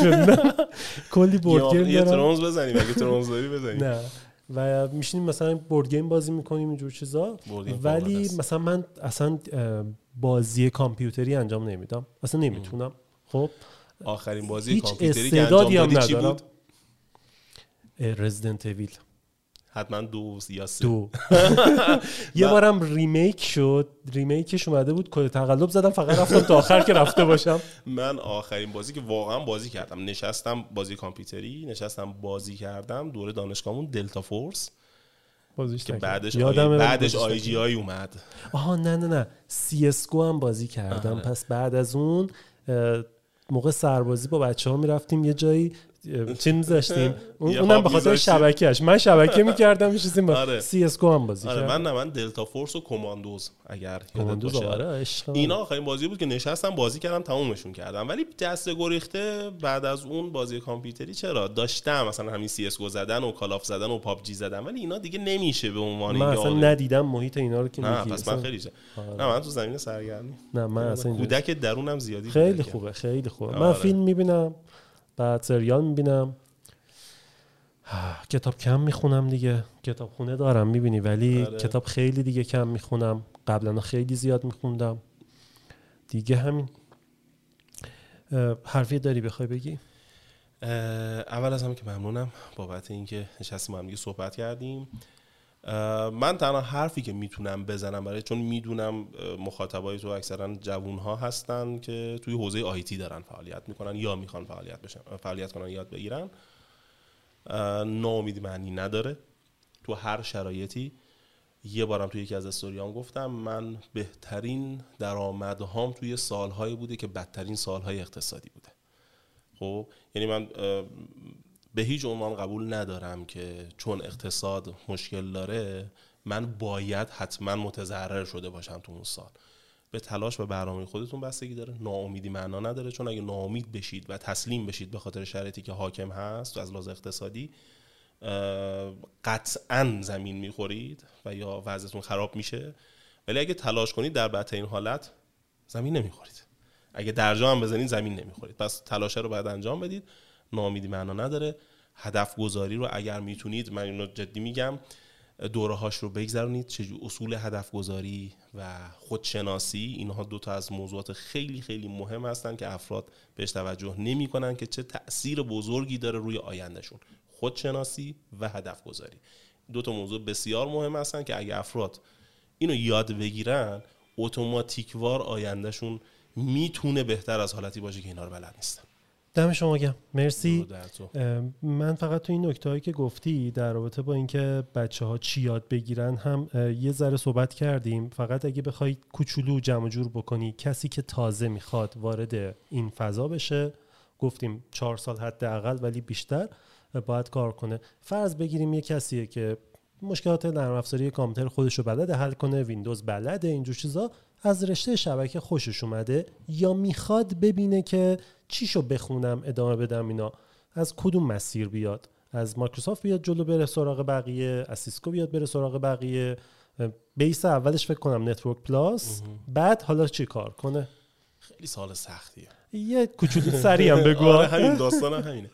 کلی board game یه Thrones بزنیم اگه Thrones داری بزنیم. نه. و میشینیم مثلا board game بازی می‌کنیم اینجور چیزا. ولی. مثلا من اصلا بازی کامپیوتری انجام نمیدم. اصلا نمی‌تونم. خب؟ آخرین بازی کامپیوتری که انجام دادی چی بود؟ Resident Evil حتما دو یا سه. دو. یه بارم remake شد. remake ش اومده بود کد تقلب زدم فقط رفتم تا آخر که رفته باشم. من آخرین بازی که واقعا بازی کردم. نشستم بازی کامپیوتری نشستم بازی کردم دوره دانشگاهمون Delta Force بازیش که. بعدش. ولی بعدش IGI اومد. آها نه نه نه. CS هم بازی کردم. آره. پس بعد از اون موقع سربازی با بچه ها می‌رفتیم یه جایی. چی میذاشتیم اونم به خاطر. شبکهش من شبکه می‌کردم میشستیم آره. CS:GO هم بازی آره من نه من Delta Force و Commandos اگر Commandos آره. اینا آخرین بازی بود که نشستم بازی کردم تمومشون کردم ولی جسته گریخته بعد از اون بازی کامپیوتری چرا داشتم مثلا همین CS:GO زدن و Call of زدن و PUBG زدن ولی اینا دیگه نمیشه به عنوان من اصلا ندیدم محیط اینا رو که نه پس من خیلی. آره. نه من تو زمین سرگرمی نه من اصلا کودک درونم زیادی خیلی. خوبه خیلی خوبه من آره. فیلم می‌بینم بعد سریال می‌بینم کتاب کم می‌خونم دیگه. کتاب خونه دارم می‌بینی ولی آره. کتاب خیلی دیگه کم می‌خونم. قبلا خیلی زیاد میخوندم. دیگه همین. حرفی داری بخوای بگی؟ اول از همه که ممنونم بابت اینکه نشستیم با هم دیگه صحبت کردیم. من تنها حرفی که می‌تونم بزنم برای چون می‌دونم مخاطبای تو اکثرا جوون ها هستن که توی حوزه آیتی دارن فعالیت می‌کنن یا می‌خوان فعالیت بشن فعالیت کنن یاد بگیرن. اه، ناامیدی معنی نداره. تو هر شرایطی یه بارم توی یکی از استوریام گفتم من بهترین درآمدهام توی سالهایی بوده که بدترین سالهای اقتصادی بوده. خب یعنی من به هیچ عنوان قبول ندارم که چون اقتصاد مشکل داره من باید حتما متضرر شده باشم تو اون سال. به تلاش و برنامه خودتون بستگی داره. ناامیدی معنا نداره. چون اگه ناامید بشید و تسلیم بشید به خاطر شرایطی که حاکم هست و از لحاظ اقتصادی قطعا زمین می‌خورید و یا وضعتون خراب میشه. ولی اگه تلاش کنید در بدترین حالت زمین نمی‌خورید. اگه درجا هم بزنید زمین نمی‌خورید. پس تلاشه رو باید انجام بدید. نامیدی معنا نداره. هدف گذاری رو اگر می‌تونید من اینو جدی میگم دوره هاش رو بگذرونید. چه اصول هدف گذاری و خودشناسی اینها دو تا از موضوعات خیلی خیلی مهم هستن که افراد بهش توجه نمی‌کنن که چه تاثیر بزرگی داره روی آیندهشون. خودشناسی و هدف گذاری دو تا موضوع بسیار مهم هستن که اگه افراد اینو یاد بگیرن اتوماتیکوار آیندهشون می‌تونه بهتر از حالتی باشه که اینا رو بلد نیستن. دم شما گم مرسی. من فقط تو این نکته هایی که گفتی در رابطه با اینکه بچه ها چی یاد بگیرن هم یه ذره صحبت کردیم. فقط اگه بخوای کوچولو جمع جور بکنی کسی که تازه می‌خواد وارد این فضا بشه گفتیم چهار سال حداقل ولی بیشتر باید کار کنه. فرض بگیریم یه کسیه که مشکلات نرم افزاری کامپیوتر خودش رو بلده حل کنه ویندوز بلده اینجور چیزا. از رشته شبکه خوشش اومده یا می‌خواد ببینه که چیشو بخونم ادامه بدم اینا. از کدوم مسیر بیاد؟ از مایکروسافت بیاد جلو بره سراغ بقیه؟ از سیسکو بیاد بره سراغ بقیه؟ base اولش فکر کنم Network Plus. بعد حالا چی کار کنه؟ خیلی سال سختیه. یه کوچولو سری هم بگو. آره همین داستان همینه.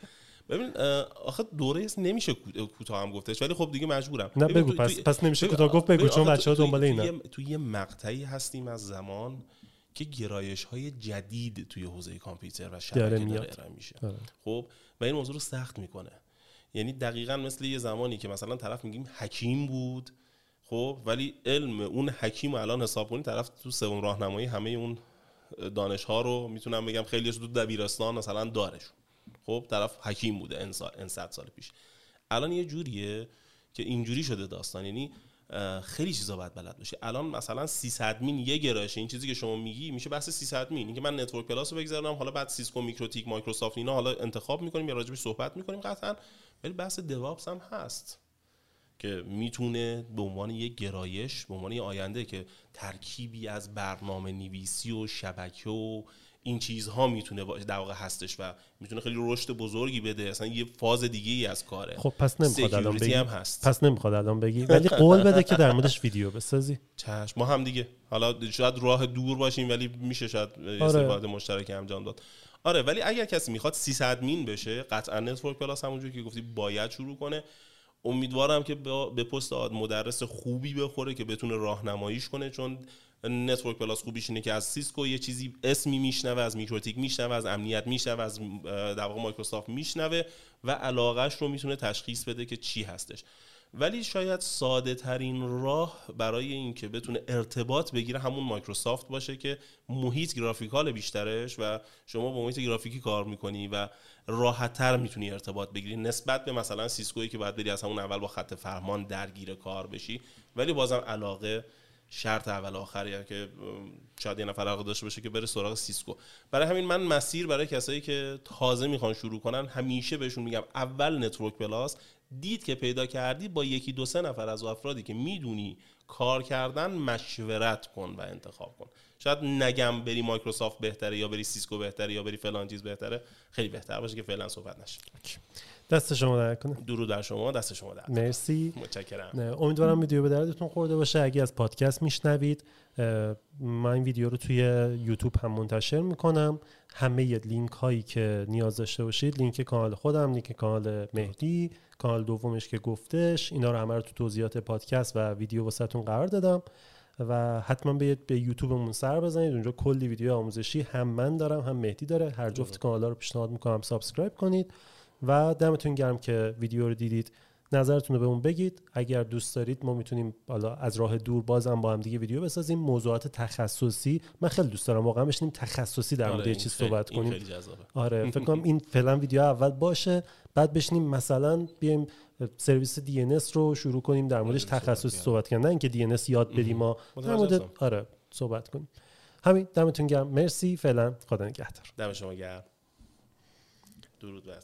ببین آخه دوره نمیشه کوتاه هم گفتش ولی خب دیگه مجبورم. نه بگو پس پس نمیشه کوتاه گفت بگو چون بچه‌ها دنبال اینا تو یه مقطعی هستیم از زمان که گرایش های جدید توی حوزه کامپیوتر و شبکه داره, میشه. آره. خب و این موضوع رو سخت می‌کنه. یعنی دقیقا مثل یه زمانی که مثلا طرف میگیم حکیم بود خب ولی علم اون حکیم الان حساب کنی طرف تو سوم راهنمایی همه اون دانش ها رو می‌تونم بگم خیلیش تو دبیرستان مثلا دارشون. خب طرف حکیم بوده این, سال سال پیش. الان یه جوریه که اینجوری شده داستان. یعنی خیلی چیزا باید بلد باشه الان مثلا سیس ادمین یه گرایشه. این چیزی که شما میگی میشه بحث سیس ادمین. اینکه من Network Plus رو بگذارم حالا بعد سیسکو میکروتیک مایکروسافت اینا حالا انتخاب می‌کنیم یا راجبش صحبت می‌کنیم قطعا. ولی بحث DevOps هم هست که می‌تونه به عنوان یک گرایش به عنوان یه آینده که ترکیبی از برنامه نویسی و شبکه و این چیزها می‌تونه در واقع هستش و می‌تونه خیلی رشد بزرگی بده. اصلا یه فاز دیگه ای از کاره. خب پس نمی‌خواد الان بگی. هم هست. پس نمی‌خواد الان بگی. ولی قول بده که در موردش ویدیو بسازی. چشم. ما هم دیگه. حالا شاید راه دور باشیم ولی میشه شاید آره. استفاده مشترک انجام داد. آره ولی اگر کسی می‌خواد sysadmin بشه قطعا Network Plus همونجوری که گفتی باید شروع کنه. امیدوارم که به پست مدرس خوبی بخوره که بتونه راهنماییش کنه چون Network Plus خوبیش اینه که از سیسکو یه چیزی اسمی میشنوه از میکروتیک میشنوه از امنیت میشنوه از در واقع مایکروسافت میشنوه و علاقهش رو می‌تونه تشخیص بده که چی هستش. ولی شاید ساده ترین راه برای اینکه بتونه ارتباط بگیره همون مایکروسافت باشه که محیط graphical بیشترش و شما با محیط گرافیکی کار می‌کنی و راحتتر می‌تونی ارتباط بگیری نسبت به مثلا سیسکویی که باید بری از همون اول با خط فرمان درگیر کار بشی ولی بازم علاقه شرط اول آخریه که شاید یه نفر علاقه داشته باشه که بره سراغ سیسکو. برای همین من مسیر برای کسایی که تازه می‌خوان شروع کنن همیشه بهشون میگم اول Network Plus. دیدت که پیدا کردی با یکی دو سه نفر از افرادی که می‌دونی کار کردن مشورت کن و انتخاب کن. شاید نگم بری مایکروسافت بهتره یا بری سیسکو بهتره یا بری فلان چیز بهتره. خیلی بهتر باشه که فعلا صحبت نشه. دست شما درد نکنه. درود بر شما دست شما درد. مرسی. متشکرم. نه امیدوارم ویدیو به دردتون خورده باشه. اگه از پادکست میشنوید من این ویدیو رو توی یوتیوب هم منتشر می‌کنم. همه لینک هایی که نیاز داشته باشید لینک کانال خودم لینک کانال مهدی کانال دومش که گفتش اینا رو همه رو تو توضیحات پادکست و ویدیو واسهتون قرار دادم. و حتما بیاید به یوتیوبمون سر بزنید. اونجا کلی ویدیو آموزشی هم من دارم هم مهدی داره. هر جفت کانال رو پیشنهاد می‌کنم subscribe کنید. و دمتون گرم که ویدیو رو دیدید. نظرتون رو به اون بگید. اگر دوست دارید ما می‌تونیم حالا از راه دور بازم با هم دیگه ویدیو بسازیم. موضوعات تخصصی. من خیلی دوست دارم. واقعا بشینیم تخصصی در مورد آره چیز صحبت کنیم. آره فکر کنم این فعلا ویدیو اول باشه. بعد بشینیم مثلا بیایم سرویس دی رو شروع کنیم در موردش تخصصی صحبت کردن. اینکه دی یاد بدیم ما. در مورد آره صحبت کنیم. همین دمتون گرم. مرسی. فعلا خدا نگهدار. دم شما گرم. درود بر